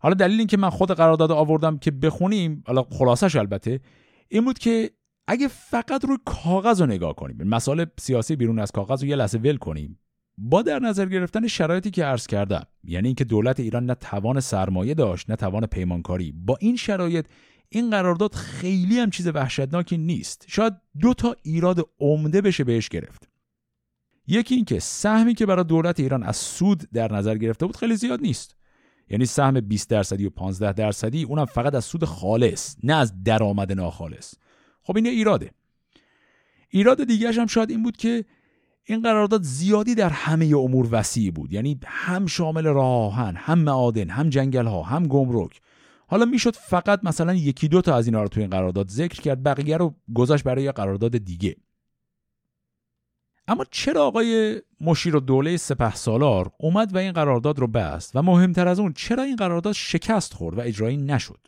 حالا دلیل این که من خود قرارداد آوردم که بخونیم حالا خلاصش البته این بود که اگه فقط روی کاغذ رو نگاه کنیم مسائل سیاسی بیرون از کاغذ رو یه لحظه ول کنیم با در نظر گرفتن شرایطی که عرض کردم یعنی اینکه دولت ایران نه توان سرمایه داشت نه توان پیمانکاری با این شرایط این قرارداد خیلی هم چیز وحشتناکی نیست. شاید دو تا ایراد عمده بشه بهش گرفت. یکی اینکه سهمی که برای دولت ایران از سود در نظر گرفته بود خیلی زیاد نیست. یعنی سهم 20 درصدی و 15 درصدی اونم فقط از سود خالص نه از درآمد ناخالص. خب این ایراده. ایراد دیگرش هم شاید این بود که این قرارداد زیادی در همه امور وسیع بود. یعنی هم شامل راهن هم معادن هم جنگل ها هم گمرک. حالا می‌شد فقط مثلا یکی دو تا از اینا رو تو این قرارداد ذکر کرد بقیه رو گذاشت برای قرارداد دیگه. اما چرا آقای مشیر و دوله سپه سالار اومد و این قرارداد رو بست؟ و مهمتر از اون چرا این قرارداد شکست خورد و اجرایی نشد؟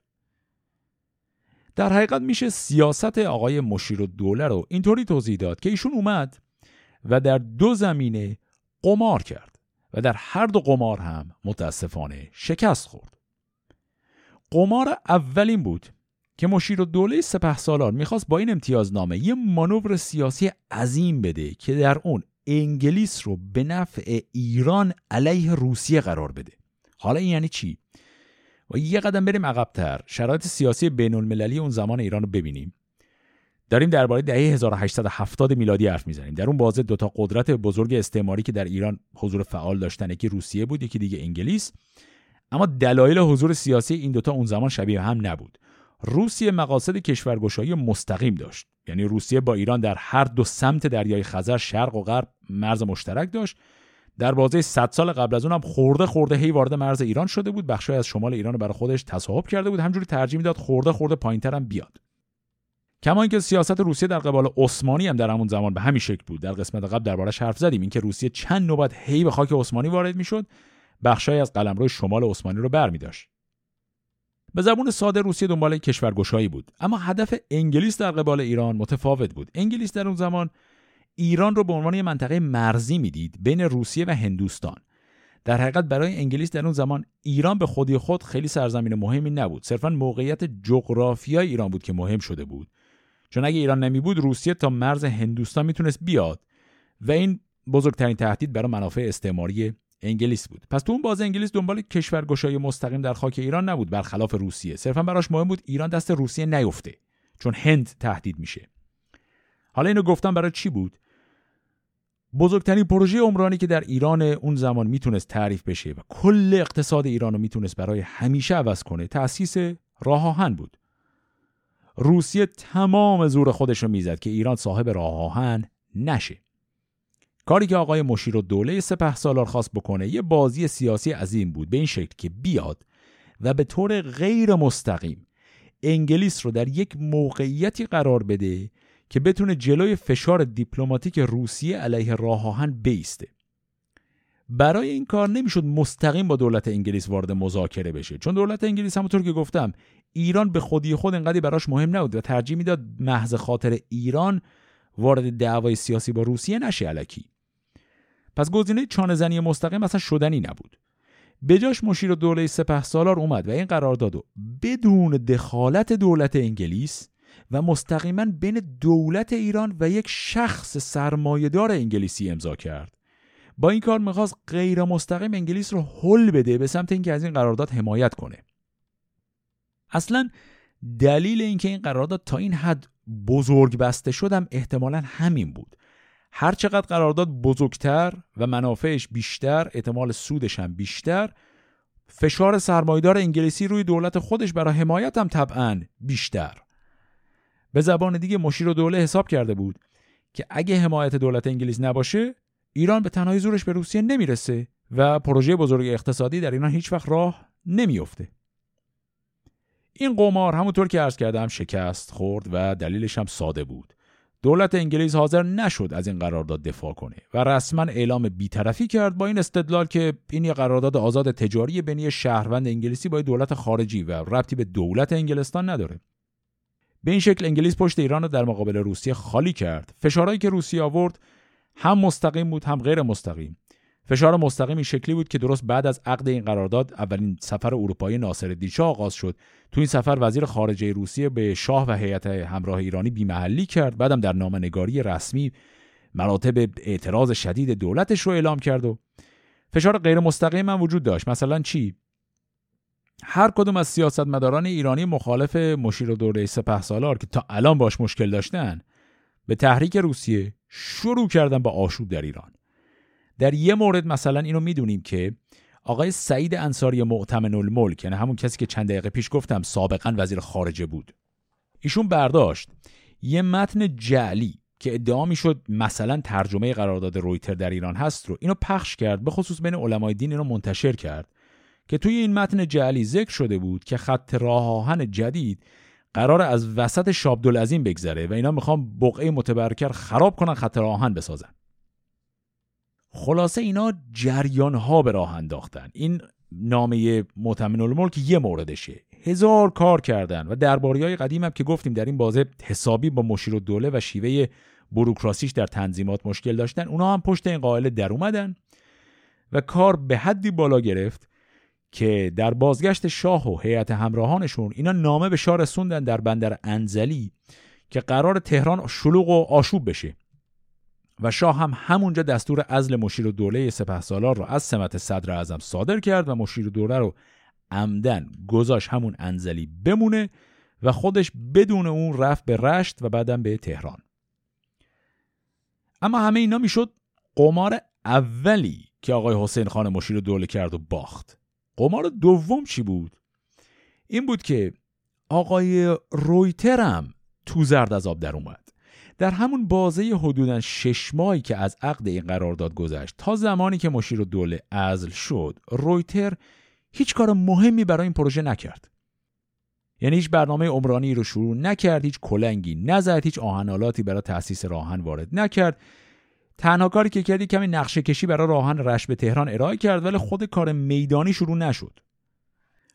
در حقیقت میشه سیاست آقای مشیر و دوله رو اینطوری توضیح داد که ایشون اومد و در دو زمینه قمار کرد و در هر دو قمار هم متاسفانه شکست خورد. قمار اولین بود که مشیر و دوله سپه سالار می‌خواست با این امتیازنامه یه مانور سیاسی عظیم بده که در اون انگلیس رو به نفع ایران علیه روسیه قرار بده. حالا این یعنی چی؟ و یه قدم بریم عقبتر. شرایط سیاسی بین المللی اون زمان ایران رو ببینیم. داریم درباره دهه 1870 میلادی حرف می‌زنیم. در اون بازه دوتا قدرت بزرگ استعماری که در ایران حضور فعال داشتن یکی روسیه بود یکی دیگه انگلیس. اما دلایل حضور سیاسی این دوتا اون زمان شبیه هم نبود. روسیه مقاصد کشورگشایی مستقیم داشت. یعنی روسیه با ایران در هر دو سمت دریای خزر شرق و غرب مرز مشترک داشت. در بازه 100 سال قبل از اون هم خورده خورده هی وارد مرز ایران شده بود. بخشی از شمال ایران رو برای خودش تصاحب کرده بود. همجوری ترجیح می‌داد خورده خورده پایینتر هم بیاد. کما اینکه سیاست روسیه در قبال عثمانی هم در همون زمان به همین شکل بود. در قسمت قبل دربارش حرف زدیم. اینکه روسیه چند نوبت هی به خاک عثمانی وارد می‌شد بخشی از قلمرو شمال عثمانی رو برمیداشت. به زبون ساده روسیه دنبال کشورگشایی بود. اما هدف انگلیس در قبال ایران متفاوت بود. انگلیس در اون زمان ایران رو به عنوان یک منطقه مرزی می‌دید بین روسیه و هندوستان. در حقیقت برای انگلیس در اون زمان ایران به خودی خود خیلی سرزمین مهمی نبود. صرفا موقعیت جغرافیای ایران بود که مهم شده بود. چون اگه ایران نمی بود روسیه تا مرز هندوستان می‌تونست بیاد و این بزرگترین تهدید برای منافع استعماری انگلیس بود. پس تو اون بازه انگلیس دنبال کشورگشایی مستقیم در خاک ایران نبود برخلاف روسیه. صرفا براش مهم بود ایران دست روسیه نیفته چون هند تهدید میشه. حالا اینو گفتم برای چی بود؟ بزرگترین پروژه عمرانی که در ایران اون زمان می‌تونست تعریف بشه و کل اقتصاد ایران رو می‌تونست برای همیشه عوض کنه تأسیس راه آهن بود. روسیه تمام زور خودش رو می‌زد که ایران صاحب راه آهن نشه. کاری که آقای مشیر و دوله سپه سالار خواست بکنه یه بازی سیاسی عظیم بود به این شکل که بیاد و به طور غیر مستقیم انگلیس رو در یک موقعیتی قرار بده که بتونه جلوی فشار دیپلماتیک روسیه علیه راه آهن بیسته. برای این کار نمی‌شد مستقیم با دولت انگلیس وارد مذاکره بشه. چون دولت انگلیس همونطور که گفتم ایران به خودی خود انقدری براش مهم نبود و ترجیح می‌داد محض خاطر ایران وارد دعوای سیاسی با روسیه نشه علکی پس گزینه چانه مستقیم اصلا شدنی نبود. بجاش مشیر دوله سپه سالار اومد و این قرار داد بدون دخالت دولت انگلیس و مستقیما بین دولت ایران و یک شخص سرمایهدار انگلیسی امضا کرد. با این کار می‌خواست غیر مستقیم انگلیس رو حل بده به سمت اینکه از این قرارداد حمایت کنه. اصلا دلیل اینکه این قرارداد تا این حد بزرگ بسته شدم احتمالا همین بود. هر چقدر قرارداد بزرگتر و منافعش بیشتر احتمال سودش هم بیشتر فشار سرمایدار انگلیسی روی دولت خودش برای حمایت هم طبعا بیشتر. به زبان دیگه مشیر و دوله حساب کرده بود که اگه حمایت دولت انگلیس نباشه ایران به تنهایی زورش به روسیه نمی‌رسه و پروژه بزرگ اقتصادی در ایران هیچ وقت راه نمیافته. این قمار همونطور که عرض کردم شکست خورد و دلیلش هم ساده بود. دولت انگلیس حاضر نشد از این قرارداد دفاع کنه و رسما اعلام بیطرفی کرد با این استدلال که این یه قرارداد آزاد تجاری بین شهروند انگلیسی با دولت خارجی و ربطی به دولت انگلستان نداره. به این شکل انگلیس پشت ایران رو در مقابل روسیه خالی کرد. فشارهایی که روسیه آورد هم مستقیم بود هم غیر مستقیم. فشار مستقیم این شکلی بود که درست بعد از عقد این قرارداد اولین سفر اروپایی ناصرالدین شاه آغاز شد. تو این سفر وزیر خارجه روسیه به شاه و هیئت همراه ایرانی بیمحلی کرد بعدم در نامه‌نگاری رسمی مراتب اعتراض شدید دولتش رو اعلام کرد و فشار غیر مستقیم هم وجود داشت. مثلا چی؟ هر کدوم از سیاستمداران ایرانی مخالف مشیر دوره سپه سالار که تا الان باش مشکل داشتن به تحریک روسیه شروع کردن با آشوب در ایران. در یه مورد مثلا اینو می‌دونیم که آقای سعید انصاری معتمن الملک یعنی همون کسی که چند دقیقه پیش گفتم سابقا وزیر خارجه بود ایشون برداشت یه متن جعلی که ادعا می‌شد مثلا ترجمه قرارداد رویتر در ایران هست رو اینو پخش کرد به خصوص بین علمای دین اینو منتشر کرد که توی این متن جعلی ذکر شده بود که خط راه آهن جدید قرار از وسط شابدالعظیم بگذره و اینا می‌خوان بقعه متبرکر خراب کنن خط راه آهن بسازن. خلاصه اینا جریان ها به راه انداختن. این نامه معتمن الملک یه موردشه. هزار کار کردن و درباری های قدیم هم که گفتیم در این بازه حسابی با مشیر و دوله و شیوه بروکراسیش در تنظیمات مشکل داشتن اونا هم پشت این قائله در اومدن و کار به حدی بالا گرفت که در بازگشت شاه و هیئت همراهانشون اینا نامه به شاه رسوندن در بندر انزلی که قرار تهران شلوغ و آشوب بشه. و شاه هم همونجا دستور ازل مشیر دوله سپه سالار رو از سمت صدر اعظم صادر کرد و مشیر دوله رو عمدن گذاشت همون انزلی بمونه و خودش بدون اون رفت به رشت و بعدم به تهران. اما همه اینا می‌شد قمار اولی که آقای حسین خان مشیر دوله کرد و باخت. قمار دوم چی بود؟ این بود که آقای رویترم تو زرد از آب در اومد. در همون بازه حدودا شش ماهی که از عقد این قرارداد گذشت تا زمانی که مشیر دوله ازل شد رویتر هیچ کار مهمی برای این پروژه نکرد. یعنی هیچ برنامه عمرانی رو شروع نکرد هیچ کلنگی نزد هیچ آهنالاتی برای تأسیس راهن وارد نکرد. تنها کاری که کردی کمی نقشه کشی برای راهن رشت به تهران ارائه کرد ولی خود کار میدانی شروع نشد.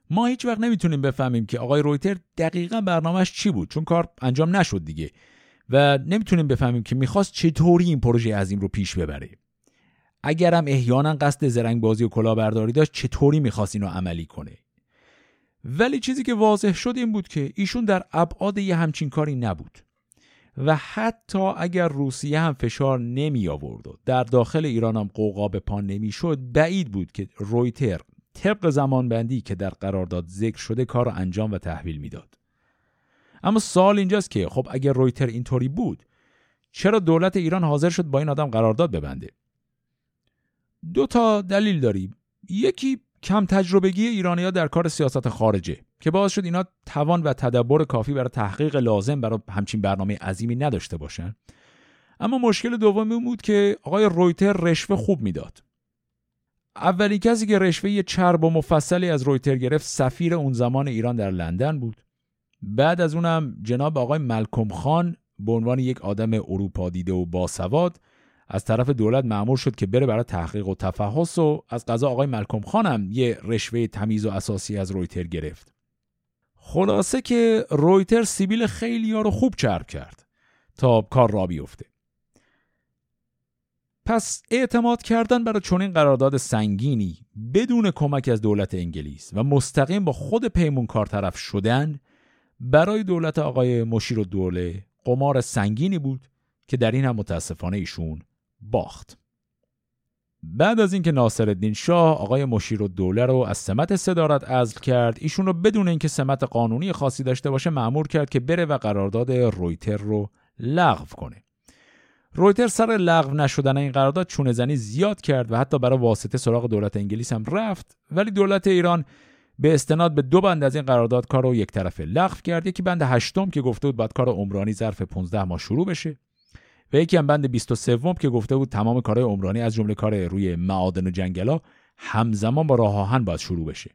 ما هیچ وقت نمی‌تونیم بفهمیم که آقای رویتر دقیقا برنامهش چی بود چون کار انجام نشد دیگه. و نمی‌تونیم بفهمیم که می‌خواست چطوری این پروژه عظیم رو پیش ببره اگرم احیانا قصد زرنگ بازی و کلاهبرداری داشت چطوری می‌خواست اینو عملی کنه ولی چیزی که واضح شد این بود که ایشون در ابعاد یه همچین کاری نبود و حتی اگر روسیه هم فشار نمی آورد و در داخل ایران هم قوقا به پا نمی شد بعید بود که رویتر طبق زمانبندی که در قرارداد ذکر شده کار رو انجام و تحویل می‌داد. اما سال اینجاست که خب اگر رویتر اینطوری بود چرا دولت ایران حاضر شد با این آدم قرارداد ببنده؟ دو تا دلیل داریم. یکی کم تجربگی ایرانیا در کار سیاست خارجه که باعث شد اینا توان و تدبر کافی برای تحقیق لازم برای همچین برنامه عظیمی نداشته باشن اما مشکل دومی بود که آقای رویتر رشوه خوب می‌داد اولین کسی که رشوه چرب و مفصلی از رویتر گرفت سفیر اون زمان ایران در لندن بود بعد از اونم جناب آقای ملکم خان به عنوان یک آدم اروپا دیده و باسواد از طرف دولت معمول شد که بره برای تحقیق و تفحص و از قضا آقای ملکم خانم یه رشوه تمیز و اساسی از رویتر گرفت. خلاصه که رویتر سیبیل خیلی ها رو خوب چرب کرد تا کار را بیفته. پس اعتماد کردن برای چنین قرارداد سنگینی بدون کمک از دولت انگلیس و مستقیم با خود پیمونکار طرف شدن برای دولت آقای مشیر و دوله قمار سنگینی بود که در این هم متاسفانه ایشون باخت. بعد از اینکه ناصرالدین شاه آقای مشیر و دوله رو از سمت صدارت ازل کرد ایشون رو بدون اینکه سمت قانونی خاصی داشته باشه معمور کرد که بره و قرارداد رویتر رو لغو کنه. رویتر سر لغو نشدن این قرارداد چونه زنی زیاد کرد و حتی برای واسطه سراغ دولت انگلیس هم رفت ولی دولت ایران به استناد به دو بند از این قرارداد کار رو یک طرفه لغو کرد. یکی بند هشتم که گفته بود بعد کار عمرانی ظرف 15 ماه شروع بشه و یکی هم بند 23 که گفته بود تمام کارهای عمرانی از جمله کار روی معادن و جنگلا همزمان با راه آهن باید شروع بشه.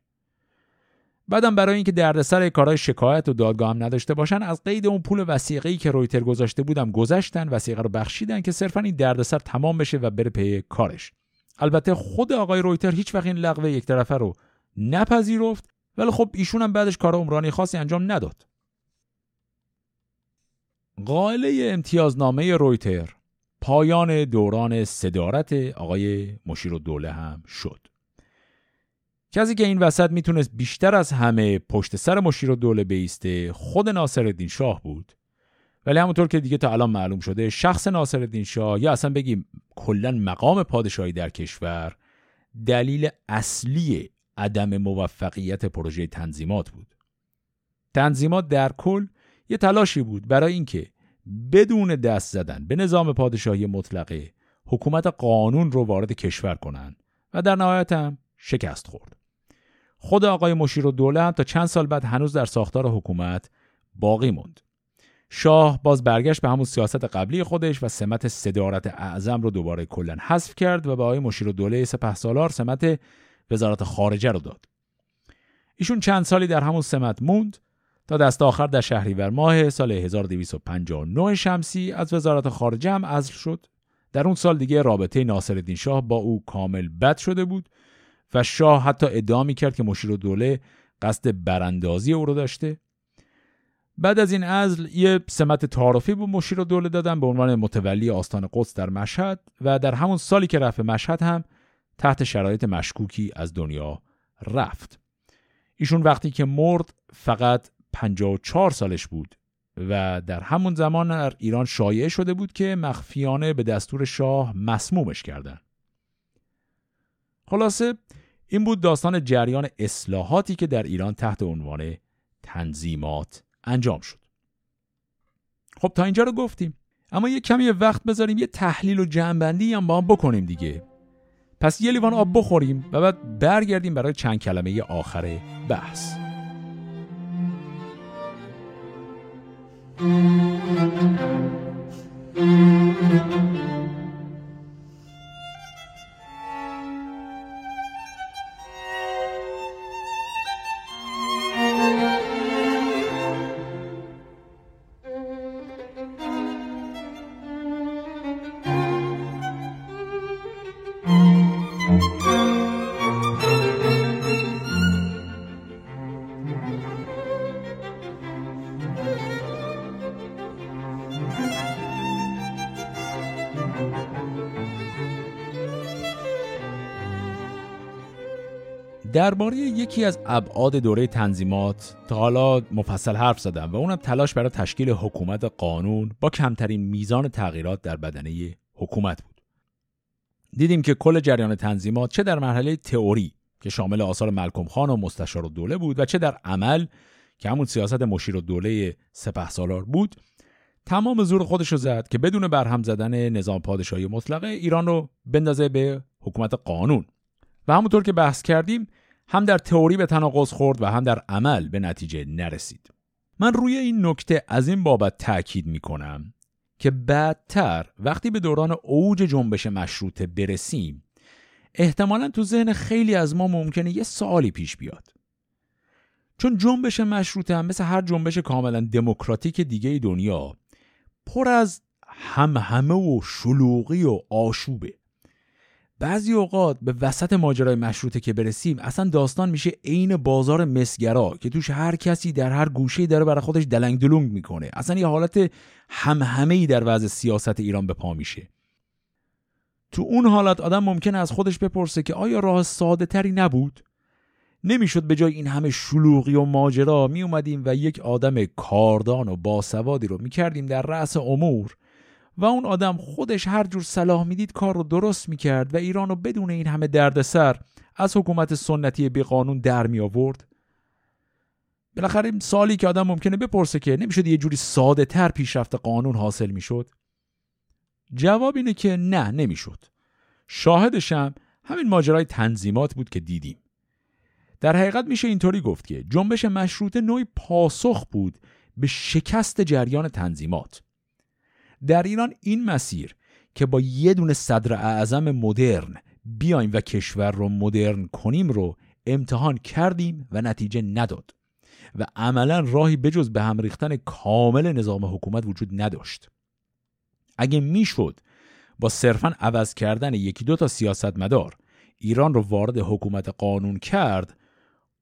بعدم برای اینکه دردسر کارهای شکایت و دادگاه هم نداشته باشن از قید اون پول وسیقه‌ای که رویتر گذاشته بودم گذشتن وسیقه رو بخشیدن که صرفا این دردسر تمام بشه و بره پی کارش. البته خود آقای رویتر هیچ وقت این لغو یک طرفه رو نپذیرفت ولی خب ایشون هم بعدش کار عمرانی خاصی انجام نداد قائله امتیازنامه رویتر پایان دوران صدارت آقای مشیر دوله هم شد. کسی که این وسط می‌تونست بیشتر از همه پشت سر مشیر دوله بیسته خود ناصر شاه بود. ولی همونطور که دیگه تا الان معلوم شده شخص ناصر شاه یا اصلا بگیم کلا مقام پادشاهی در کشور دلیل اصلی عدم موفقیت پروژه تنظیمات بود. تنظیمات در کل یه تلاشی بود برای اینکه بدون دست زدن به نظام پادشاهی مطلقه حکومت قانون رو وارد کشور کنن و در نهایت هم شکست خورد. خود آقای مشیر و دوله هم تا چند سال بعد هنوز در ساختار حکومت باقی موند. شاه باز برگشت به همون سیاست قبلی خودش و سمت صدارت اعظم رو دوباره کلا حذف کرد و به آقای مشیر و دوله سپه سالار سمت وزارت خارجه رو داد. ایشون چند سالی در همون سمت موند تا دست آخر در شهریور ماه سال 1259 شمسی از وزارت خارجه هم ازل شد در اون سال دیگه رابطه ناصرالدین شاه با او کامل بد شده بود و شاه حتی ادعا کرد که مشیر دوله قصد براندازی او رو داشته بعد از این ازل یه سمت تعارفی به مشیر دوله دادن به عنوان متولی آستان قدس در مشهد و در همون سالی که رفت مشهد هم تحت شرایط مشکوکی از دنیا رفت ایشون وقتی که مرد فقط 54 سالش بود و در همون زمان در ایران شایع شده بود که مخفیانه به دستور شاه مسمومش کردن. خلاصه این بود داستان جریان اصلاحاتی که در ایران تحت عنوان تنظیمات انجام شد. خب تا اینجا رو گفتیم اما یه کمی وقت بذاریم یه تحلیل و جنبندی هم با هم بکنیم دیگه. پس یه لیوان آب بخوریم و بعد برگردیم برای چند کلمه آخر بحث. درباره یکی از ابعاد دوره تنظیمات تا حالا مفصل حرف زدم و اونم تلاش برای تشکیل حکومت قانون با کمترین میزان تغییرات در بدنه حکومت بود. دیدیم که کل جریان تنظیمات چه در مرحله تئوری که شامل آثار ملکم خان و مستشار و دوله بود و چه در عمل که همون سیاست مشیر و دوله سپه سالار بود تمام زور خودش رو زد که بدون برهم زدن نظام پادشاهی مطلقه ایران رو بندازه به حکومت قانون و همونطور که بحث کردیم هم در تئوری به تناقض خورد و هم در عمل به نتیجه نرسید. من روی این نکته از این بابت تاکید می کنم که بعدتر وقتی به دوران اوج جنبش مشروطه برسیم احتمالا تو ذهن خیلی از ما ممکنه یه سوالی پیش بیاد. چون جنبش مشروطه هم مثل هر جنبش کاملا دموکراتیک دیگه دنیا پر از هم همه و شلوغی و آشوبه. بعضی اوقات به وسط ماجرای مشروطه که برسیم اصلا داستان میشه عین بازار مسگرا که توش هر کسی در هر گوشه داره برای خودش دلنگ دلونگ می‌کنه. اصلا یه حالت هم همه ای در وضع سیاست ایران به پا میشه. تو اون حالت آدم ممکنه از خودش بپرسه که آیا راه ساده تری نبود؟ نمی‌شد به جای این همه شلوغی و ماجرا می اومدیم و یک آدم کاردان و باسوادی رو می‌کردیم در رأس امور و اون آدم خودش هر جور صلاح می‌دید کار رو درست می‌کرد و ایران رو بدون این همه دردسر از حکومت سنتی بی قانون در می آورد. بالاخره سالی که آدم ممکنه بپرسه که نمی‌شد یه جوری ساده تر پیشرفت قانون حاصل می‌شد؟ جواب اینه که نه نمی‌شد. شاهدشم همین ماجرای تنظیمات بود که دیدیم. در حقیقت میشه اینطوری گفت که جنبش مشروطه نوعی پاسخ بود به شکست جریان تنظیمات. در ایران این مسیر که با یه دونه صدر اعظم مدرن بیایم و کشور رو مدرن کنیم رو امتحان کردیم و نتیجه نداد و عملا راهی بجز به هم ریختن کامل نظام حکومت وجود نداشت. اگه می‌شد با صرفا عوض کردن یکی دو تا سیاستمدار ایران رو وارد حکومت قانون کرد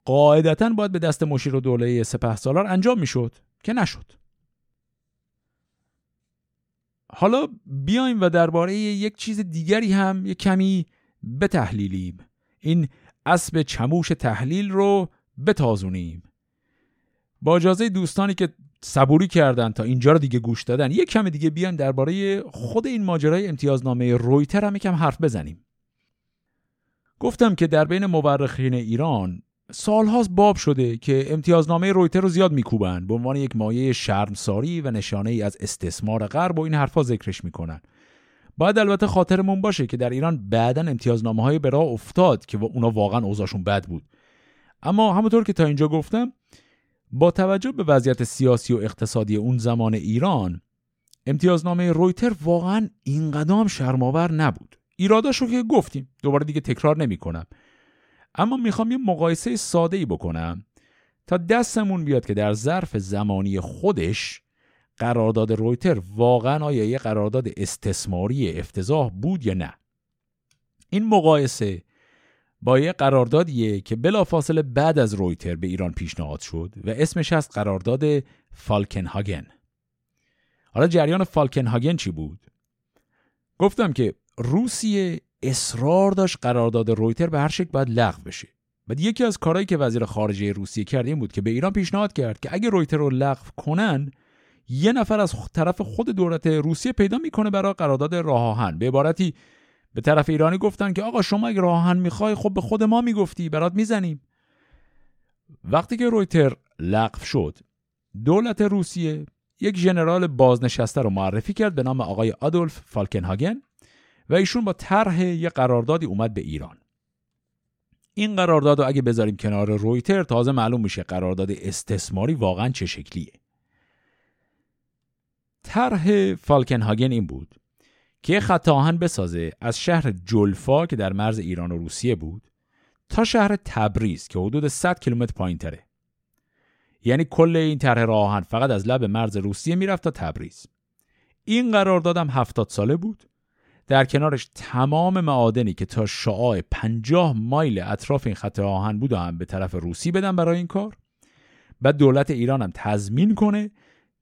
قاعدتا باید به دست مشیر و دوله سپه سالار انجام می‌شد که نشد. حالا بیایم و درباره یک چیز دیگری هم یک کمی بتحلیلیم. این اسب چموش تحلیل رو بتازونیم. با اجازه دوستانی که صبوری کردن تا اینجا رو دیگه گوش دادن یک کمی دیگه بیان درباره خود این ماجرای امتیازنامه رویتر هم یکم حرف بزنیم. گفتم که در بین مورخین ایران سالهاست باب شده که امتیازنامه رویتر رو زیاد میکوبن. به عنوان یک مایه شرمساری و نشانه ای از استثمار غرب و این حرفا ذکرش می‌کنن. باید البته خاطرمون باشه که در ایران بعدا امتیازنامه های به افتاد که اونا واقعا اوضاعشون بد بود. اما همونطور که تا اینجا گفتم با توجه به وضعیت سیاسی و اقتصادی اون زمان ایران امتیازنامه رویتر واقعا اینقدر شرماور نبود. ایراداشو که گفتیم دوباره دیگه تکرار نمی‌کنم. اما می‌خوام یه مقایسه ساده ای بکنم تا دستمون بیاد که در ظرف زمانی خودش قرارداد رویتر واقعا آیا یه قرارداد استثماری افتضاح بود یا نه این مقایسه با یه قراردادیه که بلافاصله بعد از رویتر به ایران پیشنهاد شد و اسمش هست قرارداد فالکنهاگن حالا جریان فالکنهاگن چی بود؟ گفتم که روسیه اصرار داشت قرارداد رویتر به هر شکل باید لغو بشه. بعد یکی از کارهایی که وزیر خارجه روسیه کرد این بود که به ایران پیشنهاد کرد که اگه رویتر رو لغو کنن یه نفر از طرف خود دولت روسیه پیدا می‌کنه برای قرارداد راه آهن به عبارتی به طرف ایرانی گفتن که آقا شما اگه راه آهن می‌خوای خب به خود ما می‌گفتی برات می‌زنیم. وقتی که رویتر لغو شد دولت روسیه یک ژنرال بازنشسته رو معرفی کرد به نام آقای آدولف فالکنهاگن. و ایشون با طرح یه قراردادی اومد به ایران. این قرارداد رو اگه بذاریم کنار رویتر تازه معلوم میشه قرارداد استثماری واقعا چه شکلیه. طرح فالکنهاگن این بود که خط آهن بسازه از شهر جلفا که در مرز ایران و روسیه بود تا شهر تبریز که حدود 100 کیلومتر پایین تره یعنی کل این طرح راه آهن فقط از لب مرز روسیه می‌رفت تا تبریز. این قراردادم 70 ساله بود. در کنارش تمام معادنی که تا شعاع 50 مایل اطراف این خط آهن بود هم به طرف روسی بدن برای این کار. و دولت ایران هم تضمین کنه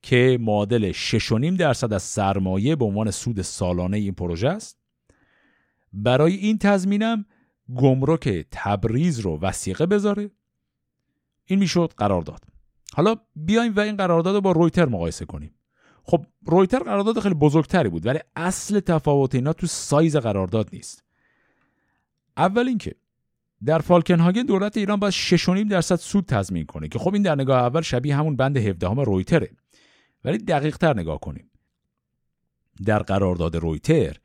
که معادل 6.5 درصد از سرمایه به عنوان سود سالانه این پروژه است. برای این تضمینم گمرک تبریز رو وسیقه بذاره. این می‌شد قرارداد. حالا بیایم و این قرارداد رو با رویتر مقایسه کنیم. خب رویتر قرارداد خیلی بزرگتری بود ولی اصل تفاوت اینا تو سایز قرارداد نیست. اول اینکه در فالکنهاگن دولت ایران باید 6.5 درصد سود تضمین کنه که خب این در نگاه اول شبیه همون بند 17 همه رویتره. ولی دقیق تر نگاه کنیم. در قرارداد رویتر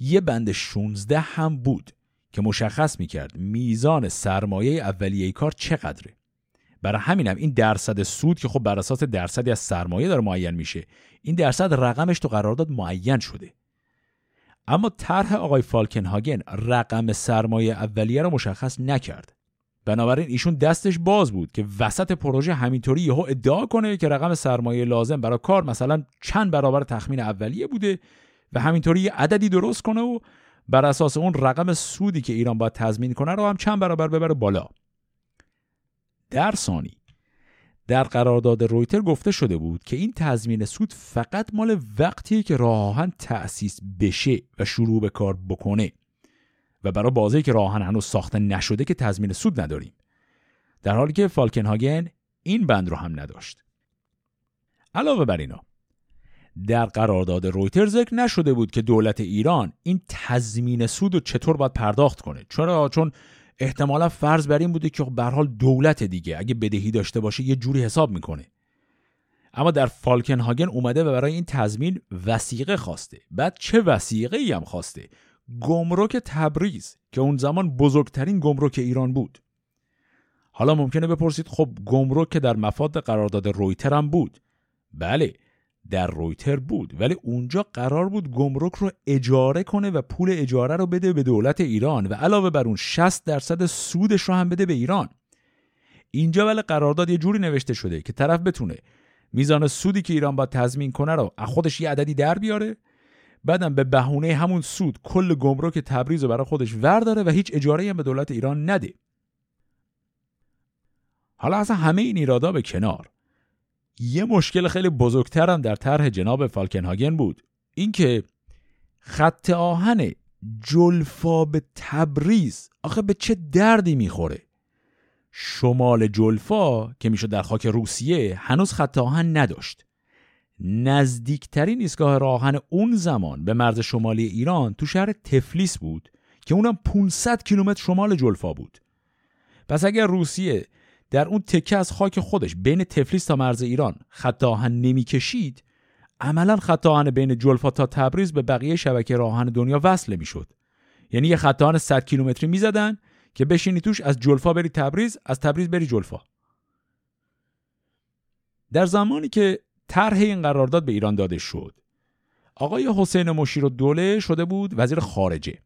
یه بند 16 هم بود که مشخص می‌کرد میزان سرمایه اولیه کار چقدره. برای همینم این درصد سود که خب بر اساس درصدی از سرمایه داره معین میشه این درصد رقمش تو قرارداد معین شده. اما طرح آقای فالکنهاگن رقم سرمایه اولیه رو مشخص نکرد. بنابراین ایشون دستش باز بود که وسط پروژه همینطوری یهو ادعا کنه که رقم سرمایه لازم برای کار مثلا چند برابر تخمین اولیه بوده و همینطوری یه عددی درست کنه و بر اساس اون رقم سودی که ایران باید تضمین کنه رو هم چند برابر ببره بالا. در ثانی. در قرارداد رویتر گفته شده بود که این تضمین سود فقط مال وقتی که راه آهن تأسیس بشه و شروع به کار بکنه. و برای بازی که راه هنوز ساخته نشده که تضمین سود نداریم. در حالی که فالکنهاگن این بند رو هم نداشت. علاوه بر اینا در قرارداد رویتر ذکر نشده بود که دولت ایران این تضمین سود رو چطور باید پرداخت کنه. چرا؟ چون احتمالا فرض بر این بوده که به حال دولت دیگه. اگه بدهی داشته باشه یه جوری حساب می‌کنه. اما در فالکنهاگن اومده و برای این تضمین وسیقه خواسته. بعد چه وسیقه ای هم خواسته؟ گمرک تبریز که اون زمان بزرگترین گمرک ایران بود. حالا ممکنه بپرسید خب گمرک که در مفاد قرارداد رویتر هم بود. بله در رویتر بود. ولی اونجا قرار بود گمرک رو اجاره کنه و پول اجاره رو بده به دولت ایران و علاوه بر اون 60 درصد سودش رو هم بده به ایران. اینجا ولی قرارداد یه جوری نوشته شده که طرف بتونه میزان سودی که ایران باید تضمین کنه رو از خودش یه عددی در بیاره بعدم به بهونه همون سود کل گمرک تبریز رو برای خودش ورداره و هیچ اجاره هم به دولت ایران نده. حالا اصلا همه این ایرادا به کنار. یه مشکل خیلی بزرگتر هم در طرح جناب فالکنهاگن بود. اینکه خط آهن جلفا به تبریز آخه به چه دردی می‌خوره؟ شمال جلفا که می‌شد در خاک روسیه هنوز خط آهن نداشت. نزدیکترین ایستگاه راهن اون زمان به مرز شمالی ایران تو شهر تفلیس بود که اونم 500 کیلومتر شمال جلفا بود. پس اگر روسیه در اون تکه از خاک خودش بین تفلیس تا مرز ایران. خط آهن نمی‌کشید. عملا خط آهن بین جلفا تا تبریز به بقیه شبکه راهن دنیا وصل می‌شد یعنی یه خط آهن 100 کیلومتری می‌زدن که بشینی توش از جلفا بری تبریز از تبریز بری جلفا. در زمانی که طرح این قرارداد به ایران داده شد آقای حسین مشیر و دوله شده بود وزیر خارجه.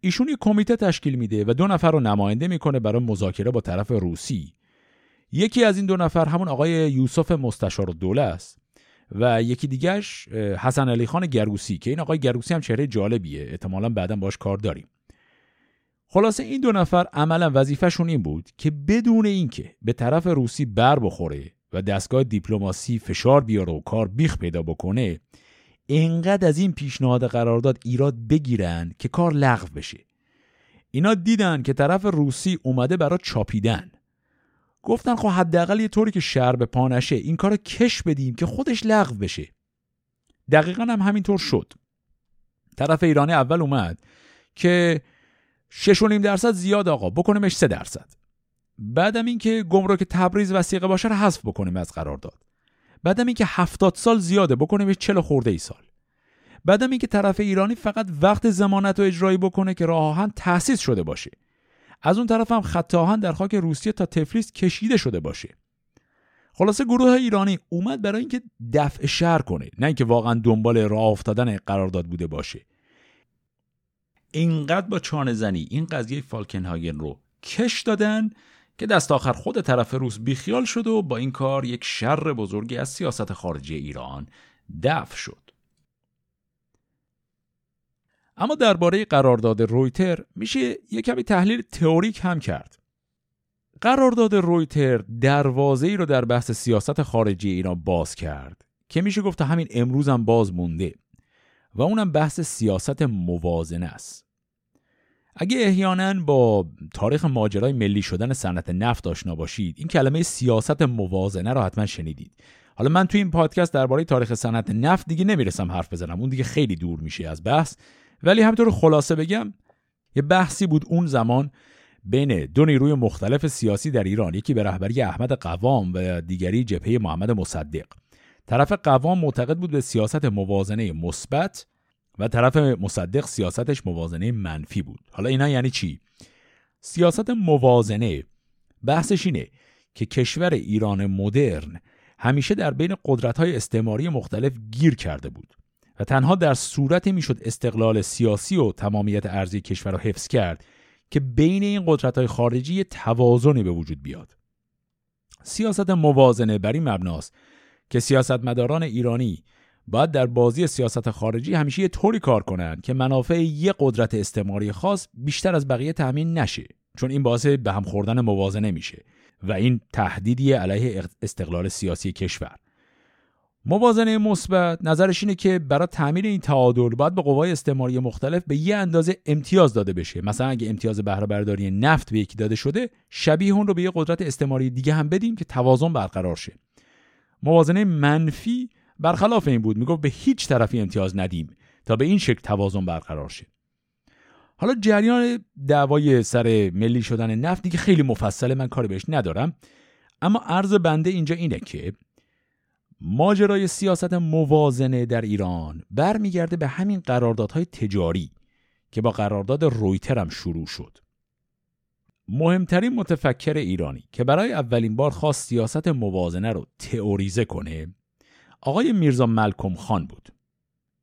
ایشون یک کمیته تشکیل میده و دو نفر رو نماینده می‌کنه برای مذاکره با طرف روسی. یکی از این دو نفر همون آقای یوسف مستشار دوله است و یکی دیگهش حسن علی خان گروسی که این آقای گروسی هم چهره جالبیه. احتمالا بعدا باش کار داریم. خلاصه این دو نفر عملا وظیفهشون این بود که بدون اینکه به طرف روسی بر بخوره و دستگاه دیپلماسی فشار بیاره و کار بیخ پیدا بکنه انقدر از این پیشنهاد قرارداد ایراد بگیرن که کار لغو بشه. اینا دیدن که طرف روسی اومده برای چاپیدن. گفتن خب حداقل یه طوری که شر به پا نشه این کار کش بدیم که خودش لغو بشه. دقیقا هم همینطور شد. طرف ایرانی اول اومد که 6.5 درصد زیاد آقا بکنیمش 3 درصد. بعدم اینکه گمرک تبریز وسیقه باشه رو حذف بکنیم از قرارداد. بعدم اینکه هفتاد سال زیاده بکنیم چل خورده ای سال. بعدم اینکه طرف ایرانی فقط وقت زمانت رو اجرایی بکنه که راه آهن تأسیس شده باشه. از اون طرف هم خط آهن در خاک روسیه تا تفلیس کشیده شده باشه. خلاصه گروه ایرانی اومد برای اینکه دفع شهر کنه نه اینکه واقعا دنبال راه افتادن قرارداد بوده باشه. اینقدر با چانه زنی این قضیه فالکنهاگن رو کش دادن که دست آخر خود طرف روس بیخیال شد و با این کار یک شر بزرگی از سیاست خارجی ایران دفع شد. اما درباره قرارداد رویتر میشه یک کمی تحلیل تئوریک هم کرد. قرارداد رویتر دروازه رو در بحث سیاست خارجی ایران باز کرد که میشه گفت همین امروز هم باز مونده و اونم بحث سیاست موازنه است. اگه احیانا با تاریخ ماجرای ملی شدن صنعت نفت آشنا باشید این کلمه سیاست موازنه رو حتما شنیدید. حالا من توی این پادکست درباره تاریخ صنعت نفت دیگه نمی‌رسم حرف بزنم اون دیگه خیلی دور میشه از بحث. ولی همطور خلاصه بگم یه بحثی بود اون زمان بین دو نیروی مختلف سیاسی در ایران یکی به رهبری احمد قوام و دیگری جبهه محمد مصدق. طرف قوام معتقد بود به سیاست موازنه مثبت و طرف مصدق سیاستش موازنه منفی بود. حالا اینا یعنی چی؟ سیاست موازنه بحثش اینه که کشور ایران مدرن همیشه در بین قدرت‌های استعماری مختلف گیر کرده بود و تنها در صورتی می‌شد استقلال سیاسی و تمامیت ارزی کشور را حفظ کرد که بین این قدرت‌های خارجی توازنی به وجود بیاد. سیاست موازنه بر این مبناست که سیاستمداران ایرانی باید در بازی سیاست خارجی همیشه یه طوری کار کنند که منافع یک قدرت استعماری خاص بیشتر از بقیه تأمین نشه چون این باعث به هم خوردن موازنه میشه و این تهدیدی علیه استقلال سیاسی کشور. موازنه مثبت نظرش اینه که برای تعمیر این تعادل باید به قوای استعماری مختلف به یه اندازه امتیاز داده بشه. مثلا اگه امتیاز بهره برداری نفت به یکی داده شده شبیه اون رو به یه قدرت استعماری دیگه هم بدیم که توازن برقرار شه. موازنه منفی برخلاف این بود می‌گفت به هیچ طرفی امتیاز ندیم تا به این شکل توازن برقرار شه. حالا جریان دعوای سر ملی شدن نفت دیگه خیلی مفصله من کاری بهش ندارم. اما عرض بنده اینجا اینه که ماجرای سیاست موازنه در ایران برمیگرده به همین قراردادهای تجاری که با قرارداد رویتر هم شروع شد. مهمترین متفکر ایرانی که برای اولین بار خواست سیاست موازنه رو تئوریزه کنه آقای میرزا ملکم خان بود.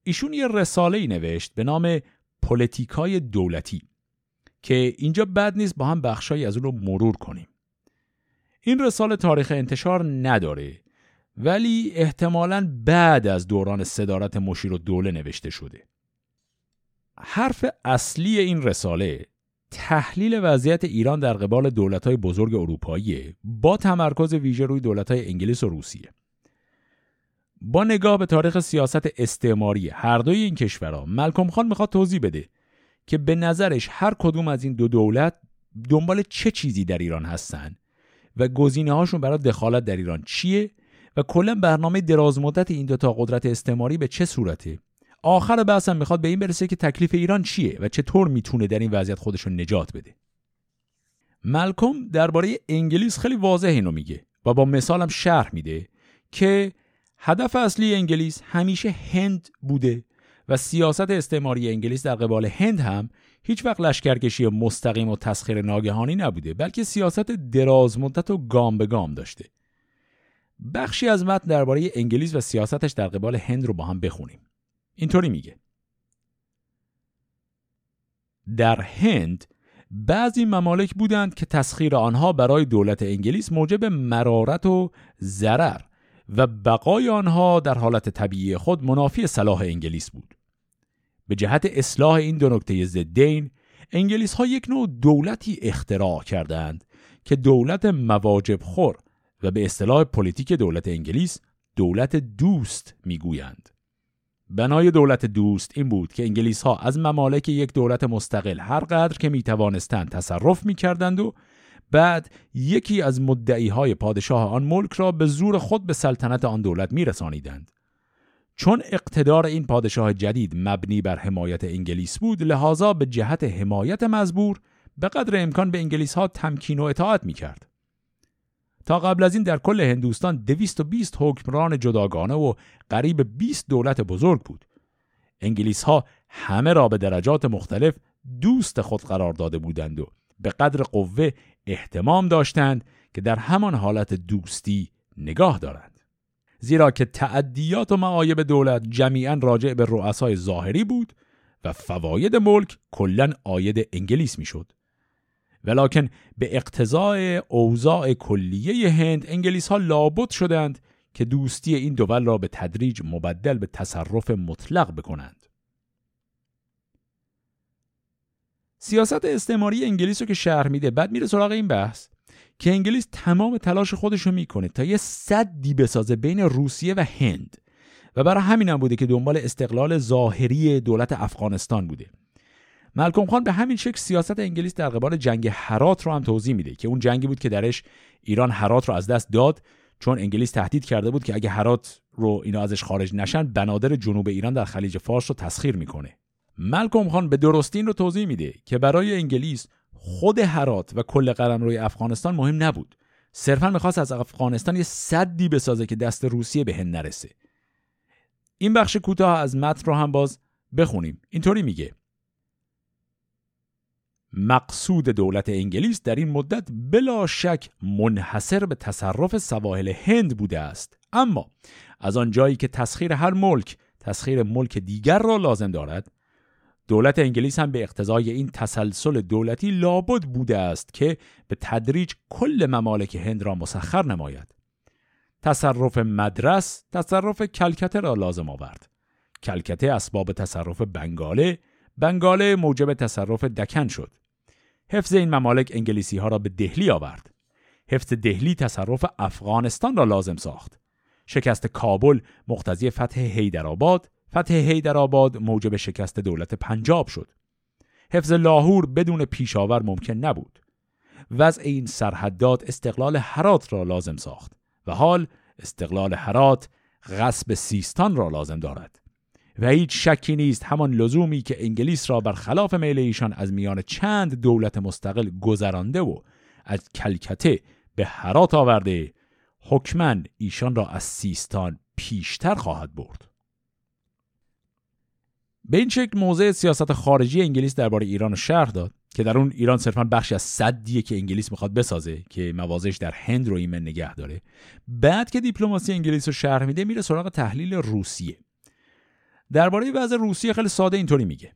ایشون یه رساله ای نوشت به نام پلیتیکای دولتی که اینجا بد نیست با هم بخشایی از اون رو مرور کنیم. این رساله تاریخ انتشار نداره ولی احتمالا بعد از دوران صدارت مشیر و دوله نوشته شده. حرف اصلی این رساله تحلیل وضعیت ایران در قبال دولت‌های بزرگ اروپایی با تمرکز ویژه روی دولت‌های انگلیس و روسیه. با نگاه به تاریخ سیاست استعماری هر دوی این کشورها ملکم خان می‌خواد توضیح بده که به نظرش هر کدوم از این دو دولت دنبال چه چیزی در ایران هستن و گزینه هاشون برای دخالت در ایران چیه و کلا برنامه درازمدت این دو تا قدرت استعماری به چه صورته؟ آخر بحثم می‌خواد به این برسه که تکلیف ایران چیه و چطور می‌تونه در این وضعیت خودش نجات بده. ملکم درباره انگلیس خیلی واضح اینو میگه و با مثالم شرح میده که هدف اصلی انگلیس همیشه هند بوده و سیاست استعماری انگلیس در قبال هند هم هیچ وقت لشکرکشی مستقیم و تسخیر ناگهانی نبوده بلکه سیاست دراز مدت و گام به گام داشته. بخشی از متن درباره انگلیس و سیاستش در قبال هند رو با هم بخونیم. اینطوری میگه. در هند بعضی ممالک بودند که تسخیر آنها برای دولت انگلیس موجب مرارت و ضرر و بقای آنها در حالت طبیعی خود منافی صلاح انگلیس بود. به جهت اصلاح این دو نکته ضدین انگلیس ها یک نوع دولتی اختراع کردند که دولت مواجب خور و به اصطلاح پلیتیک دولت انگلیس دولت دوست می‌گویند. بنای دولت دوست این بود که انگلیس ها از ممالک یک دولت مستقل هر قدر که می توانستند تصرف می کردند و بعد یکی از مدعی های پادشاه آن ملک را به زور خود به سلطنت آن دولت می رسانیدند. چون اقتدار این پادشاه جدید مبنی بر حمایت انگلیس بود لحاظا به جهت حمایت مزبور به قدر امکان به انگلیس ها تمکین و اطاعت می کرد. تا قبل از این در کل هندوستان 220 حکمران جداگانه و قریب 20 دولت بزرگ بود. انگلیس ها همه را به درجات مختلف دوست خود قرار داده بودند و به قدر قوه احتمام داشتند که در همان حالت دوستی نگاه دارند. زیرا که تعدیات و معایب دولت جمیعا راجع به رؤسای ظاهری بود و فواید ملک کلا آید انگلیس می‌شد. ولیکن به اقتضاع اوضاع کلیه هند انگلیس ها لابد شدند که دوستی این دول را به تدریج مبدل به تصرف مطلق بکنند. سیاست استعماری انگلیس رو که شهر میده بعد میره سراغ این بحث که انگلیس تمام تلاش خودش رو می‌کنه تا یه صدی بسازه بین روسیه و هند. و برای همین هم بوده که دنبال استقلال ظاهری دولت افغانستان بوده. ملکم خان به همین شکل سیاست انگلیس در قبال جنگ هرات رو هم توضیح میده که اون جنگی بود که درش ایران هرات رو از دست داد چون انگلیس تهدید کرده بود که اگه هرات رو اینا ازش خارج نشن بنادر جنوب ایران در خلیج فارس رو تسخیر می‌کنه. ملکم خان به درستی این رو توضیح میده که برای انگلیس خود هرات و کل روی افغانستان مهم نبود. صرفا می‌خواست از افغانستان یه صدی بسازه که دست روسیه به هند نرسه. این بخش کوتاه از متن رو هم باز بخونیم. اینطوری میگه. مقصود دولت انگلیس در این مدت بلا شک منحصر به تصرف سواحل هند بوده است. اما از آن جایی که تسخیر هر ملک تسخیر ملک دیگر را لازم دارد دولت انگلیس هم به اقتضای این تسلسل دولتی لابد بوده است که به تدریج کل ممالک هند را مسخر نماید. تصرف مدرس تصرف کلکته را لازم آورد. کلکته اسباب تصرف بنگاله بنگاله موجب تصرف دکن شد. حفظ این ممالک انگلیسی ها را به دهلی آورد. حفظ دهلی تصرف افغانستان را لازم ساخت. شکست کابل مقتضی فتح حیدرآباد فتح حیدرآباد موجب شکست دولت پنجاب شد. حفظ لاهور بدون پیشاور ممکن نبود. وضع این سرحدات استقلال حرات را لازم ساخت و حال استقلال حرات غصب سیستان را لازم دارد. و هیچ شکی نیست همان لزومی که انگلیس را بر خلاف میل ایشان از میان چند دولت مستقل گذرانده و از کلکته به حرات آورده حکمن ایشان را از سیستان پیشتر خواهد برد. به این شکل موضع سیاست خارجی انگلیس درباره ایران شرح داد که در اون ایران صرفا بخشی از صدیه که انگلیس می‌خواد بسازه که موازش در هند رو ایمن نگه داره. بعد که دیپلماسی انگلیس رو شرح میده میره سراغ تحلیل روسیه. درباره وضع روسیه خیلی ساده اینطوری میگه.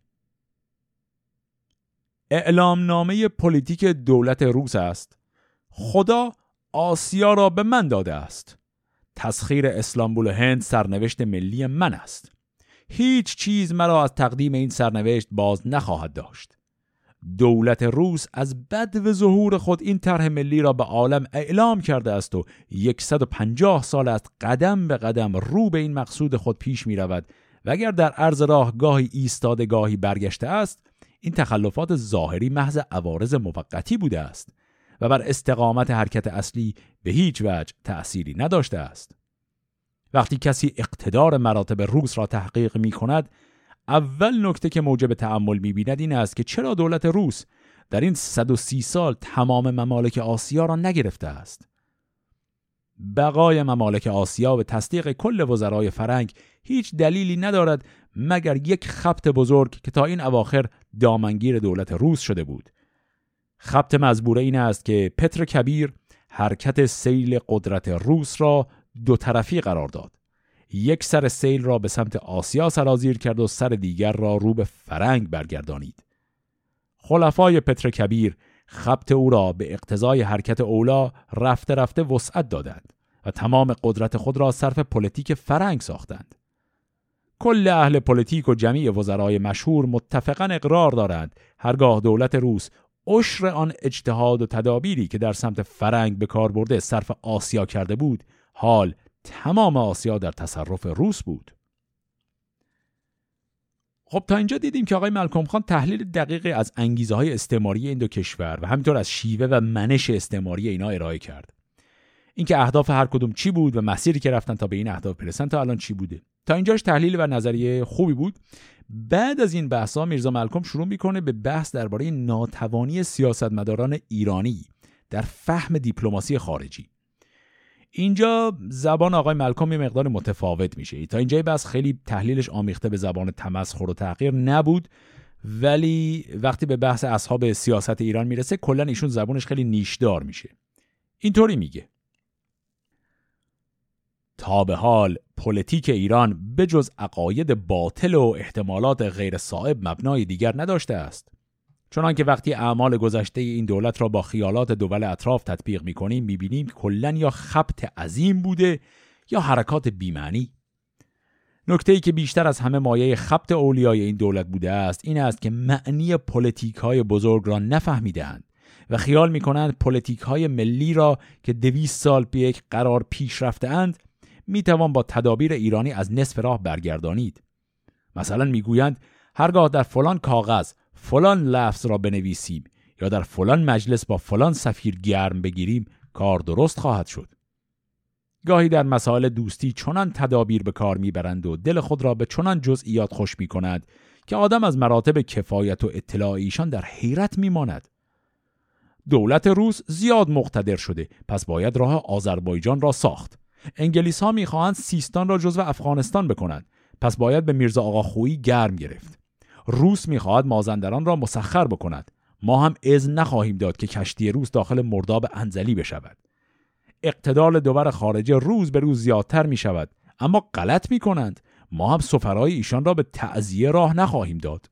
اعلامنامه پلیتیک دولت روس است. خدا آسیا را به من داده است. تسخیر اسلامبول هند سرنوشت ملی من است. هیچ چیز مرا از تقدیم این سرنوشت باز نخواهد داشت. دولت روس از بدو ظهور خود این طرح ملی را به عالم اعلام کرده است و 150 سال است قدم به قدم رو به این مقصود خود پیش می رود و اگر در عرض راه گاهی ایستاده گاهی برگشته است این تخلفات ظاهری محض عوارض موقتی بوده است و بر استقامت حرکت اصلی به هیچ وجه تأثیری نداشته است. وقتی کسی اقتدار مراتب روس را تحقیق می کند اول نکته که موجب تعمل می بیند این است که چرا دولت روس در این 130 سال تمام ممالک آسیا را نگرفته است؟ بقای ممالک آسیا به تصدیق کل وزرای فرنگ هیچ دلیلی ندارد مگر یک خبت بزرگ که تا این اواخر دامنگیر دولت روس شده بود. خبت مزبوره این است که پتر کبیر حرکت سیل قدرت روس را دو طرفی قرار داد. یک سر سیل را به سمت آسیا سرازیر کرد و سر دیگر را رو به فرنگ برگردانید. خلفای پتر کبیر خبط او را به اقتضای حرکت اولا رفته رفته وسعت دادند و تمام قدرت خود را صرف پلیتیک فرنگ ساختند. کل اهل پلیتیک و جمعی وزرای مشهور متفقا اقرار دارند. هرگاه دولت روس عشر آن اجتهاد و تدابیری که در سمت فرنگ به کار برده صرف آسیا کرده بود حال تمام آسیا در تصرف روس بود. خب تا اینجا دیدیم که آقای ملکم خان تحلیل دقیقی از انگیزه های استعماری این دو کشور و همینطور از شیوه و منش استعماری اینا ارائه کرد. اینکه اهداف هر کدوم چی بود و مسیری که رفتن تا به این اهداف برسن تا الان چی بوده. تا اینجاش تحلیل و نظریه خوبی بود. بعد از این بحث ها میرزا ملکم شروع می‌کنه به بحث درباره ناتوانی سیاستمداران ایرانی در فهم دیپلماسی خارجی. اینجا زبان آقای ملکم یه مقدار متفاوت میشه. تا اینجای بس خیلی تحلیلش آمیخته به زبان تمسخر و تغییر نبود ولی وقتی به بحث اصحاب سیاست ایران می‌رسه کلا ایشون زبانش خیلی نیشدار میشه. اینطوری میگه. تا به حال پلیتیک ایران به جز عقاید باطل و احتمالات غیر صائب مبنای دیگر نداشته است. چنانکه وقتی اعمال گذشته این دولت را با خیالات دول اطراف تطبیق می‌کنیم می‌بینیم کلا یا خبط عظیم بوده یا حرکات بیمعنی. نکته ای که بیشتر از همه مایه خبط اولیای این دولت بوده است این است که معنی پلیتیک های بزرگ را نفهمیدند و خیال می‌کنند پلیتیک های ملی را که دویست سال به یک قرار پیش رفته اند می‌توان با تدابیر ایرانی از نصف راه برگردانید. مثلا می‌گویند هرگاه در فلان کاغذ فلان لفظ را بنویسیم یا در فلان مجلس با فلان سفیر گرم بگیریم کار درست خواهد شد. گاهی در مسائل دوستی چنان تدابیر به کار می‌برند و دل خود را به چنان جزئیات خوش می کند که آدم از مراتب کفایت و اطلاع ایشان در حیرت میماند. دولت روس زیاد مقتدر شده پس باید راه آذربایجان را ساخت. انگلیس ها می‌خواهند سیستان را جزو افغانستان بکنند پس باید به میرزا آقاخویی گرم گرفت. روس می‌خواهد مازندران را مسخر بکند. ما هم از نخواهیم داد که کشتی روس داخل مرداب انزلی بشود. اقتدار دول خارجه روز به روز زیادتر می شود اما غلط می کنند ما هم سفرهای ایشان را به تعزیه راه نخواهیم داد.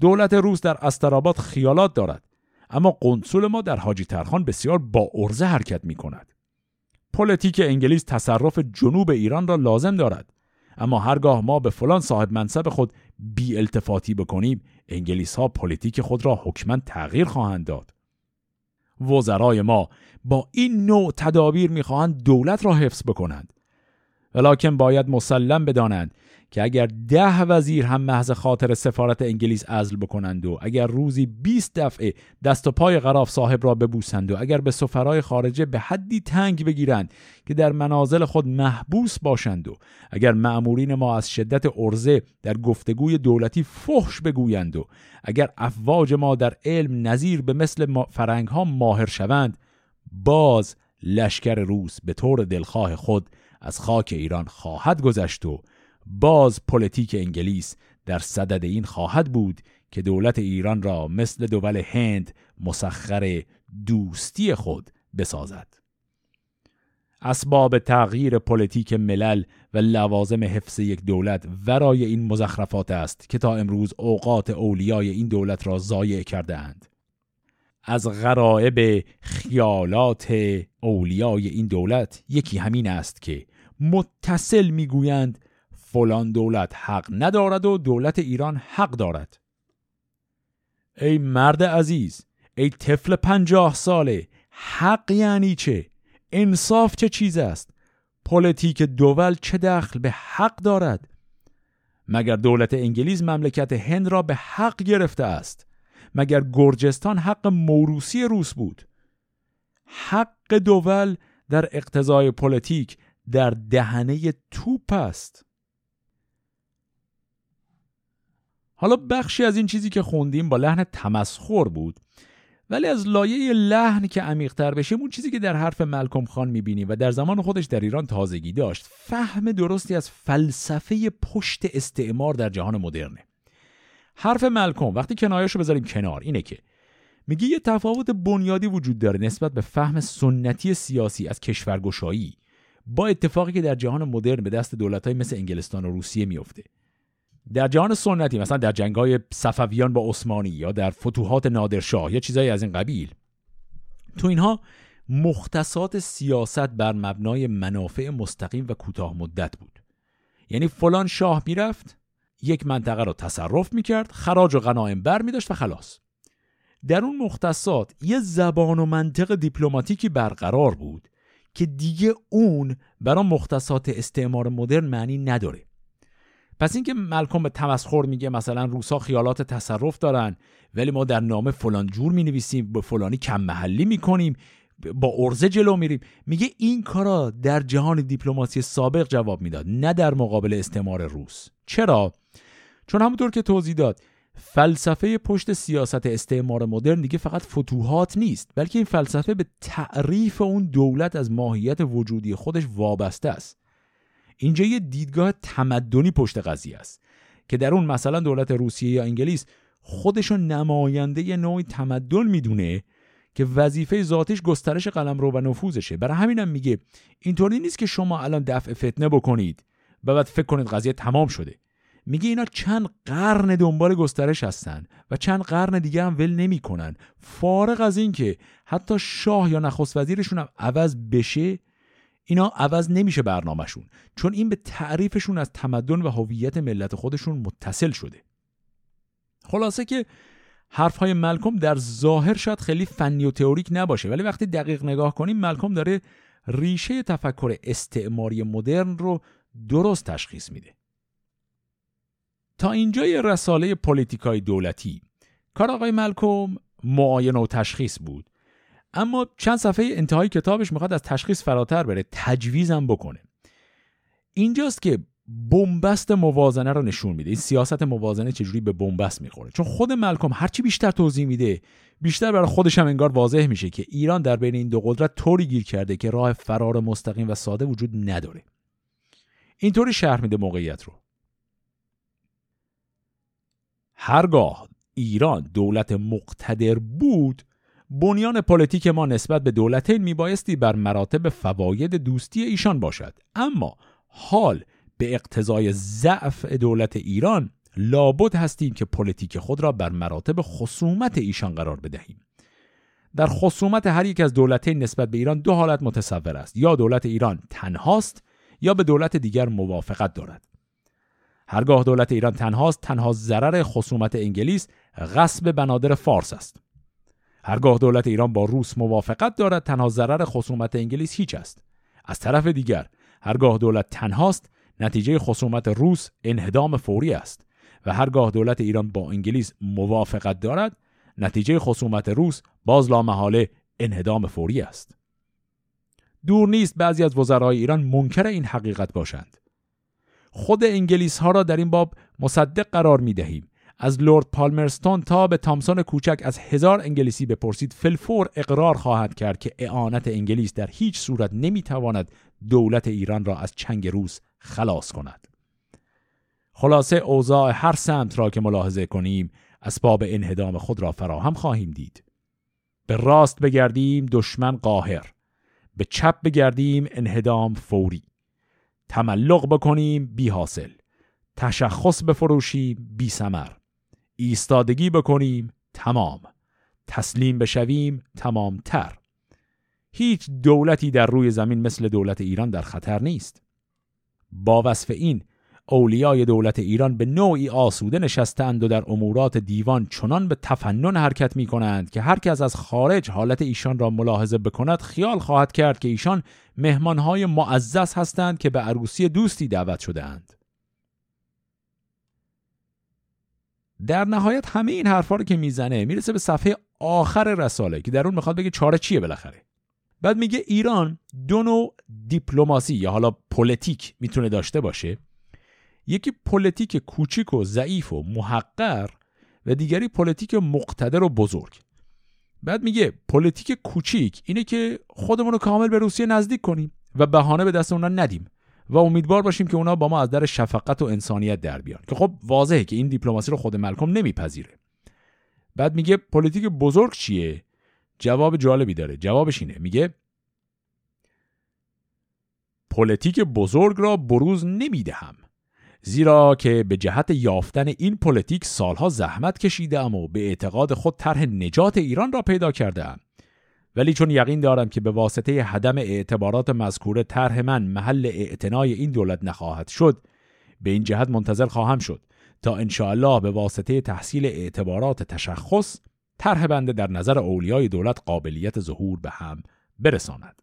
دولت روس در استراباد خیالات دارد. اما قنصل ما در حاجی ترخان بسیار با عرضه حرکت می کند پلیتیک انگلیس تصرف جنوب ایران را لازم دارد. اما هرگاه ما به فلان صاحب منصب خود بی التفاتی بکنیم انگلیس ها پلیتیک خود را حکما تغییر خواهند داد. وزرای ما با این نوع تدابیر می‌خواهند دولت را حفظ بکنند. ولیکن باید مسلم بدانند که اگر ده وزیر هم محض خاطر سفارت انگلیس ازل بکنند و اگر روزی 20 دفعه دست و پای غراف صاحب را ببوسند و اگر به سفرای خارجه به حدی تنگ بگیرند که در منازل خود محبوس باشند و اگر معمورین ما از شدت ارزه در گفتگوی دولتی فحش بگویند و اگر افواج ما در علم نظیر به مثل فرنگ ها ماهر شوند باز لشکر روس به طور دلخواه خود از خاک ایران خواهد گذشت و باز پلیتیک انگلیس در صدد این خواهد بود که دولت ایران را مثل دول هند مسخر دوستی خود بسازد اسباب تغییر پلیتیک ملل و لوازم حفظ یک دولت ورای این مزخرفات است که تا امروز اوقات اولیای این دولت را ضایع کرده اند. از غرائب خیالات اولیای این دولت یکی همین است که متصل می‌گویند فلان دولت حق ندارد و دولت ایران حق دارد ای مرد عزیز ای طفل پنجاه ساله حق یعنی چه؟ انصاف چه چیز است؟ پلیتیک دول چه دخل به حق دارد؟ مگر دولت انگلیس مملکت هند را به حق گرفته است؟ مگر گرجستان حق موروثی روس بود؟ حق دول در اقتضای پلیتیک در دهنه توپ است حالا بخشی از این چیزی که خوندیم با لحن تمسخر بود ولی از لایه لحن که عمیقتر بشه اون چیزی که در حرف ملکم خان می‌بینیم و در زمان خودش در ایران تازگی داشت فهم درستی از فلسفه پشت استعمار در جهان مدرنه. حرف ملکم وقتی کنایش رو بذاریم کنار اینه که میگه یه تفاوت بنیادی وجود داره نسبت به فهم سنتی سیاسی از کشورگشایی با اتفاقی که در جهان مدرن به دست دولت‌های مثل انگلستان و روسیه میفته در جهان سنتی مثلا در جنگای صفویان با عثمانی یا در فتوحات نادرشاه یا چیزایی از این قبیل. تو اینها مختصات سیاست بر مبنای منافع مستقیم و کوتاه مدت بود. یعنی فلان شاه می‌رفت یک منطقه رو تصرف می‌کرد خراج و غنایم بر میداشت و خلاص. در اون مختصات یه زبان و منطق دیپلماتیکی برقرار بود که دیگه اون برای مختصات استعمار مدرن معنی نداره. پس اینکه ملکم به تمسخر میگه مثلا روسا خیالات تصرف دارن ولی ما در نامه فلان جور می نویسیم به فلانی کم محلی می‌کنیم با ارزه جلو میریم. میگه این کارا در جهان دیپلماسی سابق جواب می‌داد نه در مقابل استعمار روس. چرا؟ چون همونطور که توضیح داد فلسفه پشت سیاست استعمار مدرن دیگه فقط فتوحات نیست بلکه این فلسفه به تعریف اون دولت از ماهیت وجودی خودش وابسته است. اینجا یه دیدگاه تمدنی پشت قضیه است که در اون مثلا دولت روسیه یا انگلیس خودشون نماینده یه نوعی تمدن می‌دونه که وظیفه ذاتش گسترش قلم رو و نفوذشه. برای همینم میگه اینطوری نیست که شما الان دفع فتنه بکنید و بعد فکر کنید قضیه تمام شده. میگه اینا چند قرن دنبال گسترش هستن و چند قرن دیگه هم ول نمی‌کنن. فارغ از اینکه حتی شاه یا نخست وزیرشون هم عوض بشه اینا عوض نمیشه برنامهشون چون این به تعریفشون از تمدن و هویت ملت خودشون متصل شده. خلاصه که حرف های ملکم در ظاهر شاید خیلی فنی و تئوریک نباشه ولی وقتی دقیق نگاه کنیم ملکم داره ریشه تفکر استعماری مدرن رو درست تشخیص میده. تا اینجای رساله پلیتیکای دولتی کار آقای ملکم معاینه و تشخیص بود. اما چند صفحه انتهای کتابش می‌خواد از تشخیص فراتر بره. تجویزم بکنه. اینجاست که بنبست موازنه رو نشون میده. این سیاست موازنه چجوری به بنبست می‌خوره؟ چون خود ملکم هرچی بیشتر توضیح میده بیشتر برای خودش هم انگار واضح میشه که ایران در بین این دو قدرت طوری گیر کرده که راه فرار مستقیم و ساده وجود نداره. اینطوری شرح میده موقعیت رو. هرگاه ایران دولت مقتدر بود بنیان پلیتیک ما نسبت به دولتین میبایستی بر مراتب فواید دوستی ایشان باشد. اما حال به اقتضای ضعف دولت ایران لابد هستیم که پلیتیک خود را بر مراتب خصومت ایشان قرار بدهیم. در خصومت هر یک از دولتین نسبت به ایران دو حالت متصور است. یا دولت ایران تنهاست یا به دولت دیگر موافقت دارد. هرگاه دولت ایران تنهاست تنها ضرر خصومت انگلیس غصب بنادر فارس است. هرگاه دولت ایران با روس موافقت دارد تنها ضرر خصومت انگلیس هیچ است. از طرف دیگر هرگاه دولت تنهاست نتیجه خصومت روس انهدام فوری است. و هرگاه دولت ایران با انگلیس موافقت دارد نتیجه خصومت روس باز لامحاله انهدام فوری است. دور نیست بعضی از وزرای ایران منکر این حقیقت باشند. خود انگلیس ها را در این باب مصدق قرار می دهیم از لورد پالمرستون تا به تامسون کوچک از هزار انگلیسی بپرسید فلفور اقرار خواهد کرد که اعانت انگلیس در هیچ صورت نمی‌تواند دولت ایران را از چنگ روس خلاص کند. خلاصه اوضاع هر سمت را که ملاحظه کنیم اسباب انهدام خود را فراهم خواهیم دید. به راست بگردیم دشمن قاهر. به چپ بگردیم انهدام فوری. تملق بکنیم بی حاصل. تشخص بفروشیم بی سمر ایستادگی بکنیم تمام. تسلیم بشویم تمام تر هیچ دولتی در روی زمین مثل دولت ایران در خطر نیست. با وصف این اولیای دولت ایران به نوعی آسوده نشستند و در امورات دیوان چنان به تفنن حرکت می کنند که هر کس از خارج حالت ایشان را ملاحظه بکند خیال خواهد کرد که ایشان مهمانهای معزز هستند که به عروسی دوستی دعوت شده اند. در نهایت همه این حرفا رو که می‌زنه می‌رسه به صفحه آخر رساله که در اون می‌خواد بگه چاره چیه بالاخره. بعد میگه ایران دو نوع دیپلماسی یا حالا پلیتیک می‌تونه داشته باشه. یکی پلیتیک کوچیک و ضعیف و محقر و دیگری پلیتیک مقتدر و بزرگ. بعد میگه پلیتیک کوچیک اینه که خودمون رو کامل به روسیه نزدیک کنیم و بهانه به دست اونا ندیم. و امیدوار باشیم که اونا با ما از در شفقت و انسانیت در بیان. که خب واضحه که این دیپلماسی رو خود ملکم نمیپذیره. بعد میگه پلیتیک بزرگ چیه؟ جواب جالبی داره. جوابش اینه. میگه پلیتیک بزرگ را بروز نمی‌دهم زیرا که به جهت یافتن این پلیتیک سالها زحمت کشیدم و به اعتقاد خود طرح نجات ایران را پیدا کردم. ولی چون یقین دارم که به واسطه هدم اعتبارات مذکوره طرح من محل اعتنای این دولت نخواهد شد به این جهت منتظر خواهم شد تا انشاءالله به واسطه تحصیل اعتبارات تشخص طرح بنده در نظر اولیای دولت قابلیت ظهور به هم برساند.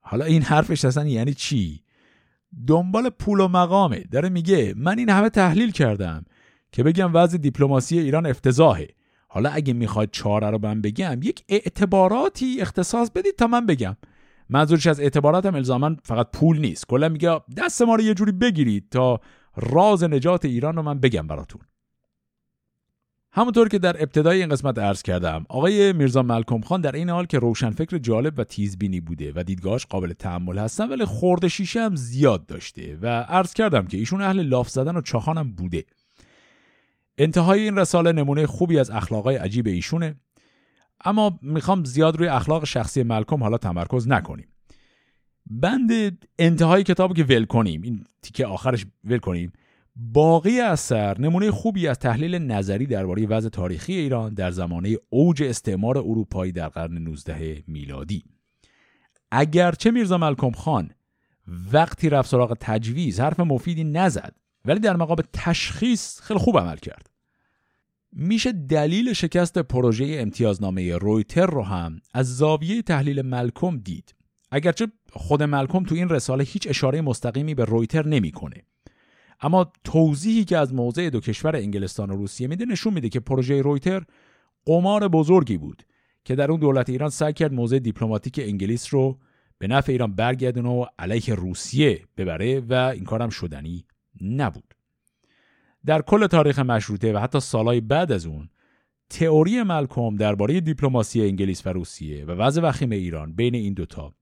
حالا این حرفش اصلا یعنی چی؟ دنبال پول و مقامه. داره میگه من این همه تحلیل کردم که بگم وضع دیپلماسی ایران افتضاحه. حالا اگه می‌خواد چاره رو من بگم یک اعتباراتی اختصاص بدید تا من بگم. منظورش از اعتباراتم الزاما فقط پول نیست. کلا میگه دست ما رو یه جوری بگیرید تا راز نجات ایران رو من بگم براتون. همونطور که در ابتدای این قسمت عرض کردم آقای میرزا ملکم خان در این حال که روشنفکر جالب و تیزبینی بوده و دیدگاهش قابل تحمل هستن ولی خورده شیشه هم زیاد داشته و عرض کردم که ایشون اهل لاف زدن و چاخان هم بوده. انتهای این رساله نمونه خوبی از اخلاقای عجیب ایشونه. اما می‌خوام زیاد روی اخلاق شخصی ملکم حالا تمرکز نکنیم. بند انتهای کتاب که ول کنیم این تیکه آخرش ول کنیم. باقی اثر نمونه خوبی از تحلیل نظری درباره وضع تاریخی ایران در زمانه اوج استعمار اروپایی در قرن 19 میلادی. اگرچه میرزا ملکم خان وقتی رفت سراغ تجویز حرف مفیدی نزد. ولی در مقام تشخیص خیلی خوب عمل کرد. میشه دلیل شکست پروژه امتیازنامه رویتر رو هم از زاویه تحلیل ملکم دید. اگرچه خود ملکم تو این رساله هیچ اشاره مستقیمی به رویتر نمی‌کنه. اما توضیحی که از موضع دو کشور انگلستان و روسیه میده نشون میده که پروژه رویتر قمار بزرگی بود که در اون دولت ایران سعی کرد موضع دیپلماتیک انگلیس رو به نفع ایران برگردونه و علیه روسیه ببره و این کارم شدنی نبود. در کل تاریخ مشروطه و حتی سالهای بعد از اون تئوری ملکوم درباره دیپلماسی انگلیس و روسیه و وضع وخیم ایران بین این دوتا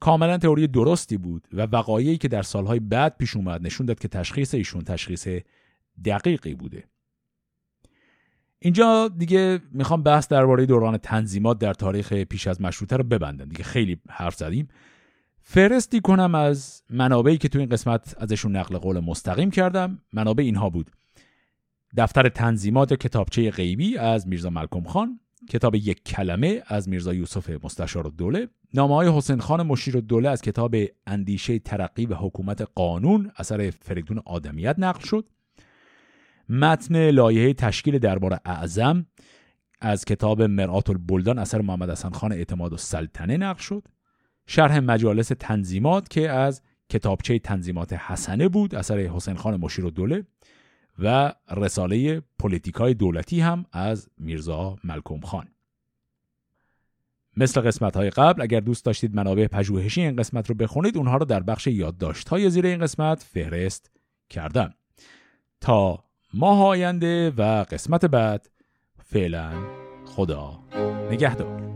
کاملا تئوری درستی بود و وقایعی که در سالهای بعد پیش اومد نشون داد که تشخیص ایشون تشخیص دقیقی بوده. اینجا دیگه می‌خوام بحث درباره دوران تنظیمات در تاریخ پیش از مشروطه رو ببندم. دیگه خیلی حرف زدیم. فرستی کنم از منابعی که تو این قسمت ازشون نقل قول مستقیم کردم. منابع اینها بود. دفتر تنظیمات کتابچه غیبی از میرزا ملکم خان کتاب یک کلمه از میرزا یوسف مستشار الدوله نامه های حسین خان مشیر الدوله از کتاب اندیشه ترقی و حکومت قانون اثر فریدون آدمیت نقل شد. متن لایحه تشکیل دربار اعظم از کتاب مرآت البلدان اثر محمد حسن خان اعتماد و سلطنه نقل شد. شرح مجالس تنظیمات که از کتابچه تنظیمات حسنه بود اثر حسین خان مشیر و دوله و رساله پلیتیکای دولتی هم از میرزا ملکم خان. مثل قسمت های قبل اگر دوست داشتید منابع پژوهشی این قسمت رو بخونید اونها رو در بخش یادداشت های زیر این قسمت فهرست کردم. تا ماه آینده و قسمت بعد فعلا خدا نگهدار.